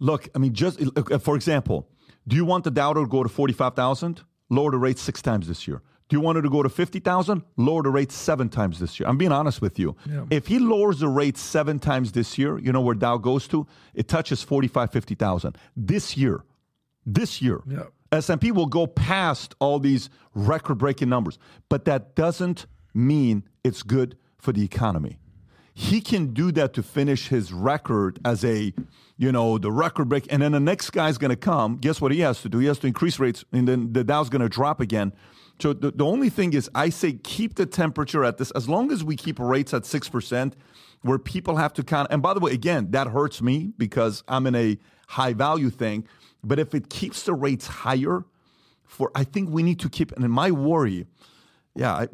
look, I mean, just uh, for example, do you want the Dow to go to forty-five thousand? Lower the rate six times this year. Do you want it to go to fifty thousand? Lower the rate seven times this year. I'm being honest with you. Yeah. If he lowers the rate seven times this year, you know where Dow goes to? It touches 45, 50,000. This year, this year, Yeah. S&P will go past all these record-breaking numbers, but that doesn't mean it's good for the economy. He can do that to finish his record as a, you know, the record break, and then the next guy's going to come. Guess what he has to do? He has to increase rates, and then the Dow's going to drop again. So the, the only thing is, I say keep the temperature at this. As long as we keep rates at six percent, where people have to count. And by the way, again, that hurts me because I'm in a high value thing. But if it keeps the rates higher, for I think we need to keep. And my worry, yeah, I,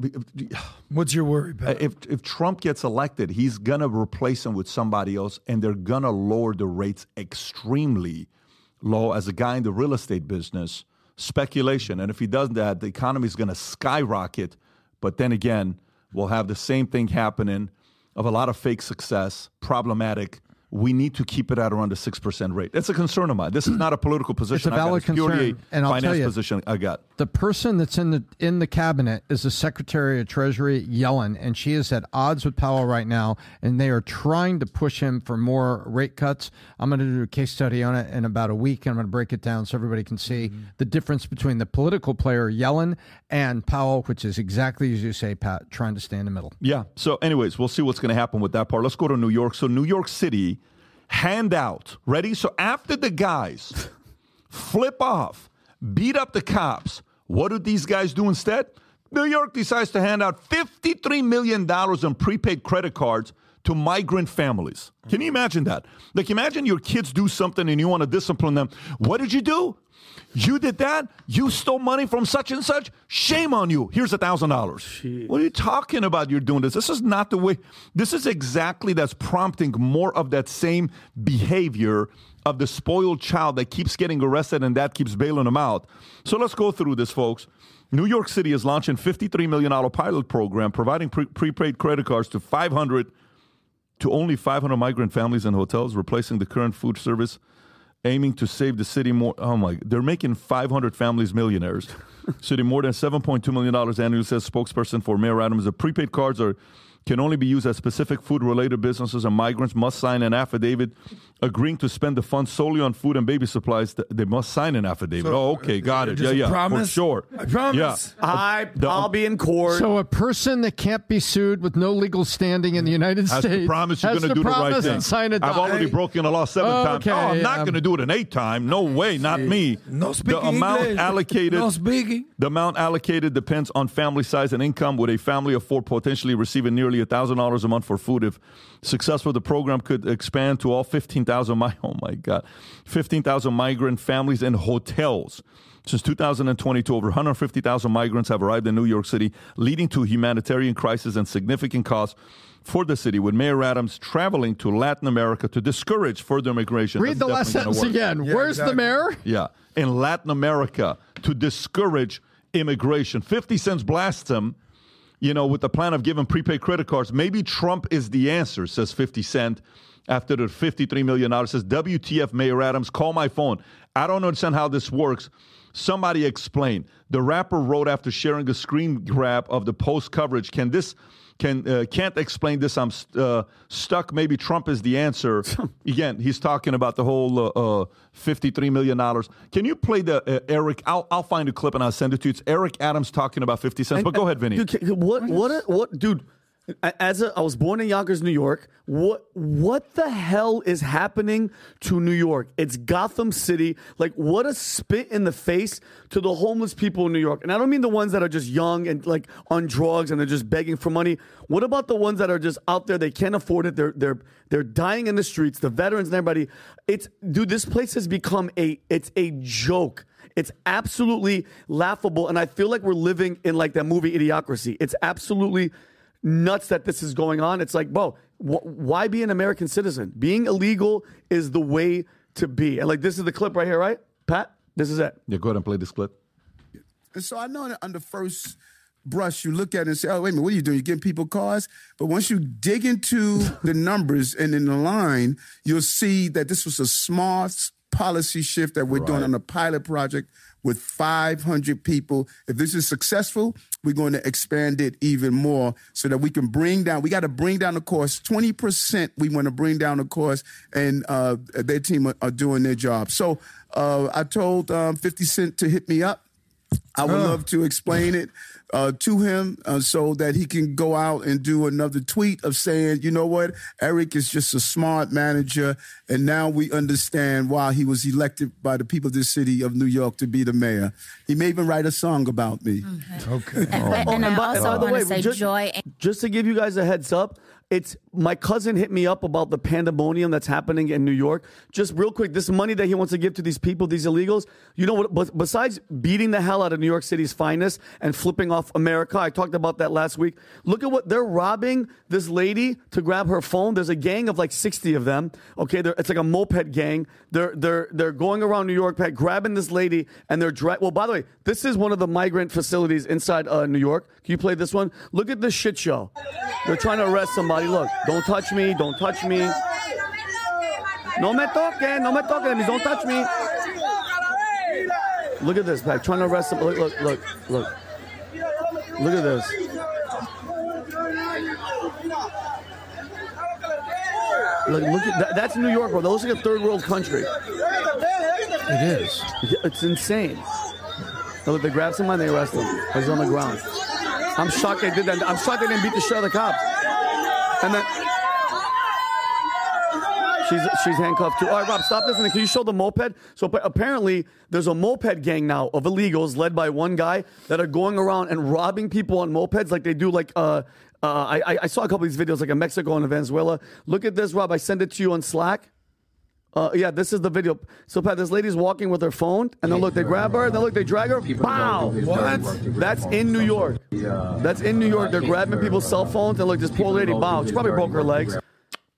What's your worry, Pat? if if Trump gets elected, he's gonna replace him with somebody else, and they're gonna lower the rates extremely low. As a guy in the real estate business, speculation, and if he does that, the economy is gonna skyrocket. But then again, we'll have the same thing happening of a lot of fake success, problematic. We need to keep it at around the six percent rate. That's a concern of mine. This is not a political position. I got. valid It's concern, and I'll finance tell you- position I got. The person that's in the in the cabinet is the Secretary of Treasury Yellen, and she is at odds with Powell right now, and they are trying to push him for more rate cuts. I'm going to do a case study on it in about a week, and I'm going to break it down so everybody can see mm-hmm. the difference between the political player Yellen and Powell, which is exactly as you say, Pat, trying to stay in the middle. Yeah. So, anyways, we'll see what's going to happen with that part. Let's go to New York. So, New York City handout. Ready? So, after the guys flip off, beat up the cops, what do these guys do instead? New York decides to hand out $53 million in prepaid credit cards to migrant families. Can you imagine that? Like, imagine your kids do something and you want to discipline them. What did you do? You did that? You stole money from such and such? Shame on you. Here's a thousand dollars. What are you talking about? You're doing this. This is not the way. This is exactly that's prompting more of that same behavior of the spoiled child that keeps getting arrested and that keeps bailing them out. So let's go through this, folks. New York City is launching $53 million pilot program providing pre- prepaid credit cards to 500 to only 500 migrant families and hotels, replacing the current food service, aiming to save the city more. Oh my! They're making 500 families millionaires, city more than 7.2 million dollars annually. Says spokesperson for Mayor Adams. The prepaid cards are can only be used at specific food-related businesses, and migrants must sign an affidavit agreeing to spend the funds solely on food and baby supplies. Th- They must sign an affidavit. So, oh, okay, got it. just Yeah, yeah, promise? for sure. I promise. Yeah. I, The- I'll be in court. So a person that can't be sued with no legal standing in the United has States to promise you're has going to to do the right promise thing. and sign a I've already doc- broken the law seven times. Okay, Oh, I'm not um, going to do it an eighth time. No way, not me. No speaking the amount English. allocated. No speaking. The amount allocated depends on family size and income. With a family of four potentially receiving nearly a thousand dollars a month for food, if successful, the program could expand to all fifteen thousand. My oh my god, fifteen thousand migrant families and hotels. Since 2022, over 150,000 migrants have arrived in New York City, leading to humanitarian crisis and significant costs for the city. With Mayor Adams traveling to Latin America to discourage further immigration. Read the last sentence gonna work. again. Where's the mayor? Yeah, in Latin America to discourage immigration. 50 Cent blasts him, you know, with the plan of giving prepaid credit cards. Maybe Trump is the answer, says 50 Cent. after the $53 million. Says, WTF, Mayor Adams, call my phone. I don't understand how this works. Somebody explain. The rapper wrote after sharing a screen grab of the post coverage. Can this can uh, can't explain this? I'm uh, stuck. Maybe Trump is the answer. Again, he's talking about the whole uh, uh, fifty-three million dollars. Can you play the uh, Eric? I'll I'll find a clip and I'll send it to you. It's Eric Adams talking about fifty cents. And- but go ahead, Vinny. Dude, what, what, what, dude? As a, I was born in Yonkers, New York. What, what the hell is happening to New York? It's Gotham City. Like, what a spit in the face to the homeless people in New York. And I don't mean the ones that are just young and like on drugs and they're just begging for money. What about the ones that are just out there? They can't afford it. They're they're they're dying in the streets. The veterans and everybody. It's dude. This place has become a it's a joke. It's absolutely laughable. And I feel like we're living in like that movie Idiocracy. It's absolutely nuts that this is going on. It's like, bro, wh- why be an American citizen? Being illegal is the way to be. And like, this is the clip right here, right? Pat, this is it. Yeah, go ahead and play this clip. And so I know that on the first brush, you look at it and say, oh, wait a minute, what are you doing? You're getting people cars? But once you dig into the numbers and in the line, you'll see that this was a smart policy shift that we're doing on a pilot project with 500 people. If this is successful, we're going to expand it even more so that we can bring down, we got to bring down the cost. 20% we want to bring down the cost, and uh, their team are, are doing their job. So uh, I told um, 50 Cent to hit me up. I would love to explain it uh, to him uh, so that he can go out and do another tweet of saying, you know what, Eric is just a smart manager, and now we understand why he was elected by the people of the city of New York to be the mayor. He may even write a song about me. Okay. And, and I also want to say just- joy. Just to give you guys a heads up, it's my cousin hit me up about the pandemonium that's happening in New York. Just real quick, this money that he wants to give to these people, these illegals, you know what? Besides beating the hell out of New York City's finest and flipping off America, I talked about that last week. Look at what they're robbing this lady to grab her phone. There's a gang of like 60 of them. Okay, they're, it's like a moped gang. They're they're they're going around New York, grabbing this lady, and they're dra- well. By the way, this is one of the migrant facilities inside uh, New York. Can you play this one? Look at this shit show. They're trying to arrest somebody. Look, don't touch me. Don't touch me. No me toque. No me toque. That means don't touch me. Look at this, Pat. Trying to arrest him. Look, look, look, look. Look at this. Look, look at that, that's New York, bro. That looks like a third world country. It is. It's insane. Look, they grab someone, they arrest him. He's on the ground. I'm shocked they did that. I'm shocked they didn't beat the shit out of the cops. And then she's she's handcuffed too. All right, Rob, stop this. And can you show the moped? So apparently, there's a moped gang now of illegals led by one guy that are going around and robbing people on mopeds like they do like uh. Uh, I, I- saw a couple of these videos like in Mexico and in Venezuela. Look at this, Rob. I sent it to you on Slack. Uh, yeah, this is the video. So, Pat, this lady's walking with her phone, and then look, they grab her, and then look, they drag her. Pow! What? That's in New York. That's in New York. They're grabbing people's cell phones, and look, this poor lady, wow, she probably broke her legs.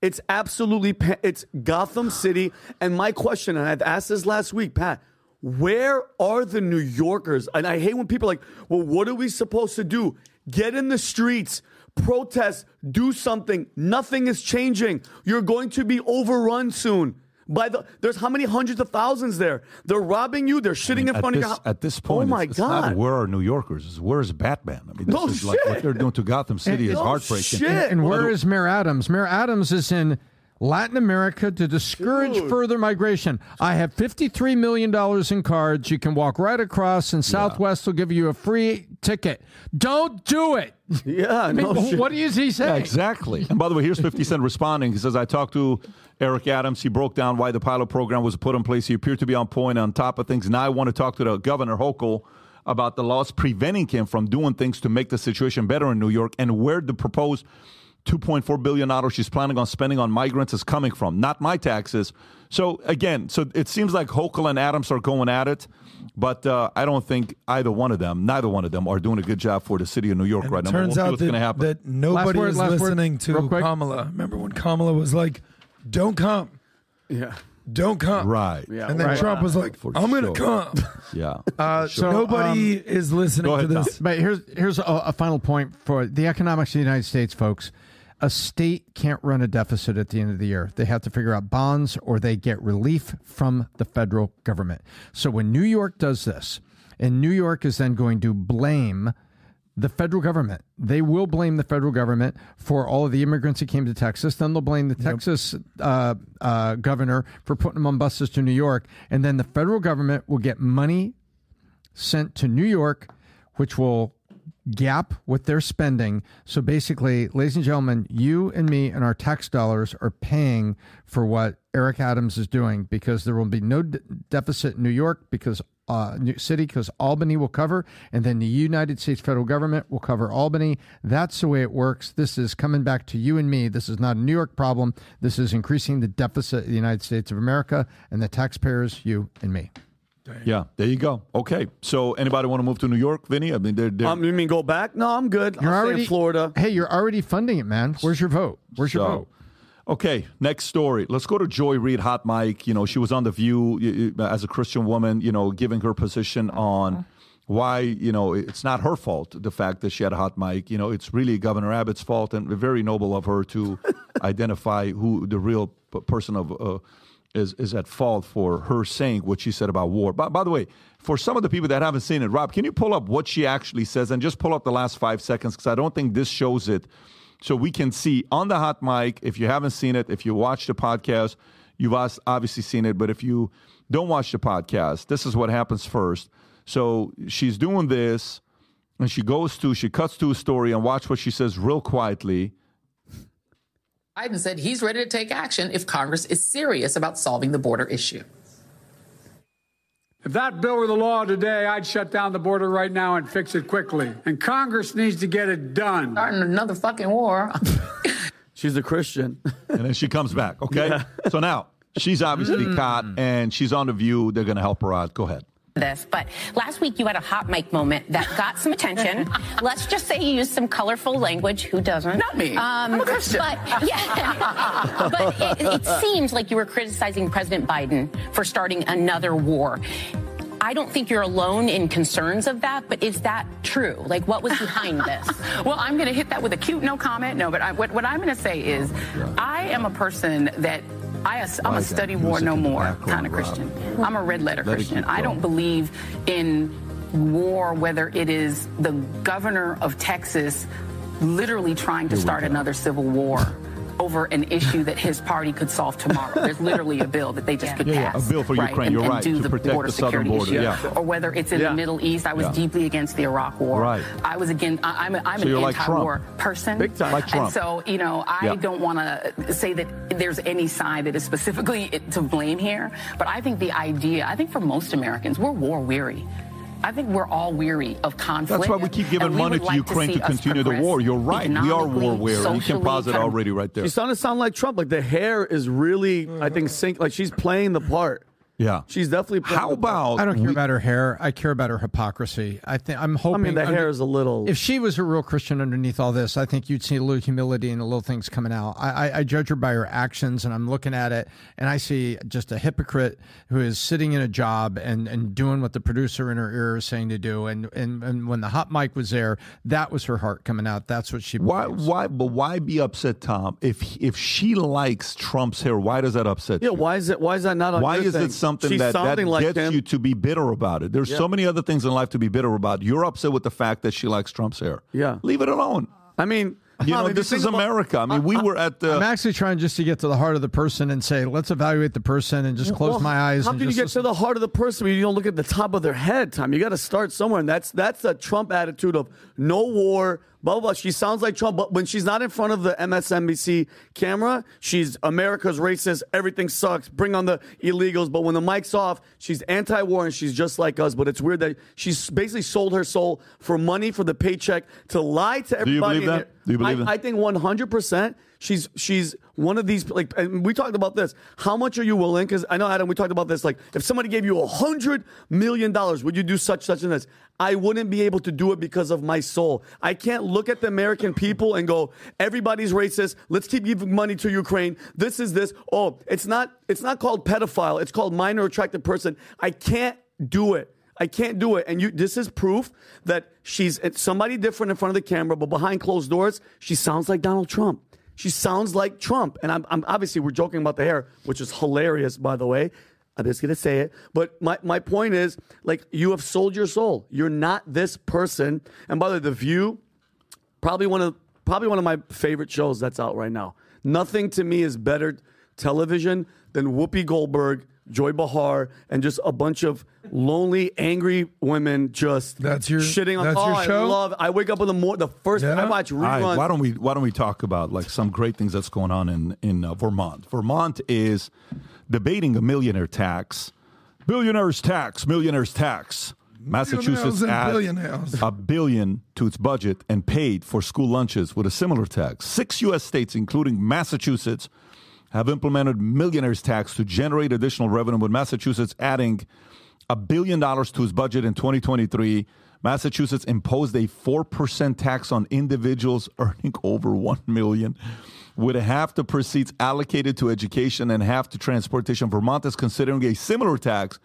It's absolutely, it's Gotham City. And my question, and I've asked this last week, Pat, where are the New Yorkers? And I hate when people are like, well, what are we supposed to do? Get in the streets, protest, do something. Nothing is changing. You're going to be overrun soon. By the there's how many hundreds of thousands there? They're robbing you. They're shitting in front this, of your house. at this point, oh my it's, it's god! not where are New Yorkers? It's where is Batman? I mean, this No is like what they're doing to Gotham City is No heartbreaking. shit. And, and where is Mayor Adams? Mayor Adams is in Latin America to discourage further migration. I have $53 million in cards. You can walk right across, and Southwest will give you a free ticket. Don't do it. Yeah, I mean, no shit. what is he Yeah, saying? exactly. And by the way, here's 50 Cent responding. He says, I talked to Eric Adams. He broke down why the pilot program was put in place. He appeared to be on point on top of things. Now I want to talk to the governor, Hochul, about the laws preventing him from doing things to make the situation better in New York and where the proposed $2.4 billion she's planning on spending on migrants is coming from, not my taxes. So, again, so it seems like Hochul and Adams are going at it, but uh, I don't think either one of them, neither one of them, are doing a good job for the city of New York right now. Turns we'll out that, happen. that nobody word, is last word, listening to quick. Kamala. Remember when Kamala was like, "Don't come, Yeah. don't come," Right. Yeah, and then right. Trump was like, For "I'm going to sure. come." Yeah. Uh, so, nobody um, is listening Go to ahead, this. But here's here's a, a final point for the economics of the United States, folks. A state can't run a deficit at the end of the year. They have to figure out bonds or they get relief from the federal government. So when New York does this, and New York is then going to blame the federal government. They will blame the federal government for all of the immigrants that came to Texas. Then they'll blame the Texas uh, uh, governor for putting them on buses to New York. And then the federal government will get money sent to New York, which will gap with they're spending. So basically, ladies and gentlemen, you and me and our tax dollars are paying for what Eric Adams is doing because there will be no deficit in New York because uh, New City because Albany will cover, and then the United States federal government will cover Albany. That's the way it works. This is coming back to you and me. This is not a New York problem. This is increasing the deficit of the United States of America and the taxpayers, you and me. Yeah, there you go. Okay, so anybody want to move to New York, Vinny? I mean, they're, they're Um, you mean go back? No, I'm good. You're I'll stay in already Florida. Hey, you're already funding it, man. Where's your vote? Where's your So, vote? Okay, next story. Let's go to Joy Reid, hot mic. You know, she was on The View y- y- as a Christian woman, you know, giving her position on why, you know, it's not her fault, the fact that she had a hot mic. You know, it's really Governor Abbott's fault and very noble of her to identify who the real person of. Uh, is, is at fault for her saying what she said about war. By, by the way, for some of the people that haven't seen it, Rob, can you pull up what she actually says and just pull up the last five seconds because I don't think this shows it so we can see on the hot mic. If you haven't seen it, if you watch the podcast, you've obviously seen it. But if you don't watch the podcast, this is what happens first. So she's doing this, and she goes to she cuts to a story and watch what she says real quietly. Biden said he's ready to take action if Congress is serious about solving the border issue. If that bill were the law today, I'd shut down the border right now and fix it quickly. And Congress needs to get it done. Starting another fucking war. She's a Christian. and then she comes back. Okay. So now she's obviously Mm. caught and she's on the view. They're going to help her out. Go ahead. This, but last week you had a hot mic moment that got some attention. Let's just say you used some colorful language. Who doesn't? Not me. Um, I'm a Christian. But yeah, but it, it seems like you were criticizing President Biden for starting another war. I don't think you're alone in concerns of that, but is that true? Like, what was behind this? well, I'm going to hit that with a cute no comment. No, but I, what, what I'm going to say is I am a person that I, I'm Why a study war no more kind of Christian. I'm a red letter Christian. I don't believe in war, whether it is the governor of Texas literally trying to start another civil war. Over an issue that his party could solve tomorrow. There's literally a bill that they just could Yeah, yeah, a bill for Ukraine, And, you're and right, do to the protect border the southern security border, issue. yeah. Or whether it's in Yeah. the Middle East. I was Yeah. deeply against the Iraq war. Right. I was against. I- I'm, a, I'm So an anti-war Trump. person. Big time. Like Trump. And so you know, I Yeah. don't want to say that there's any side that is specifically to blame here. But I think the idea. I think for most Americans, we're war weary. I think we're all weary of conflict. That's why we keep giving money to like Ukraine see to continue the war. You're right. We are war weary. You can socially, pause it already right there. She's starting to sound like Trump. Like the hair is really, I think, sync. Like she's playing the part. Yeah. She's definitely. How about I don't care about her hair. I care about her hypocrisy. I think I'm hoping. I mean, the hair is a little. If she was a real Christian underneath all this, I think you'd see a little humility and a little things coming out. I, I, I judge her by her actions, and I'm looking at it, and I see just a hypocrite who is sitting in a job and, and doing what the producer in her ear is saying to do. And, and and when the hot mic was there, that was her heart coming out. That's what she. Why? Why? But why be upset, Tom? If if she likes Trump's hair, why does that upset Yeah, you? why is it? Why is that not? On Why your is thing? it something She's that, that like gets him. you to be bitter about it? There's Yeah. so many other things in life to be bitter about. You're upset with the fact that she likes Trump's hair. Yeah. Leave it alone. I mean, You know, this is America. I mean, we were at the. I'm actually trying just to get to the heart of the person and say, let's evaluate the person and just close Well, my eyes. How and can you just get to the heart of the person when you don't look at the top of their head, Tom? You got to start somewhere, and that's that's the Trump attitude of no war, blah blah. blah. She sounds like Trump, but when she's not in front of the MSNBC camera, she's America's racist. Everything sucks. Bring on the illegals. But when the mic's off, she's anti-war and she's just like us. But it's weird that she's basically sold her soul for money for the paycheck to lie to everybody. Do you believe that? Do you believe I, that? I think one hundred percent. She's she's one of these like and we talked about this. How much are you willing? Because I know Adam, we talked about this. Like if somebody gave you a hundred million dollars, would you do such such and this? I wouldn't be able to do it because of my soul. I can't look at the American people and go, everybody's racist. Let's keep giving money to Ukraine. This is this. Oh, it's not it's not called pedophile. It's called minor attracted person. I can't do it. I can't do it. And you, this is proof that she's somebody different in front of the camera, but behind closed doors, she sounds like Donald Trump. She sounds like Trump. And I'm, I'm obviously we're joking about the hair, which is hilarious, by the way. I'm just gonna say it. But my, my point is, like, you have sold your soul. You're not this person. And by the way, The View, probably one of probably one of my favorite shows that's out right now. Nothing to me is better television than Whoopi Goldberg, Joy Behar, and just a bunch of lonely, angry women just that's your shitting on. that's oh, your I love. I wake up in the morning. The first I watch All right, reruns. why don't we why don't we talk about like some great things that's going on in in uh, Vermont? Vermont is debating a millionaire tax, billionaires tax, millionaires tax. Massachusetts adds a billion to its budget and paid for school lunches with a similar tax. Six U.S. states, including Massachusetts, have implemented millionaires tax to generate additional revenue. With Massachusetts adding a billion dollars to its budget in 2023, Massachusetts imposed a 4% tax on individuals earning over 1 million with half the proceeds allocated to education and half to transportation. Vermont is considering a similar tax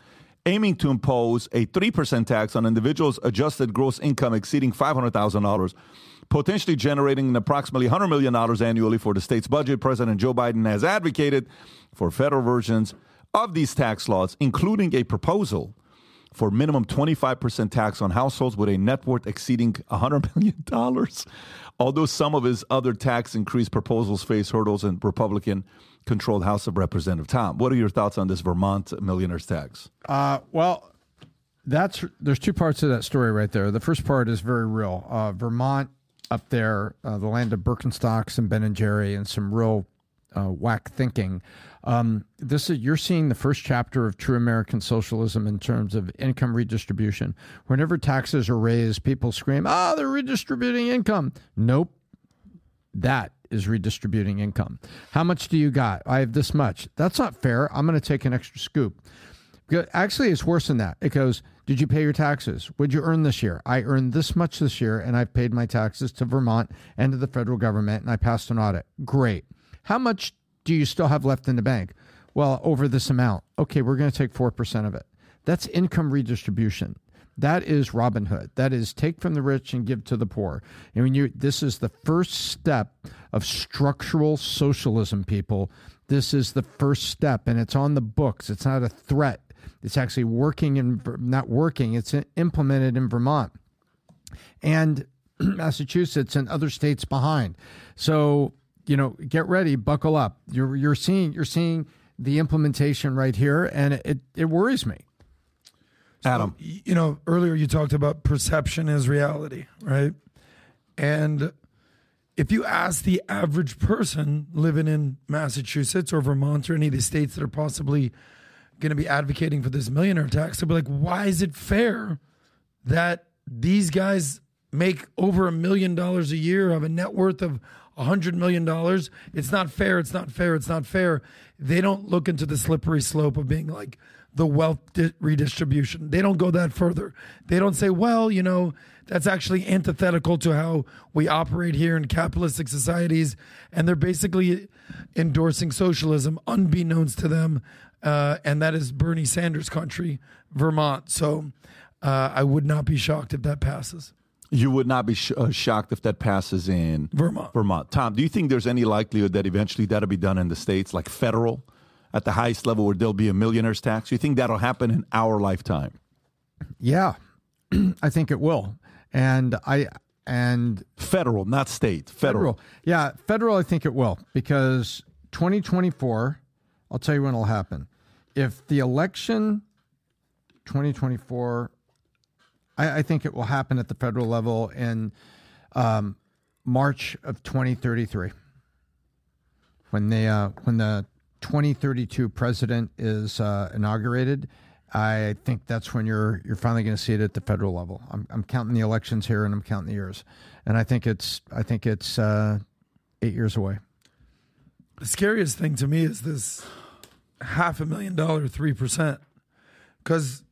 aiming to impose a 3% tax on individuals adjusted gross income exceeding $500,000 potentially generating approximately $100 million annually for the state's budget. President Joe Biden has advocated for federal versions of these tax laws, including a proposal for minimum 25% tax on households with a net worth exceeding $100 million. Although some of his other tax increase proposals face hurdles in Republican controlled House of Representatives. Tom, what are your thoughts on this Vermont millionaires tax? Uh, well, that's there's two parts of that story right there. The first part is very real. Uh, Vermont up there, uh, the land of Birkenstocks and Ben and Jerry, and some real uh, whack thinking. Um, this is you're seeing the first chapter of true American socialism in terms of income redistribution. Whenever taxes are raised, people scream, "Ah, they're redistributing income." Nope, that is redistributing income. How much do you got? I have this much. That's not fair. I'm going to take an extra scoop. Actually, it's worse than that. It goes, Did you pay your taxes? What'd you earn this year? I earned this much this year, and I've paid my taxes to Vermont and to the federal government, and I passed an audit. Great. How much do you still have left in the bank? Well, over this amount. Okay, we're going to take 4% of it. That's income redistribution. That is Robin Hood. That is take from the rich and give to the poor. And when you this is the first step of structural socialism, people. This is the first step, and it's on the books. It's not a threat. It's actually working and not working. It's implemented in Vermont and Massachusetts and other states behind. So you know, get ready, buckle up. You're you're seeing you're seeing the implementation right here, and it it worries me. Adam, you know, earlier you talked about perception is reality, right? And if you ask the average person living in Massachusetts or Vermont or any of the states that are possibly going to be advocating for this millionaire tax, they'll be like, why is it fair that these guys make over a million dollars a year, have a net worth of a hundred million dollars? It's not fair. It's not fair. It's not fair. They don't look into the slippery slope of being like the wealth di- redistribution. They don't go that further. They don't say, well, you know, that's actually antithetical to how we operate here in capitalistic societies. And they're basically endorsing socialism unbeknownst to them. Uh, and that is Bernie Sanders' country, Vermont. So uh, I would not be shocked if that passes. You would not be sh- uh, shocked if that passes in Vermont. Vermont. Tom, do you think there's any likelihood that eventually that'll be done in the states, like federal, at the highest level, where there'll be a millionaire's tax? Do you think that'll happen in our lifetime? Yeah, I think it will. And I and federal, not state, federal. Yeah, federal. I think it will because 2024. I'll tell you when it'll happen. If the election 2024, I, I think it will happen at the federal level in um, March of 2033 when they uh, when the 2032 president is uh, inaugurated. I think that's when you're you're finally going to see it at the federal level. I'm, I'm counting the elections here and I'm counting the years, and I think it's I think it's uh, eight years away. The scariest thing to me is this half a million dollar three percent, because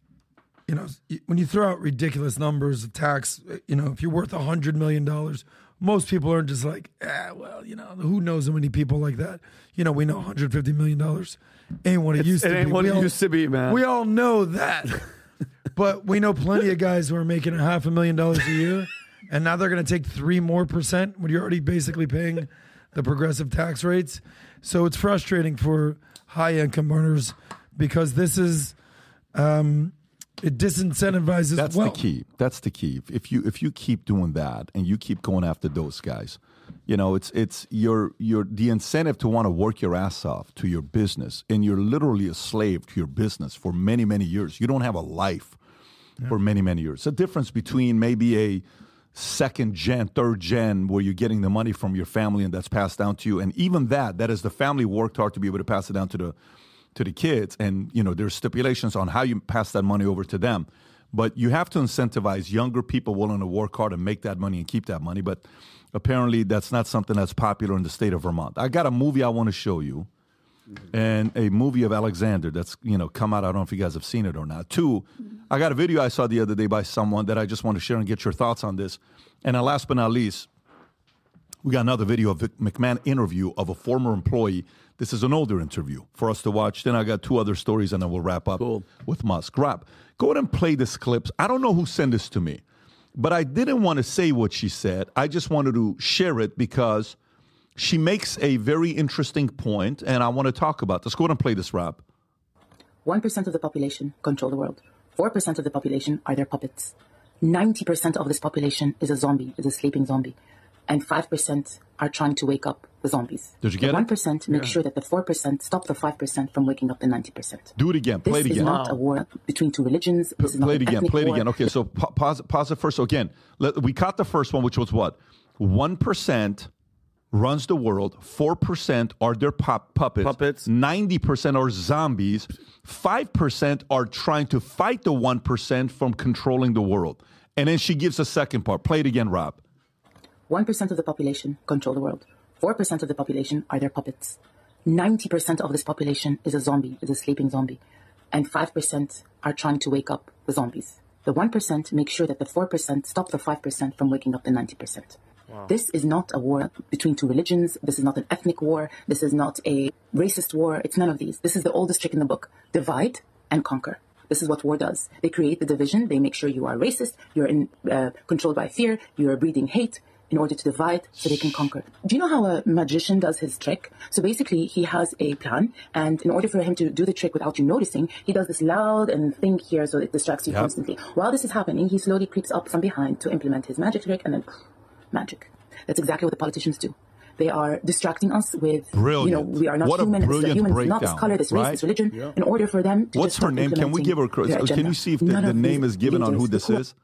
you know when you throw out ridiculous numbers of tax, you know if you're worth a hundred million dollars, most people aren't just like, ah, well, you know, who knows how many people like that? You know, we know 150 million dollars ain't what it It's- used it to ain't be. what we it all, used to be, man. We all know that, but we know plenty of guys who are making a half a million dollars a year, and now they're going to take three more percent when you're already basically paying the progressive tax rates. So it's frustrating for high income earners because this is um, it disincentivizes. That's the key. That's the key. If you if you keep doing that and you keep going after those guys, you know it's it's your your the incentive to want to work your ass off to your business, and you're literally a slave to your business for many many years. You don't have a life for many many years. The difference between maybe a second gen, third gen, where you're getting the money from your family and that's passed down to you, and even that, that is the family worked hard to be able to pass it down to the to the kids, and you know there's stipulations on how you pass that money over to them. But you have to incentivize younger people willing to work hard and make that money and keep that money. But apparently, that's not something that's popular in the state of Vermont. I got a movie I want to show you, and a movie of Alexander that's you know come out. I don't know if you guys have seen it or not. Two, I got a video I saw the other day by someone that I just want to share and get your thoughts on this. And last but not least, we got another video of Vince McMahon interview of a former employee. This is an older interview for us to watch. Then I got two other stories, and then we'll wrap up with Musk. Rob, go ahead and play this clips. I don't know who sent this to me, but I didn't want to say what she said. I just wanted to share it because she makes a very interesting point, and I want to talk about this. Go ahead and play this, Rob. 1% of the population control the world. 4% of the population are their puppets. 90% of this population is a zombie, is a sleeping zombie. And 5% are trying to wake up the zombies. Did you get the it? 1% make Yeah. sure that the 4% stop the 5% from waking up the 90%. Do it again. Play this it again. This is not a war between two religions. This is not play it again. ethnic Play it war. again. Okay, so pa- pause, pause it first. So again, let, we caught the first one, which was what? 1% runs the world, 4% are their pop- puppets, puppets, 90% are zombies, 5% are trying to fight the 1% from controlling the world. And then she gives a second part. Play it again, Rob. 1% of the population control the world. 4% of the population are their puppets. 90% of this population is a zombie, is a sleeping zombie. And 5% are trying to wake up the zombies. The 1% make sure that the 4% stop the 5% from waking up the 90%. This is not a war between two religions. This is not an ethnic war. This is not a racist war. It's none of these. This is the oldest trick in the book divide and conquer. This is what war does. They create the division. They make sure you are racist, you're in, uh, controlled by fear, you're breeding hate in order to divide so they can conquer. Do you know how a magician does his trick? So basically, he has a plan, and in order for him to do the trick without you noticing, he does this loud and thing here so it distracts you Yep. constantly. While this is happening, he slowly creeps up from behind to implement his magic trick, and then magic. That's exactly what the politicians do. They are distracting us with, you know, we are not What a human, this is a brilliant human, this is not this color, this race, right? this religion, Yeah. in order for them to What's just her name? Can we give her credit? Can you see if the, the name is given on who leaders, this is?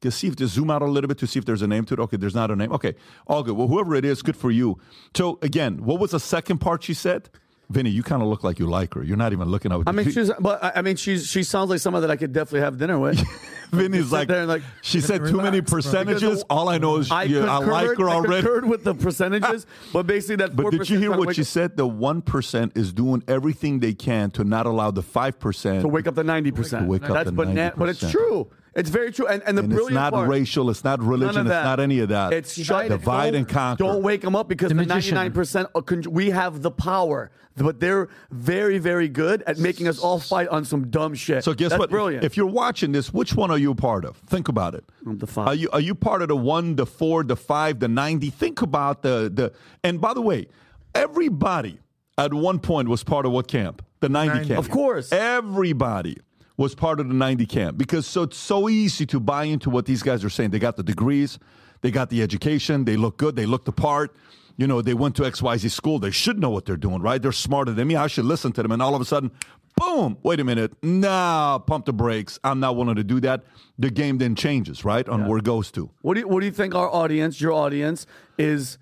Can see if to zoom out a little bit to see if there's a name to it. Okay, there's not a name. Okay, all good. Well, whoever it is, good for you. So again, what was the second part she said? Vinny, you kind of look like you like her. You're not even looking at. I mean, she's, but I I mean, she's she sounds like someone that I could definitely have dinner with. Vinny's like, there and like she said too many percentages. All I know is I, yeah, I like her already. I already. concurred with the percentages, but basically that. But 4% did you hear what she up- said? The one percent is doing everything they can to not allow the five percent to wake up the ninety percent. Wake up That's the bana- but it's true. It's very true. And and the And it's not part, racial. It's not religion. It's not any of that. It's shut. divide and conquer. Don't wake them up because The the ninety nine percent. We have the power, but they're very very good at making us all fight on some dumb shit. So guess That's what? Brilliant. If you're watching this, which one are you a part of? Think about it. the five. Are you are you part of the one, the four, the five, the ninety? Think about the the. And by the way, everybody at one point was part of what camp? The ninety 90. camp. Of course. Everybody was part of the ninety camp because so it's so easy to buy into what these guys are saying. They got the degrees, they got the education, they look good, they look the part. You know, they went to XYZ school. They should know what they're doing, right? They're smarter than me. I should listen to them. And all of a sudden, boom, wait a minute. Nah, pump the brakes. I'm not willing to do that. The game then changes, right? On where it goes to. What do you, what do you think our audience, your audience, is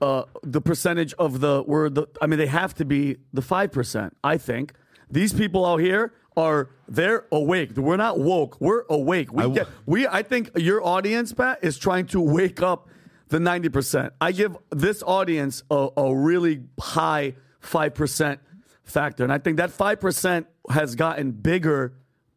uh, the percentage of the we're the I mean they have to be the five percent. I think these people out here are they're awake. We're not woke. We're awake. We get we. I think your audience, Pat, is trying to wake up the ninety percent. I give this audience a, a really high five percent factor, and I think that five percent has gotten bigger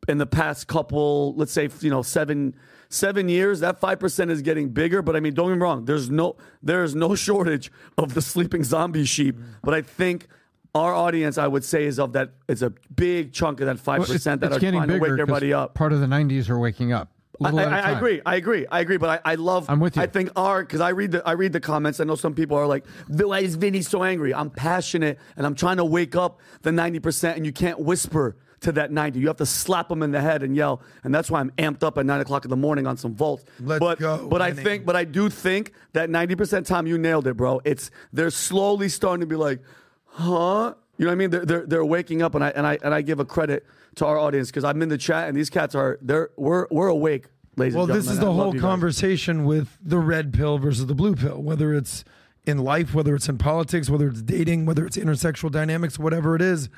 in the past couple, let's say, you know, seven seven years. That five percent is getting bigger. But I mean, don't get me wrong. There's no there is no shortage of the sleeping zombie sheep. But I think our audience, I would say, is of that. It's a big chunk of that five Well, percent that it's are getting trying to wake everybody up. Part of the 90s are waking up. I, little at a I, I time. agree. I agree. I agree. But I, I love. I'm with you. I think our because I read the I read the comments. I know some people are like, "Why is Vinny so angry?" I'm passionate and I'm trying to wake up the ninety percent, and you can't whisper to that ninety. You have to slap them in the head and yell, and that's why I'm amped up at nine o'clock in the morning on some volts. Let's but go, but I think but I do think that ninety percent time you nailed it, bro. It's they're slowly starting to be like, huh? You know what I mean? They're they're, they're waking up, and I and I and I give a credit to our audience because I'm in the chat, and these cats are they're we're we're awake. Ladies Well, this is the I whole conversation with the red pill versus the blue pill, whether it's in life, whether it's in politics, whether it's dating, whether it's intersexual dynamics, whatever it is.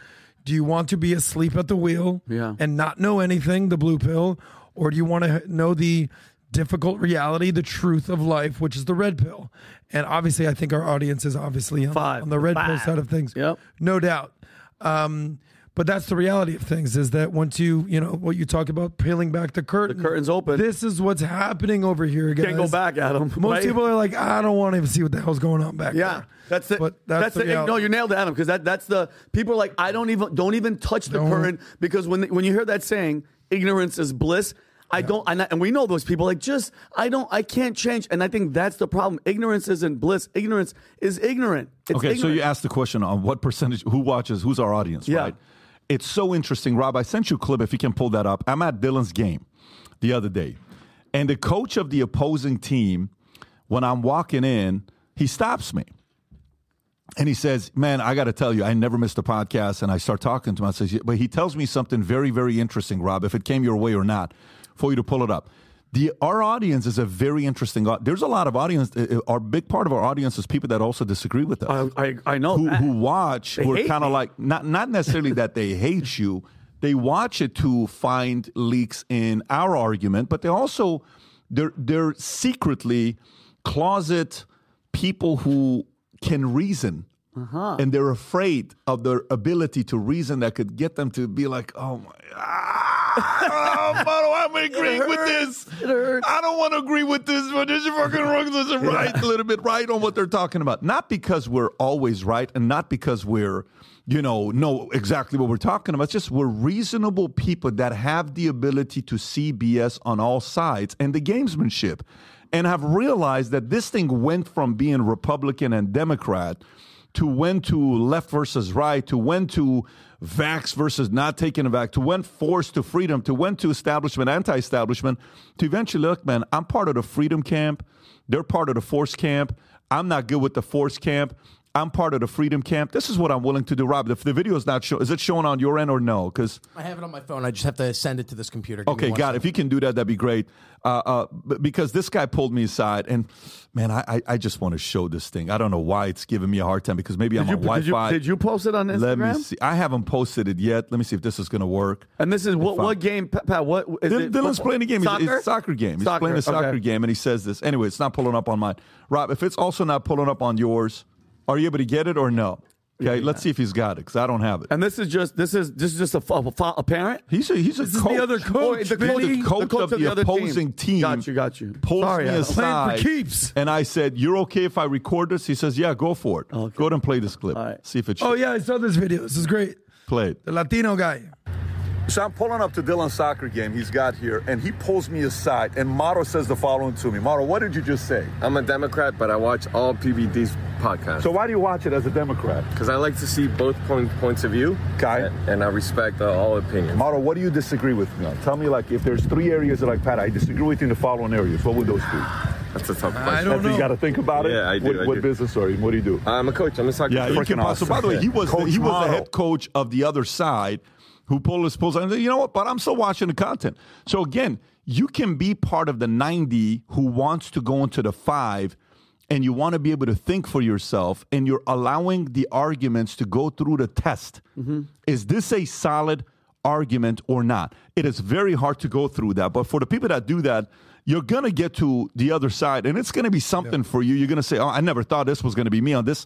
Do you want to be asleep at the wheel Yeah. and not know anything, the blue pill, or do you want to know the difficult reality, the truth of life, which is the red pill? And obviously, I think our audience is obviously on, Five. on the red pill side of things. Yep. No doubt. Um, but that's the reality of things is that once you, you know, what you talk about, peeling back the curtain. The curtain's open. This is what's happening over here, guys. Can't go back, Adam. Most right? people are like, I don't want to even see what the hell's going on back Yeah, there. that's it. But that's the the, reality. no. You nailed it, Adam. Because that that's the people are like I don't even don't even touch the Don't. current because when when you hear that saying ignorance is bliss. I don't, and, I, and we know those people. Like, just I don't, I can't change, and I think that's the problem. Ignorance isn't bliss. Ignorance is ignorant. It's okay, so you asked the question on what percentage, who watches, who's our audience, Yeah. right? It's so interesting, Rob. I sent you a clip if you can pull that up. I'm at Dylan's game the other day, and the coach of the opposing team, when I'm walking in, he stops me. And he says, Man, I got to tell you, I never missed a podcast. And I start talking to him. I says, But he tells me something very, very interesting, Rob, if it came your way or not, for you to pull it up. The, our audience is a very interesting. There's a lot of audience. uh, uh, Our big part of our audience is people that also disagree with us I, I, I know who, who watch They who are kind of like not not necessarily that they hate you they watch it to find leaks in our argument but they also they're they're secretly closet people who can reason Uh-huh. and they're afraid of their ability to reason that could get them to be like oh my ah, Mano, I'm agreeing with this. I don't want to agree with this, but this is fucking wrong. This is right a little bit right on what they're talking about. Not because we're always right, and not because we're, you know, know exactly what we're talking about. It's just we're reasonable people that have the ability to see BS on all sides and the gamesmanship, and have realized that this thing went from being Republican and Democrat to when to left versus right, to when to vax versus not taking a vax, to when force to freedom, to when to establishment, anti-establishment, to eventually look, man, I'm part of the freedom camp. They're part of the force camp. I'm not good with the force camp. I'm part of the freedom camp. This is what I'm willing to do, Rob. If the video is not show, is it showing on your end or no? Because I have it on my phone. I just have to send it to this computer. Give Okay, God. If you can do that, that'd be great. Uh, uh, because this guy pulled me aside, and man, I, I, I just want to show this thing. I don't know why it's giving me a hard time because maybe I'm Did on you, did, you, Wi-Fi. did you post it on Instagram? Let me see. I haven't posted it yet. Let me see if this is going to work. And this is what, If I- what game, Pat? Pat, What is Dylan- it? Dylan's football? playing a game. Soccer? It's a soccer game. He's Soccer, playing a soccer okay. game, and he says this. Anyway, it's not pulling up on mine. Rob, if it's also not pulling up on yours, are you able to get it or no? Okay, let's see if he's got it because I don't have it. And this is just this is this is just a, a, a parent. He's a he's a This coach. the other Oh, coach. the Vinny. the coach, of the, other opposing team. Got you, got you. Pulls Sorry, me Adam. Playing for aside, keeps. and I said, "You're okay if I record this?" He says, "Yeah, go for it. Go ahead and play this clip. Right. See if it's Oh, yeah, I saw this video. This is great. played." The Latino guy. So I'm pulling up to Dylan's soccer game he's got here, and he pulls me aside, and Maro says the following to me. Maro, what did you just say? I'm a Democrat, but I watch all PBD's podcasts. So why do you watch it as a Democrat? Because I like to see both point, points of view. Okay. And, and I respect uh, all opinions. Maro, what do you disagree with me on? Tell me, like, if there's three areas that, like, Pat, I disagree with you in the following areas, what would those be? That's a tough question. I don't You got to think about it. Yeah, I do, What, I what do. business are you? What do you do? I'm a coach. I'm a soccer Yeah, coach. you can pass. So by the way, he was Coach he was the head coach of the other side who pulled his pulls. And you know what? But I'm still watching the content. So again, you can be part of the 90 who wants to go into the five. And you want to be able to think for yourself, and you're allowing the arguments to go through the test. Is this a solid argument or not? It is very hard to go through that. But for the people that do that, you're going to get to the other side, and it's going to be something for you. You're going to say, "Oh, I never thought this was going to be me on this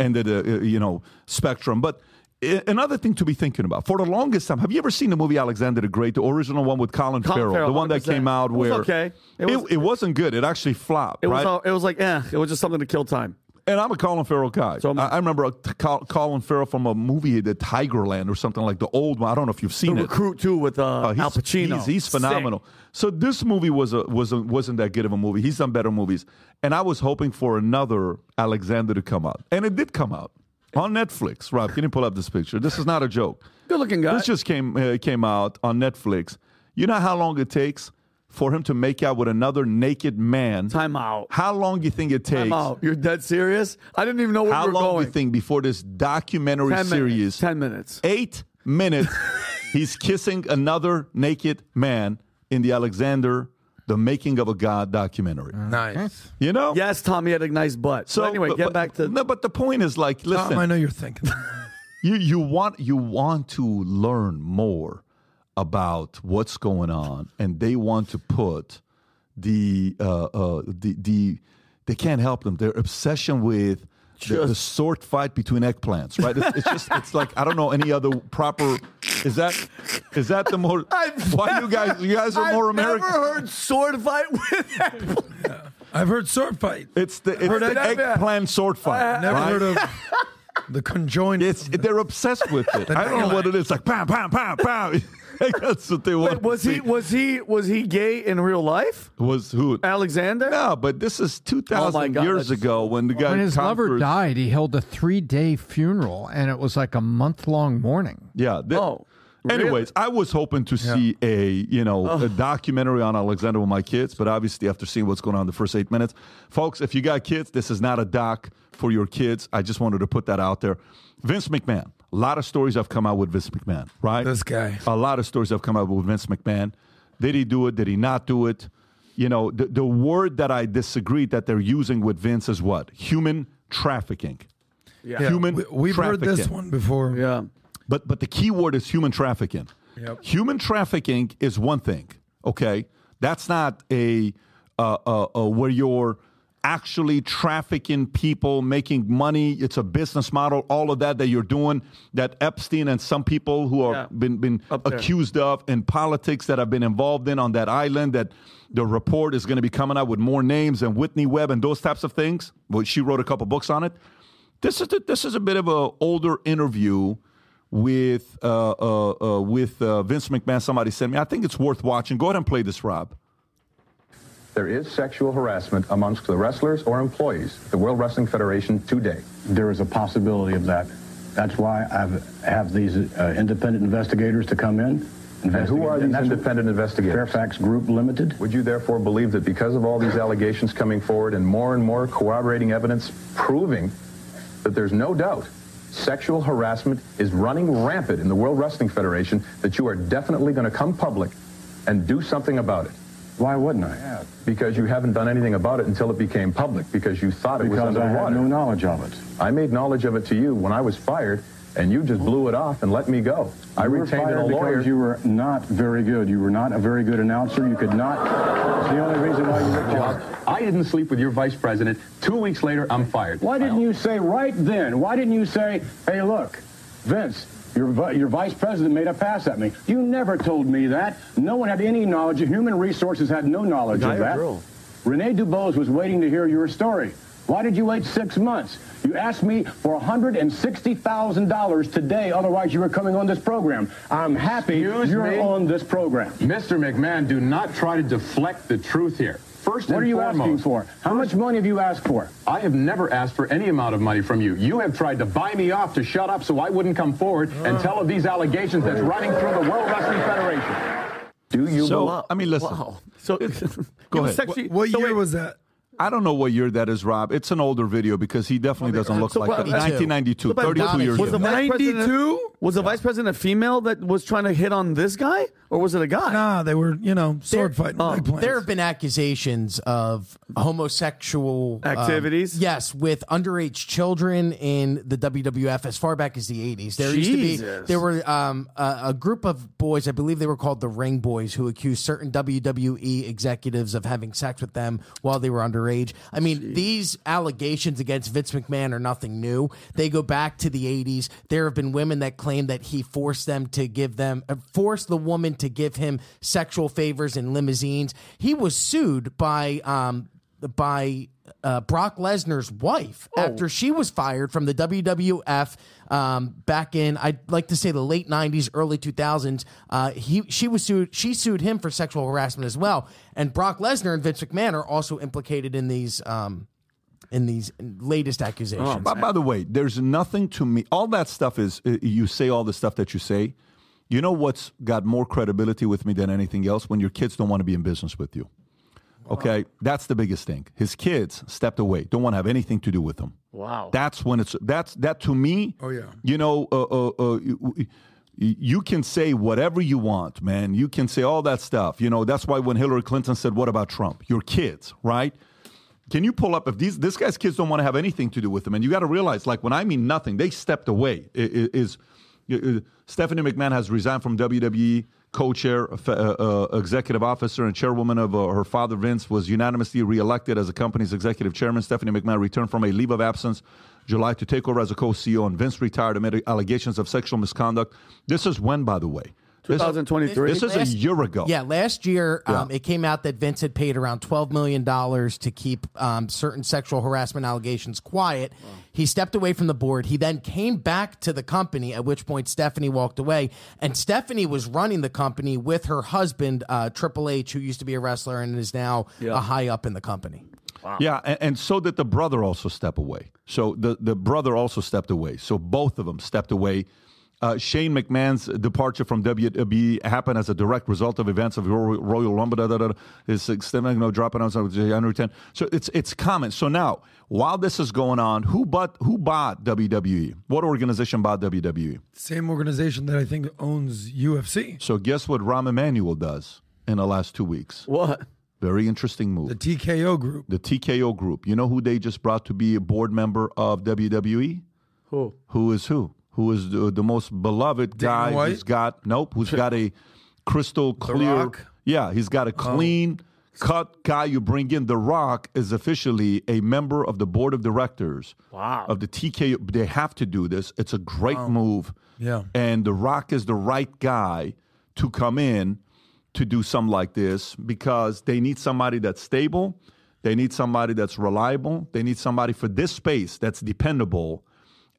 end of the uh, you know spectrum." But another thing to be thinking about for the longest time, have you ever seen the movie Alexander the Great, the original one with Colin, Colin Farrell, Farrell, the one that 100%. came out It was where okay. It it, was- it, wasn't good. It actually flopped. It was all, it was like eh, it was just something to kill time. And I'm a Colin Farrell guy. So I, I remember a, Col- Colin Farrell from a movie, The Tigerland, or something like the old one. I don't know if you've seen The it. Recruit too with uh, he's, Al Pacino. He's, he's Sick. phenomenal. So this movie was a, was a, wasn't that good of a movie. He's done better movies, and I was hoping for another Alexander to come out, and it did come out on Netflix. Rob, can you pull up this picture? This is not a joke. Good looking guy. This just came uh, came out on Netflix. You know how long it takes for him to make out with another naked man? Time out. How long do you think it takes? Time out. You're dead serious? I didn't even know where How we were long do you think before this documentary Ten series? minutes. Ten minutes. Eight minutes. he's kissing another naked man in the Alexander, the Making of a God documentary. Nice. You know? Yes, Tommy had a nice butt. So, anyway, but- get but- back to no. But the point is, like, listen. Tom, I know you're thinking. you you want you want to learn more about what's going on, and they want to put the uh, uh, the the they can't help them. Their obsession with the, the sword fight between eggplants, right? It's, it's just it's like I don't know any other proper. Is that is that the more? why you guys you guys are I've more American? I've never heard sword fight with I've heard sword fight. It's the it's Heard the that? eggplant sword fight. I, Never right? heard of the conjoined. It's they're obsessed with it. I don't know what it is. Like pow pow pow pow. That's what they want. Wait, was to he see. was he was he gay in real life? Was who? Alexander? No, but this is two Oh my thousand God, years ago when the guy When his lover died, he held a three day funeral, and it was like a month long mourning. Yeah. th- Oh. Anyways, I was hoping to see a you know a documentary on Alexander with my kids, but obviously after seeing what's going on in the first eight minutes, folks, if you got kids, this is not a doc for your kids. I just wanted to put that out there. Vince McMahon, a lot of stories have come out with Vince McMahon, right? This guy. A lot of stories have come out with Vince McMahon. Did he do it? Did he not do it? You know, the, the word that I disagree that they're using with Vince is what? Human trafficking. Yeah, Human we, we've heard this one before. Yeah. But but the key word is human trafficking. Yep. Human trafficking is one thing. Okay, that's not a uh, uh, uh, where you're actually trafficking people, making money. It's a business model. All of that that you're doing. That Epstein and some people who have Yeah. been been accused of in politics that have been involved in on that island. That the report is going to be coming out with more names and Whitney Webb and those types of things. Well, she wrote a couple books on it. This is a, this is a bit of an older interview with uh, uh, uh, with uh, Vince McMahon. Somebody sent me. I think it's worth watching. Go ahead and play this, Rob. There is sexual harassment amongst the wrestlers or employees of the World Wrestling Federation today. There is a possibility of that. That's why I've these uh, independent investigators to come in. And who are these independent investigators? Fairfax Group Limited. Would you therefore believe that because of all these allegations coming forward and more and more corroborating evidence proving that there's no doubt sexual harassment is running rampant in the World Wrestling Federation, that you are definitely going to come public and do something about it? Why wouldn't I? Because you haven't done anything about it until it became public, because you thought it was Because under I had no knowledge of it. I made knowledge of it to you when I was fired, and you just blew it off and let me go. I you were retained fired a lawyer. because you were not very good. You were not a very good announcer. You could not. It's the only reason why you were Job. I didn't sleep with your vice president. Two weeks later, I'm fired. Why didn't you say right then? Why didn't you say, hey, look, Vince, your, your vice president made a pass at me. You never told me that. No one had any knowledge. Human resources had no knowledge of that. girl? Rene Dubose was waiting to hear your story. Why did you wait six months? You asked me for $160,000 today, otherwise you were coming on this program. I'm happy Excuse you're me? on this program. Mr. McMahon, do not try to deflect the truth here. First What and are you foremost, asking for? How much money have you asked for? I have never asked for any amount of money from you. You have tried to buy me off to shut up so I wouldn't come forward and oh. tell of these allegations that's running through the World Wrestling Federation. Do you So believe? I mean, listen. Wow. So Go ahead. sexy- What so year wait, was that? I don't know what year that is, Rob. It's an older video because he definitely doesn't look so like that. 1992, 32 was- years was ago. the vice president- 92? Was the vice president a female that was trying to hit on this guy, or was it a guy? Nah, they were, you know, sword There- fighting. Eggplants. There have been accusations of homosexual um, Activities? yes, with underage children in the WWF as far back as the 80s. There used to be there were um, a, a group of boys, I believe they were called the Ring Boys, who accused certain WWE executives of having sex with them while they were underage. I mean, these allegations against Vince McMahon are nothing new. They go back to the 80s. There have been women that claim that he forced them to give them uh, forced the woman to give him sexual favors in limousines. He was sued by um, by uh, Brock Lesnar's wife Oh. after she was fired from the WWF um, back in I'd like to say the late '90s, early 2000s. Uh, he she was sued. She sued him for sexual harassment as well. And Brock Lesnar and Vince McMahon are also implicated in these um, in these latest accusations. Oh, by, by the way, there's nothing to me. All that stuff is uh, you say all the stuff that you say. You know what's got more credibility with me than anything else? When your kids don't want to be in business with you. Okay, that's the biggest thing. His kids stepped away, don't want to have anything to do with him. Wow. That's when it's that's that to me. Oh, yeah. You know, uh, uh, uh, you, you can say whatever you want, man. You can say all that stuff. You know, that's why when Hillary Clinton said, "What about Trump?" Your kids, right? Can you pull up if these this guy's kids don't want to have anything to do with him? And you got to realize, like when I mean nothing, they stepped away. I- I- Is, uh, Stephanie McMahon has resigned from WWE co-chair, uh, uh, executive officer, and chairwoman of uh, her father Vince was unanimously reelected as the company's executive chairman. Stephanie McMahon returned from a leave of absence July to take over as a co-CEO, and Vince retired amid allegations of sexual misconduct. This is when, by the way. This- 2023. This is a year ago. Yeah, last year um, it came out that Vince had paid around twelve million dollars to keep um, certain sexual harassment allegations quiet. He stepped away from the board. He then came back to the company, at which point Stephanie walked away. And Stephanie was running the company with her husband, uh, Triple H, who used to be a wrestler and is now Yeah. a high up in the company. Yeah, and, and so did the brother also step away. So the, the brother also stepped away. So both of them stepped away. Uh, Shane McMahon's departure from WWE happened as a direct result of events of Royal, Royal Rumble. Da, da, da, da, his extended, you know, dropping out of January 10. So it's it's common. So now, while this is going on, who bought who bought WWE? What organization bought WWE? Same organization that I think owns UFC. So guess what Rahm Emanuel does in the last two weeks? What? Very interesting move. The TKO group. The TKO group. You know who they just brought to be a board member of WWE? Who? Who is who? Who is the, the most beloved guy White? who's got nope, who's got a crystal clear Rock? Oh. Yeah, he's got a oh. clean cut guy you bring in. The Rock is officially a member of the board of directors Wow. of the TK They have to do this. It's a great move. Yeah. And The Rock is the right guy to come in to do something like this because they need somebody that's stable. They need somebody that's reliable. They need somebody for this space that's dependable.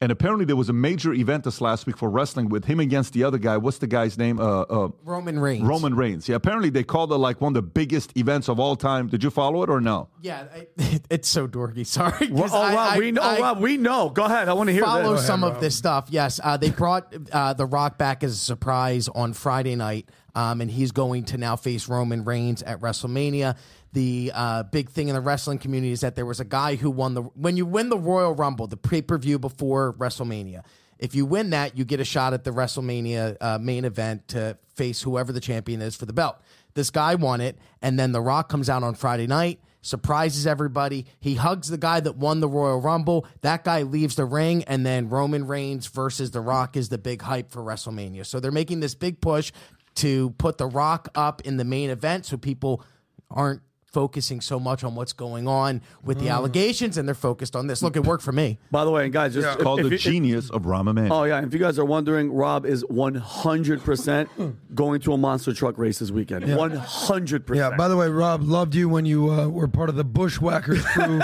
And apparently, there was a major event this last week for wrestling with him against the other guy. What's the guy's name? Uh, uh, Roman Reigns. Roman Reigns. Yeah, apparently they called it like one of the biggest events of all time. Did you follow it or no? Yeah, I, it's so dorky. Sorry. Well, oh, I- Rob, I- we know. I- oh, Rob, we know. Go ahead. I want to hear follow this. some of this stuff. Yes, uh, they brought uh, The Rock back as a surprise on Friday night, um, and he's going to now face Roman Reigns at WrestleMania. The uh, big thing in the wrestling community is that there was a guy who won the when you win the Royal Rumble, the pay per view before WrestleMania. If you win that, you get a shot at the WrestleMania uh, main event to face whoever the champion is for the belt. This guy won it, and then The Rock comes out on Friday night surprises everybody. He hugs the guy that won the Royal Rumble. That guy leaves the ring, and then Roman Reigns versus The Rock is the big hype for WrestleMania. So they're making this big push to put The Rock up in the main event so people aren't focusing so much on what's going on with the allegations and they're focused on this. Look, it worked for me. By the way, guys, just It's called if the you- if- genius of Rahm Emanuel. Oh yeah, if you guys are wondering, Rob is 100% going to a monster truck race this weekend. 100%. Yeah. By the way, Rob loved you when you uh, were part of the Bushwhackers crew.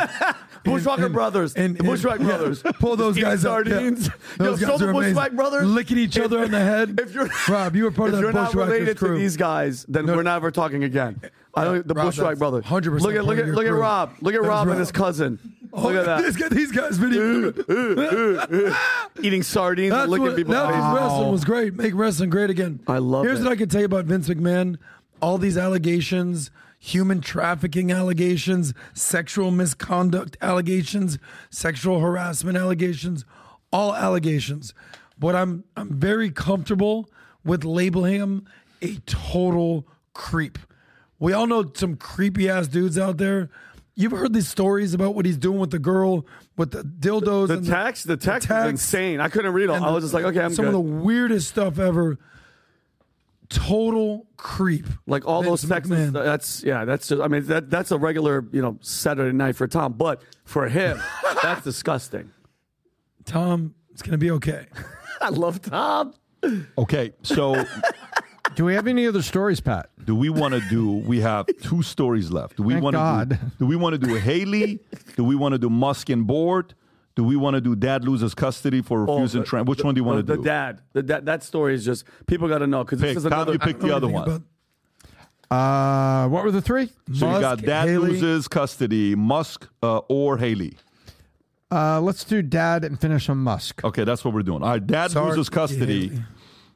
Bushwhacker brothers, the Bushwhack yeah, brothers. Pull those Eating guys up. yeah. sardines. Those Yo, guys so are the amazing. Bushwhack brothers licking each other on the head. If you're Rob, you were part if of the Bushwhackers. If you're not Bushwhackers related crew. to these guys, then we're never talking again. I don't. The Rob, Bushwhack that's brothers. 100% Look at look at look at. Rob. Look at Rob and his cousin. Oh, Look at that. These guys, these guys video. Eating sardines That's and licking what, that's faces. what wrestling was great. Make wrestling great again. I love it. Here's it. what I can tell you about Vince McMahon. All these allegations, human trafficking allegations, sexual misconduct allegations, sexual harassment allegations, all allegations. But I'm I'm very comfortable with labeling him a total creep. We all know some creepy ass dudes out there. You've heard these stories about what he's doing with the girl with the dildos. The and text, the text is insane. I couldn't read all. and I was just like, okay, I'm good. some good. of the weirdest stuff ever. Total creep. like all Vince those texts. McMahon. That's yeah. That's just. I mean, that that's a regular you know Saturday night for Tom, but for him, that's disgusting. Tom, it's gonna be okay. I love Tom. Okay, so Do we have any other stories, Pat? Do we want to do? We have two stories left. Do we Thank want to? God. Do, do we want to do Haley? do we want to do Musk and board? Do we want to do dad loses custody for refusing? Oh, the- Trump? Which the- one do you want the, to do? The dad. The dad. That story is just people got to know because this Pick. is Tom, another. you pick the other one. Uh, what were the three? So you got dad Haley. loses custody, Musk uh, or Haley. Uh, let's do dad and finish on Musk. Okay, that's what we're doing. All right, dad Sorry, loses custody Haley.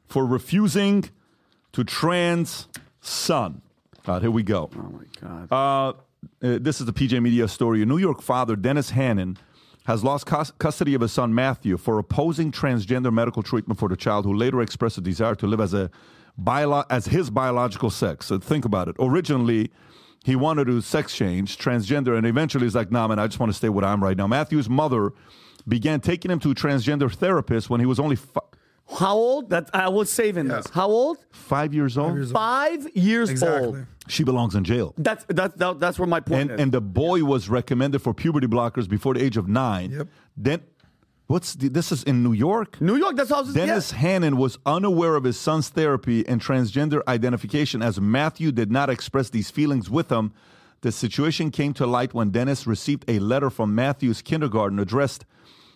for refusing to trans son. All right, here we go. Oh my God. Uh, uh, this is the PJ Media story. A New York father, Dennis Hannon, has lost cus- custody of his son Matthew for opposing transgender medical treatment for the child, who later expressed a desire to live as a bio- as his biological sex. So think about it. Originally, he wanted to sex change, transgender, and eventually he's like, "Nah, man, I just want to stay what I'm right now." Matthew's mother began taking him to a transgender therapist when he was only How old? That I was saving this. How old? five years old. Five years old. She belongs in jail. That's that's that, that's where my point and, is. and the boy was recommended for puberty blockers before the age of nine. Yep. Then, what's the, this is in New York? New York. That's how I was. Dennis Hannon was unaware of his son's therapy and transgender identification as Matthew did not express these feelings with him. The situation came to light when Dennis received a letter from Matthew's kindergarten addressed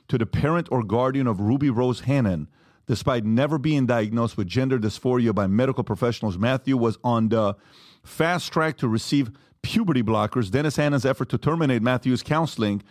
to the parent or guardian of Ruby Rose Hannon. Despite never being diagnosed with gender dysphoria by medical professionals, Matthew was on the fast track to receive puberty blockers. Dennis Hannon's effort to terminate Matthew's counseling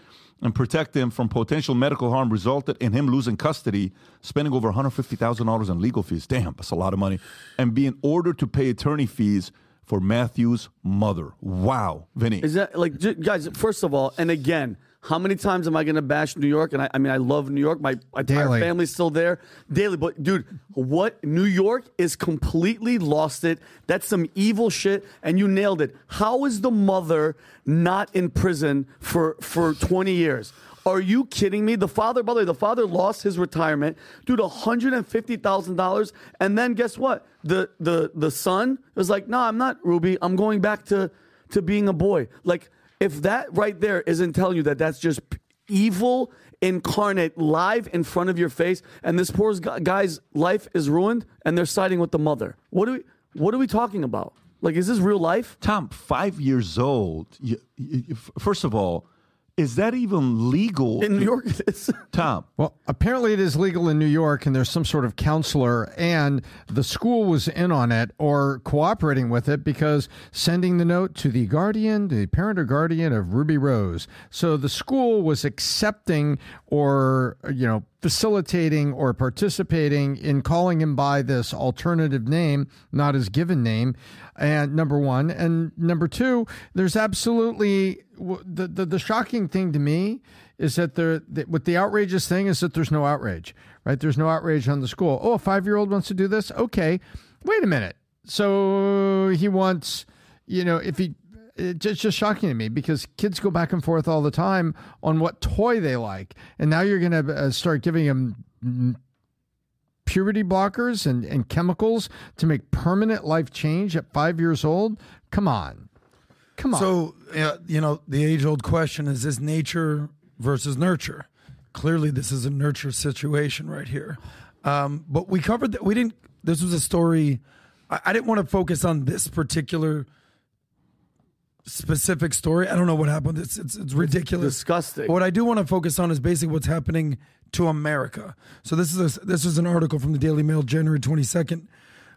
and protect him from potential medical harm resulted in him losing custody, spending over $150,000 in legal fees. Damn, that's a lot of money. And being ordered to pay attorney fees for Matthew's mother. Wow, Vinny. Is that like, guys? First of all, and again, how many times am I going to bash New York? And I, I mean, I love New York. My entire Daily. family's still there daily. But dude, what New York is completely lost it. That's some evil shit, and you nailed it. How is the mother not in prison for for twenty years? Are you kidding me? The father, by the way, the father lost his retirement, dude, hundred and fifty thousand dollars, and then guess what? The the the son was like, "No, I'm not Ruby. I'm going back to to being a boy." Like, if that right there isn't telling you that that's just evil incarnate, live in front of your face, and this poor guy's life is ruined, and they're siding with the mother. What are we? What are we talking about? Like, is this real life? Tom, five years old. You, you, first of all, is that even legal in New York? It is. Tom. Well, apparently it is legal in New York, and there's some sort of counselor, and the school was in on it or cooperating with it because sending the note to the guardian, the parent or guardian of Ruby Rose. So the school was accepting or, you know, facilitating or participating in calling him by this alternative name, not his given name. And number one. And number two, there's absolutely the, the, the shocking thing to me is that there, that what the outrageous thing is that there's no outrage, right? There's no outrage on the school. Oh, a five year old wants to do this? Okay. Wait a minute. So he wants, you know, if he, it's just, shocking to me because kids go back and forth all the time on what toy they like. And now you're going to uh, start giving them puberty blockers and, and chemicals to make permanent life change at five years old. Come on. Come on. So, uh, you know, the age old question is this nature versus nurture? Clearly, this is a nurture situation right here. Um, but we covered that. We didn't, this was a story. I, I didn't want to focus on this particular specific story. I don't know what happened. It's, it's, it's ridiculous. disgusting. But what I do want to focus on is basically what's happening to America. So this is a, this is an article from the Daily Mail, January 22nd.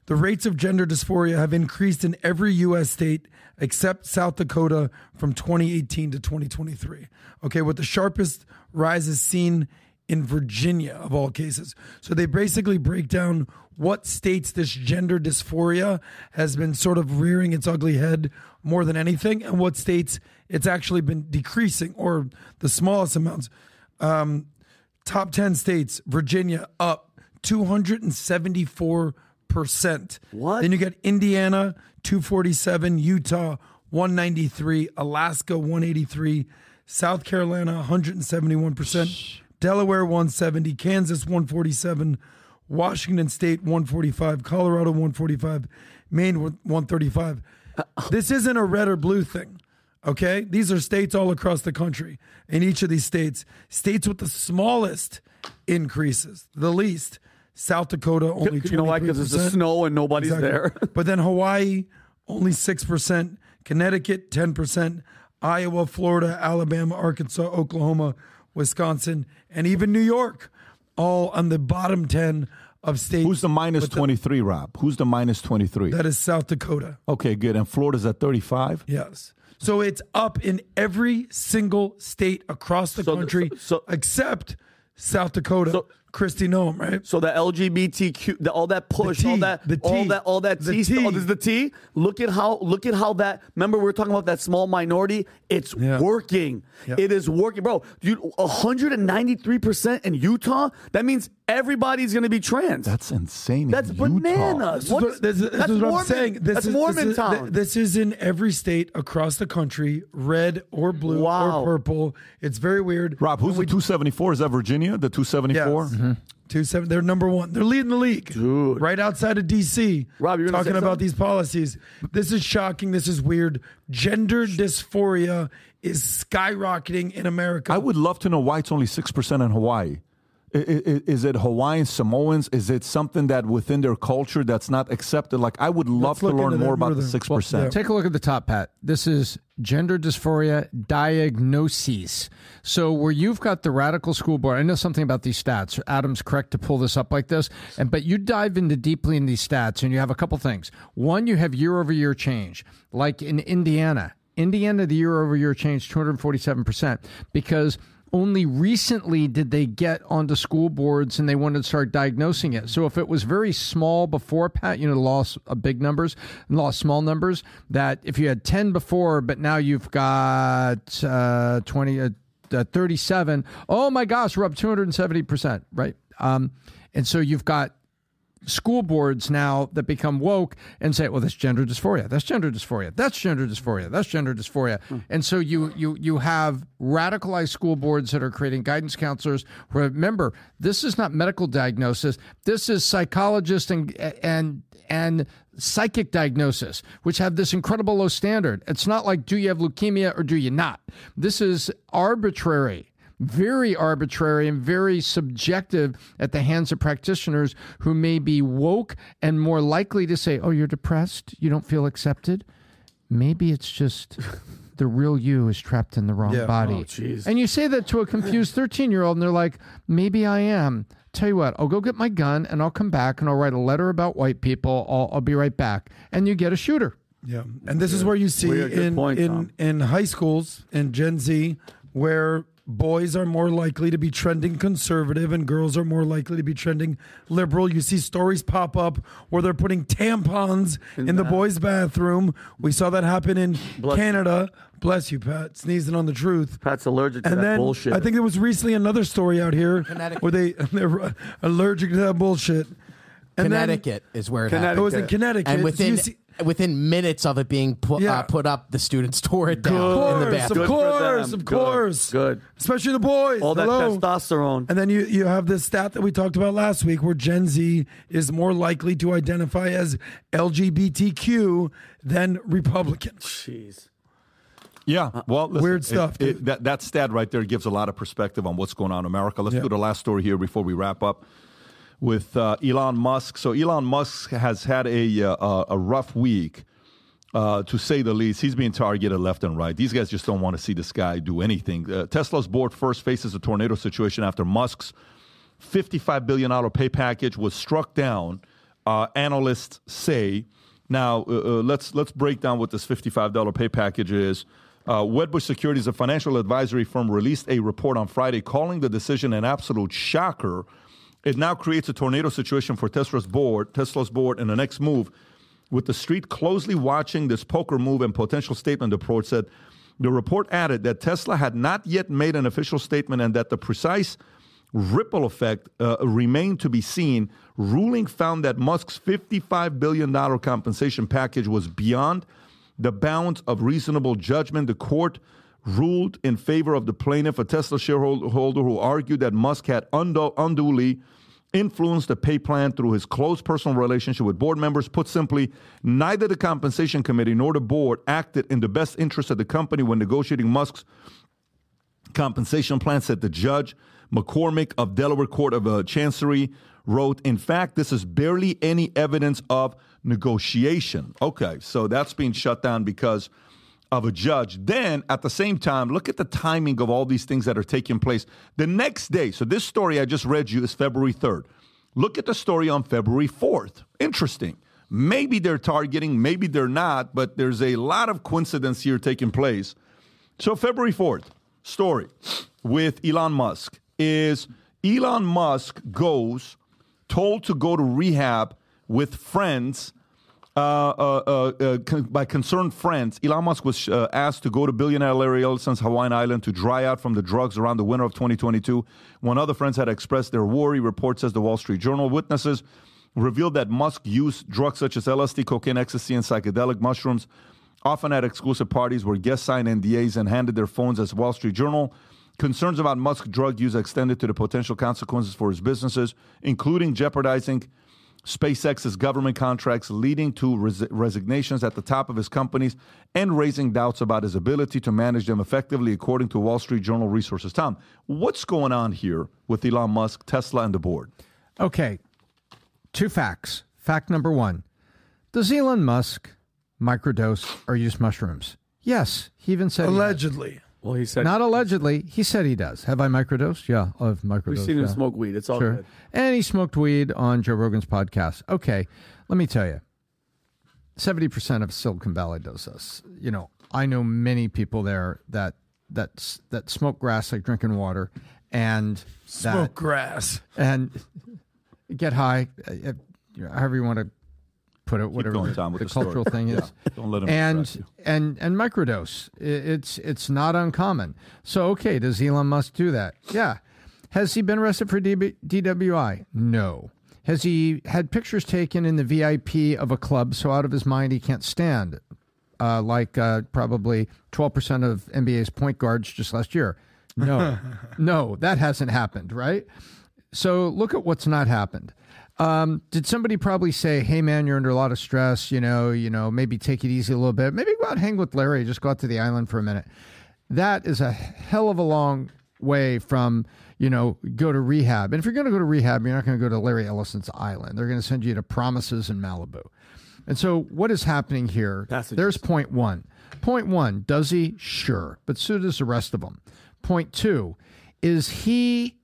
The rates of gender dysphoria have increased in every U.S. state except South Dakota from 2018 to 2023. Okay, with the sharpest rises seen in Virginia of all cases. So they basically break down what states this gender dysphoria has been sort of rearing its ugly head more than anything, and what states it's actually been decreasing or the smallest amounts. Um, top 10 states, Virginia up 274 percent. What? Then you got Indiana 247, Utah 193, Alaska 183, South Carolina 171 percent, Delaware 170, Kansas 147, Washington State 145, Colorado 145, Maine 135. This isn't a red or blue thing. Okay? These are states all across the country. In each of these states, states with the smallest increases, the least, South Dakota only. You know why? Because it's the 23%. snow and nobody's Exactly. there. but then Hawaii only six percent, Connecticut ten percent, Iowa, Florida, Alabama, Arkansas, Oklahoma, Wisconsin, and even New York, all on the bottom ten of states. Who's the minus with the- 23, Rob? Who's the minus 23? That is South Dakota. Okay, good. And Florida's at 35? Yes. So it's up in every single state across the So the- country except South Dakota. Kristi Noem, right? So the LGBTQ, the, all that push, all that, the all T, that, all that the T, T. Oh, this is the T. Look at how, look at how that. Remember, we were talking about that small minority. It's working. Yeah. It is working, bro. Dude, 193 percent in Utah. That means everybody's going to be trans. That's insane. That's bananas. This What's- what, this, is- this that's is what Mormon. I'm saying. This that's is, Mormon this is, town. This is in every state across the country, red or blue Wow. or purple. It's very weird. Rob, who's the 274? Is that Virginia? The 274? Yes. Mm-hmm. Two seven. They're number one. They're leading the league, Dude. right outside of DC. Rob, you're talking about these policies. This is shocking. This is weird. Gender dysphoria is skyrocketing in America. I would love to know why it's only 6% in Hawaii. I- I- Is it Hawaiian Samoans? Is it something that within their culture that's not accepted? Like, I would love Let's to learn more about the 6%. Take a look at the top, Pat. This is gender dysphoria diagnoses. So where you've got the radical school board, I know something about these stats. Adam's correct to pull this up like this, and but you dive into deeply in these stats, and you have a couple things. One, you have year over year change, like in Indiana. Indiana, the year over year change 247 percent because only recently did they get onto school boards and they wanted to start diagnosing it. So if it was very small before, Pat, you know, lost big numbers and lost small numbers, that if you had 10 before, but now you've got uh, 20, uh, uh, 37, oh my gosh, we're up 270%, right? Um, and so you've got school boards now that become woke and say, "Well, that's gender dysphoria. That's gender dysphoria. That's gender dysphoria. That's gender dysphoria." Hmm. And so you you you have radicalized school boards that are creating guidance counselors. Remember, this is not medical diagnosis. This is psychologist and and and psychic diagnosis, which have this incredible low standard. It's not like do you have leukemia or do you not. This is arbitrary very arbitrary and very subjective at the hands of practitioners who may be woke and more likely to say, Oh, you're depressed? You don't feel accepted? Maybe it's just the real you is trapped in the wrong Yeah. body. Oh, and you say that to a confused 13 year old, and they're like, Maybe I am. Tell you what, I'll go get my gun and I'll come back and I'll write a letter about white people. I'll, I'll be right back. And you get a shooter. Yeah, and this is where you see Weird. Good in point, in Tom. in high schools in Gen Z where boys are more likely to be trending conservative and girls are more likely to be trending liberal. You see stories pop up where they're putting tampons in, the that. boys' bathroom. We saw that happen in Bless- Canada. Bless you, Pat. Sneezing on the truth. Pat's allergic to And that then bullshit. I think there was recently another story out here where they they're allergic to that bullshit. And then- Connecticut is where it Connecticut. happened. It was in Connecticut. And So within you see- within minutes of it being put Yeah. uh, put up, the students tore it down Of in the course, bathroom. of Good for course, them. of Good. course. Good. Especially the boys. All that Hello. testosterone. And then you, you have this stat that we talked about last week where Gen Z is more likely to identify as LGBTQ than Republican. Jeez. Yeah, well, listen, weird it- stuff, it- that that stat right there gives a lot of perspective on what's going on in America. Let's Yeah. do the last story here before we wrap up with uh, Elon Musk. So Elon Musk has had a uh, a rough week, uh, to say the least. He's being targeted left and right. These guys just don't want to see this guy do anything. Uh, Tesla's board first faces a tornado situation after Musk's $55 billion pay package was struck down, uh, analysts say. Now, uh, let's, let's break down what this $55 pay package is. Uh, Wedbush Securities, a financial advisory firm, released a report on Friday calling the decision an absolute shocker. It now creates a tornado situation for Tesla's board, Tesla's board, and the next move. With the street closely watching this poker move and potential statement, the report said the report added that Tesla had not yet made an official statement and that the precise ripple effect uh, remained to be seen. Ruling found that Musk's $55 billion compensation package was beyond the bounds of reasonable judgment. The court ruled in favor of the plaintiff, a Tesla shareholder who argued that Musk had undo- unduly influenced the pay plan through his close personal relationship with board members. Put simply, neither the compensation committee nor the board acted in the best interest of the company when negotiating Musk's compensation plan, said the judge. McCormick of Delaware Court of uh, Chancery wrote, in fact, this is barely any evidence of negotiation. Okay, so that's being shut down because of a judge. Then at the same time, look at the timing of all these things that are taking place. The next day, so this story I just read you is February 3rd. Look at the story on February 4th. Interesting. Maybe they're targeting, maybe they're not, but there's a lot of coincidence here taking place. So, February 4th, story with Elon Musk is Elon Musk goes, told to go to rehab with friends. Uh, uh, uh, by concerned friends, Elon Musk was asked to go to billionaire Larry Ellison's Hawaiian Island to dry out from the drugs around the winter of 2022. When other friends had expressed their worry, reports says the Wall Street Journal. Witnesses revealed that Musk used drugs such as LSD, cocaine, ecstasy, and psychedelic mushrooms, often at exclusive parties where guests signed NDAs and handed their phones as Wall Street Journal. Concerns about Musk drug use extended to the potential consequences for his businesses, including jeopardizing SpaceX's government contracts, leading to res- resignations at the top of his companies, and raising doubts about his ability to manage them effectively, according to Wall Street Journal resources. Tom, what's going on here with Elon Musk, Tesla, and the board? Okay, two facts. Fact number one Does Elon Musk microdose or use mushrooms? Yes. He even said allegedly. Well, he said not allegedly. He said he does. Have I microdosed? Yeah, I've microdosed. We've seen him yeah. smoke weed. It's all sure. good. And he smoked weed on Joe Rogan's podcast. Okay, let me tell you. Seventy percent of Silicon Valley does this. You know, I know many people there that that that smoke grass like drinking water, and Smoke that, grass. and get high, uh, however you want to put it, whatever going, the, Tom, the the cultural thing Yeah. is. Don't let him and and and microdose. It's it's not uncommon. So okay, does Elon Musk do that? Yeah. Has he been arrested for DB, DWI? No. Has he had pictures taken in the VIP of a club so out of his mind he can't stand? Uh, like uh, probably 12% of NBA's point guards just last year. No, no, that hasn't happened, right? So look at what's not happened. Um, did somebody probably say, "Hey, man, you're under a lot of stress. You know, you know, maybe take it easy a little bit. Maybe go out and hang with Larry. Just go out to the island for a minute." That is a hell of a long way from you know go to rehab. And if you're going to go to rehab, you're not going to go to Larry Ellison's island. They're going to send you to Promises in Malibu. And so, what is happening here? There's point one. Point one, does he? Sure. But so does the rest of them. Point two, is he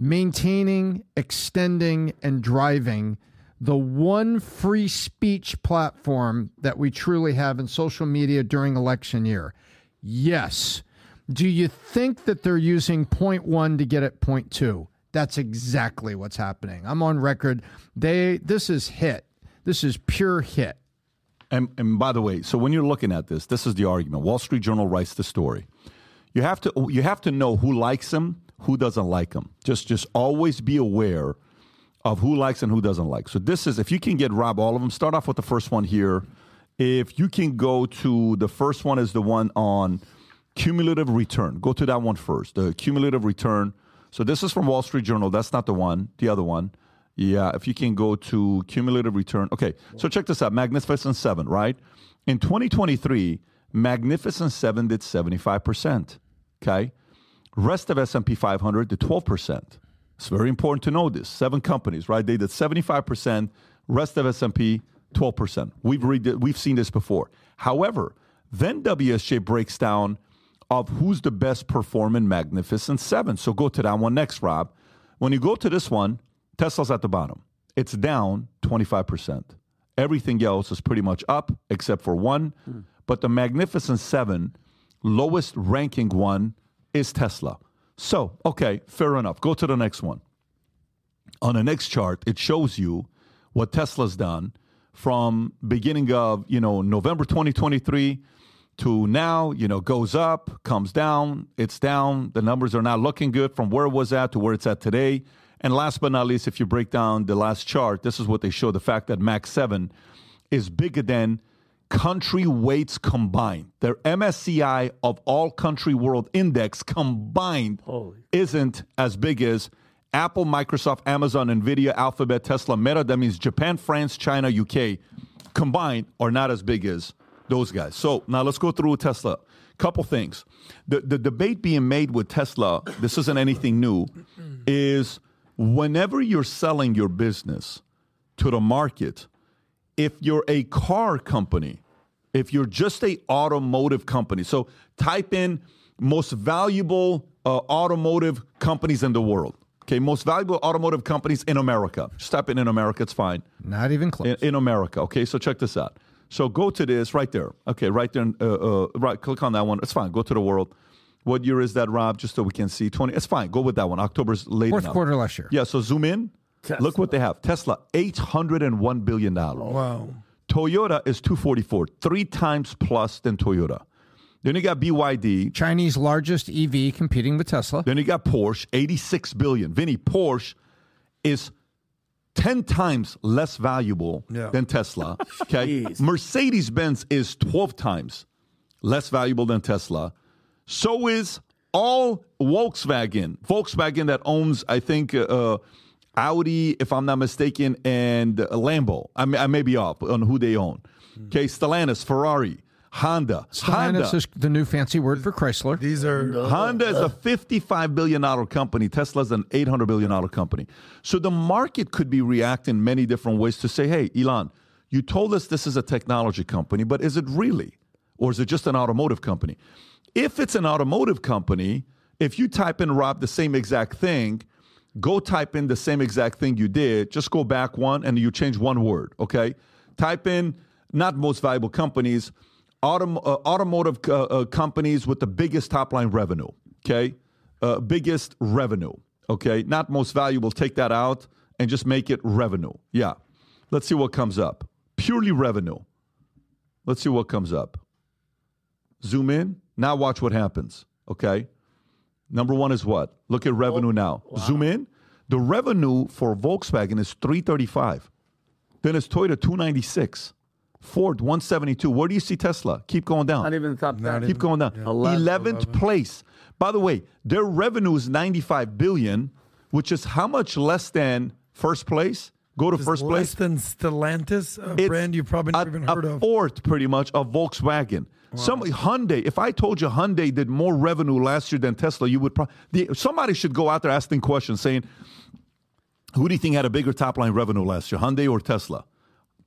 maintaining, extending, and driving the one free speech platform that we truly have in social media during election year? Yes. Do you think that they're using point one to get at point two? That's exactly what's happening. I'm on record. They this is hit. This is pure hit. And, and by the way, so when you're looking at this, this is the argument. Wall Street Journal writes the story. You have to you have to know who likes him, who doesn't like them. Just just always be aware of who likes and who doesn't like. So this is if you can get Rob all of them. Start off with the first one here. If you can go to the first one is the one on cumulative return. Go to that one first. The cumulative return. So this is from Wall Street Journal. That's not the one. The other one. Yeah, if you can go to cumulative return. Okay, so check this out. Magnificent Seven, right? In 2023, Magnificent Seven did 75%. Okay, rest of S&P 500 to 12%. It's very important to know this. Seven companies, right? They did 75%. Rest of S&P 12%. We've read we've seen this before. However, then WSJ breaks down of who's the best performing Magnificent Seven. So go to that one next, Rob. When you go to this one, Tesla's at the bottom. It's down 25%. Everything else is pretty much up except for one. Hmm. But the Magnificent Seven, lowest ranking one, is Tesla. So, okay, fair enough. Go to the next one. On the next chart, it shows you what Tesla's done from beginning of, you know, November 2023 to now, you know, goes up, comes down, it's down. The numbers are not looking good from where it was at to where it's at today. And last but not least, if you break down the last chart, this is what they show the fact that Max 7 is bigger than country weights combined. Their MSCI of all country world index combined isn't as big as Apple, Microsoft, Amazon, Nvidia, Alphabet, Tesla, Meta. That means Japan, France, China, UK combined are not as big as those guys. So now let's go through Tesla. Couple things. The the debate being made with Tesla, this isn't anything new, is whenever you're selling your business to the market, if you're a car company, if you're just a automotive company, so type in most valuable uh, automotive companies in the world. Okay, most valuable automotive companies in America. Just type in in America, it's fine. Not even close. In, in America. Okay, so check this out. So go to this right there. Okay, right there. Uh, uh, right, click on that one. It's fine. Go to the world. What year is that, Rob? Just so we can see. 20. It's fine. Go with that one. October's late Fourth enough. quarter last year. Yeah, so zoom in. Look what they have. Tesla, $801 billion. Wow. Toyota is 244, three times plus than Toyota. Then you got BYD. Chinese largest EV competing with Tesla. Then you got Porsche, 86 billion. Vinny, Porsche is 10 times less valuable Yeah. than Tesla. Okay. Mercedes Benz is 12 times less valuable than Tesla. So is all Volkswagen. Volkswagen that owns, I think, uh, Audi, if I'm not mistaken, and Lambo. I may, I may be off on who they own. Hmm. Okay. Stellantis, Ferrari, Honda. Honda. Stellantis is the new fancy word for Chrysler. These are Honda is a $55 billion company. Tesla's an $800 billion company. So the market could be reacting many different ways to say, hey, Elon, you told us this is a technology company, but is it really? Or is it just an automotive company? If it's an automotive company, if you type in, Rob, the same exact thing, go type in the same exact thing you did, just go back one and you change one word, okay? Type in not most valuable companies, autom- uh, automotive uh, uh, companies with the biggest top line revenue, okay? Uh, biggest revenue, okay? Not most valuable, take that out and just make it revenue. Yeah. Let's see what comes up. Purely revenue. Let's see what comes up. Zoom in. Now watch what happens, okay? Number one is what? Look at revenue now. Oh, Zoom in. The revenue for Volkswagen is 335. Then it's Toyota 296. Ford 172. Where do you see Tesla? Keep going down. Not even top ten. Keep going down. 11th place. By the way, their revenue is 95 billion, which is how much less than first place? Go to Just first less place. than Stellantis, a It's brand you've probably never even heard a of. fourth, pretty much, of Volkswagen. Some Hyundai. If I told you Hyundai did more revenue last year than Tesla, you would probably. Somebody should go out there asking questions, saying, "Who do you think had a bigger top line revenue last year, Hyundai or Tesla?"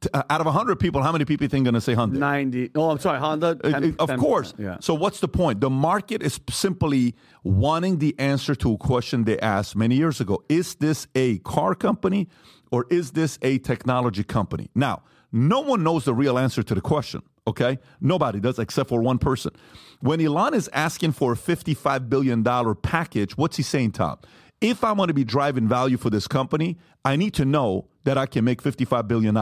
T- uh, out of hundred people, how many people you think going to say Hyundai? 90. Oh, I'm sorry, Honda. Uh, 10, of 10, course. Yeah. So what's the point? The market is simply wanting the answer to a question they asked many years ago. Is this a car company or is this a technology company? Now, no one knows the real answer to the question, okay? Nobody does except for one person. When Elon is asking for a $55 billion package, what's he saying, Tom? If I want to be driving value for this company, I need to know that I can make $55 billion.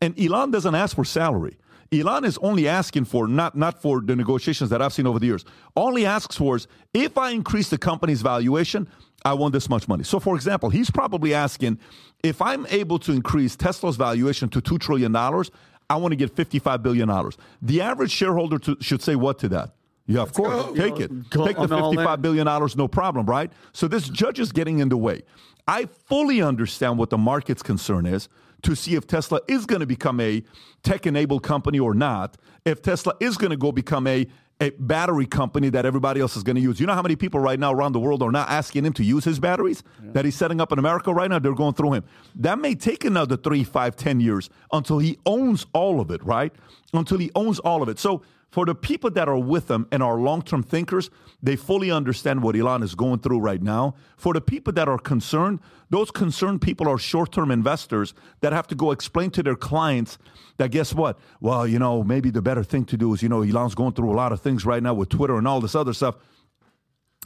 And Elon doesn't ask for salary. Elon is only asking for not not for the negotiations that I've seen over the years. He asks for is if I increase the company's valuation, I want this much money. So, for example, he's probably asking if I'm able to increase Tesla's valuation to two trillion dollars, I want to get fifty-five billion dollars. The average shareholder to, should say what to that? Yeah, of course, go. take it. Take the on all in. fifty-five billion dollars, no problem, right? So this judge is getting in the way. I fully understand what the market's concern is to see if Tesla is going to become a tech-enabled company or not. If Tesla is going to go become a a battery company that everybody else is going to use. You know how many people right now around the world are not asking him to use his batteries that he's setting up in America right now? They're going through him. That may take another three, five, ten years until he owns all of it, right? Until he owns all of it. So for the people that are with him and are long-term thinkers, they fully understand what Elon is going through right now. For the people that are concerned, those concerned people are short-term investors that have to go explain to their clients that guess what? Well, you know, maybe the better thing to do is, you know, Elon's going through a lot of things right now with Twitter and all this other stuff.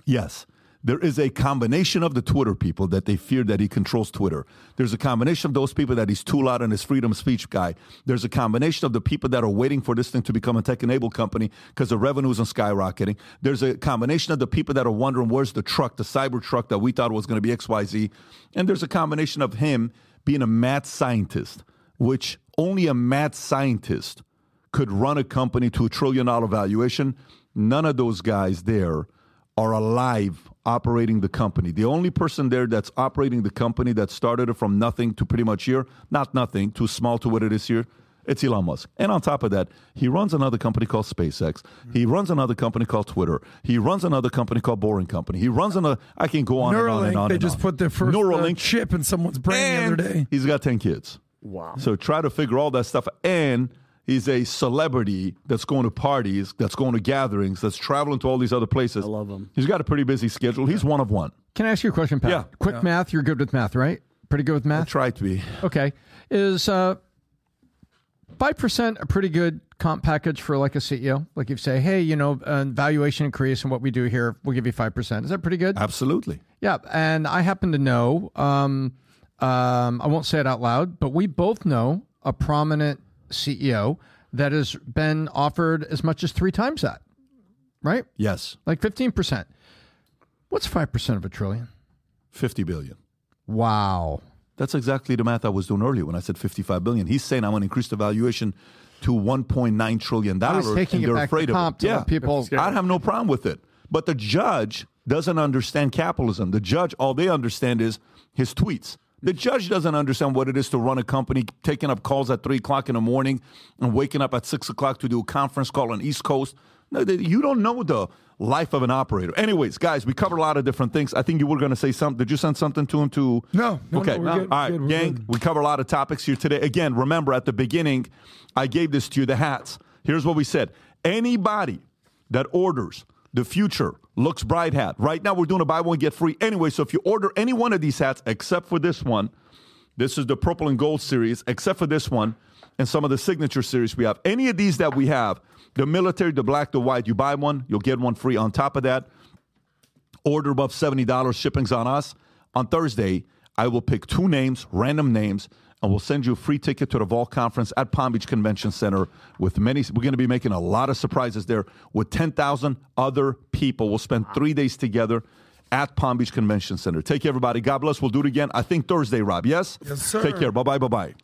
Yes, there is a combination of the Twitter people that they fear that he controls Twitter. There's a combination of those people that he's too loud on his freedom of speech guy. There's a combination of the people that are waiting for this thing to become a tech enabled company because the revenues are skyrocketing. There's a combination of the people that are wondering where's the truck, the cyber truck that we thought was going to be XYZ. And there's a combination of him being a mad scientist, which only a mad scientist could run a company to a trillion dollar valuation. None of those guys there are alive operating the company. The only person there that's operating the company that started it from nothing to pretty much here, not nothing, too small to what it is here, It's Elon Musk. And on top of that, he runs another company called SpaceX. He runs another company called Twitter. He runs another company called Boring Company. He runs another, I can go on Neuralink, and on and on. they and just on. put their first uh, Neuralink. chip in someone's brain the other day. He's got 10 kids. Wow. So try to figure all that stuff. And he's a celebrity that's going to parties, that's going to gatherings, that's traveling to all these other places. I love him. He's got a pretty busy schedule. He's one of one. Can I ask you a question, Pat? Yeah. Quick Yeah. math. You're good with math, right? Pretty good with math? I try to be. Okay. Is uh, 5% a pretty good comp package for like a CEO? Like if you say, hey, you know, uh, valuation increase and what we do here, we'll give you 5%. Is that pretty good? Absolutely. Yeah. And I happen to know, um, um, I won't say it out loud, but we both know a prominent CEO that has been offered as much as three times that, right? Yes. Like 15%. What's 5% of a trillion? 50 billion. Wow. That's exactly the math I was doing earlier when I said 55 billion. He's saying I'm going to increase the valuation to 1.9 trillion I was dollars. taking and it they're back to afraid of it. let people- I have no problem with it. But the judge doesn't understand capitalism. The judge, all they understand is his tweets. The judge doesn't understand what it is to run a company, taking up calls at three o'clock in the morning and waking up at six o'clock to do a conference call on East Coast. No, they- you don't know the life of an operator. Anyways, guys, we covered a lot of different things. I think you were going to say something. Did you send something to him to? No, no, okay. no, good, All right, good, gang. good. We cover a lot of topics here today. Again, remember at the beginning, I gave this to you the hats. Here's what we said anybody that orders the future looks bright hat. Right now, we're doing a buy one, get free anyway. So if you order any one of these hats, except for this one, this is the purple and gold series, except for this one and some of the signature series we have. Any of these that we have, the military, the black, the white, you buy one, you'll get one free. On top of that, order above $70, shipping's on us. On Thursday, I will pick two names, random names, and we'll send you a free ticket to the Vault Conference at Palm Beach Convention Center with many. We're going to be making a lot of surprises there with 10,000 other people. We'll spend three days together at Palm Beach Convention Center. Take care, everybody. God bless. We'll do it again, I think Thursday, Rob. Yes? Yes, sir. Take care. Bye bye. Bye bye.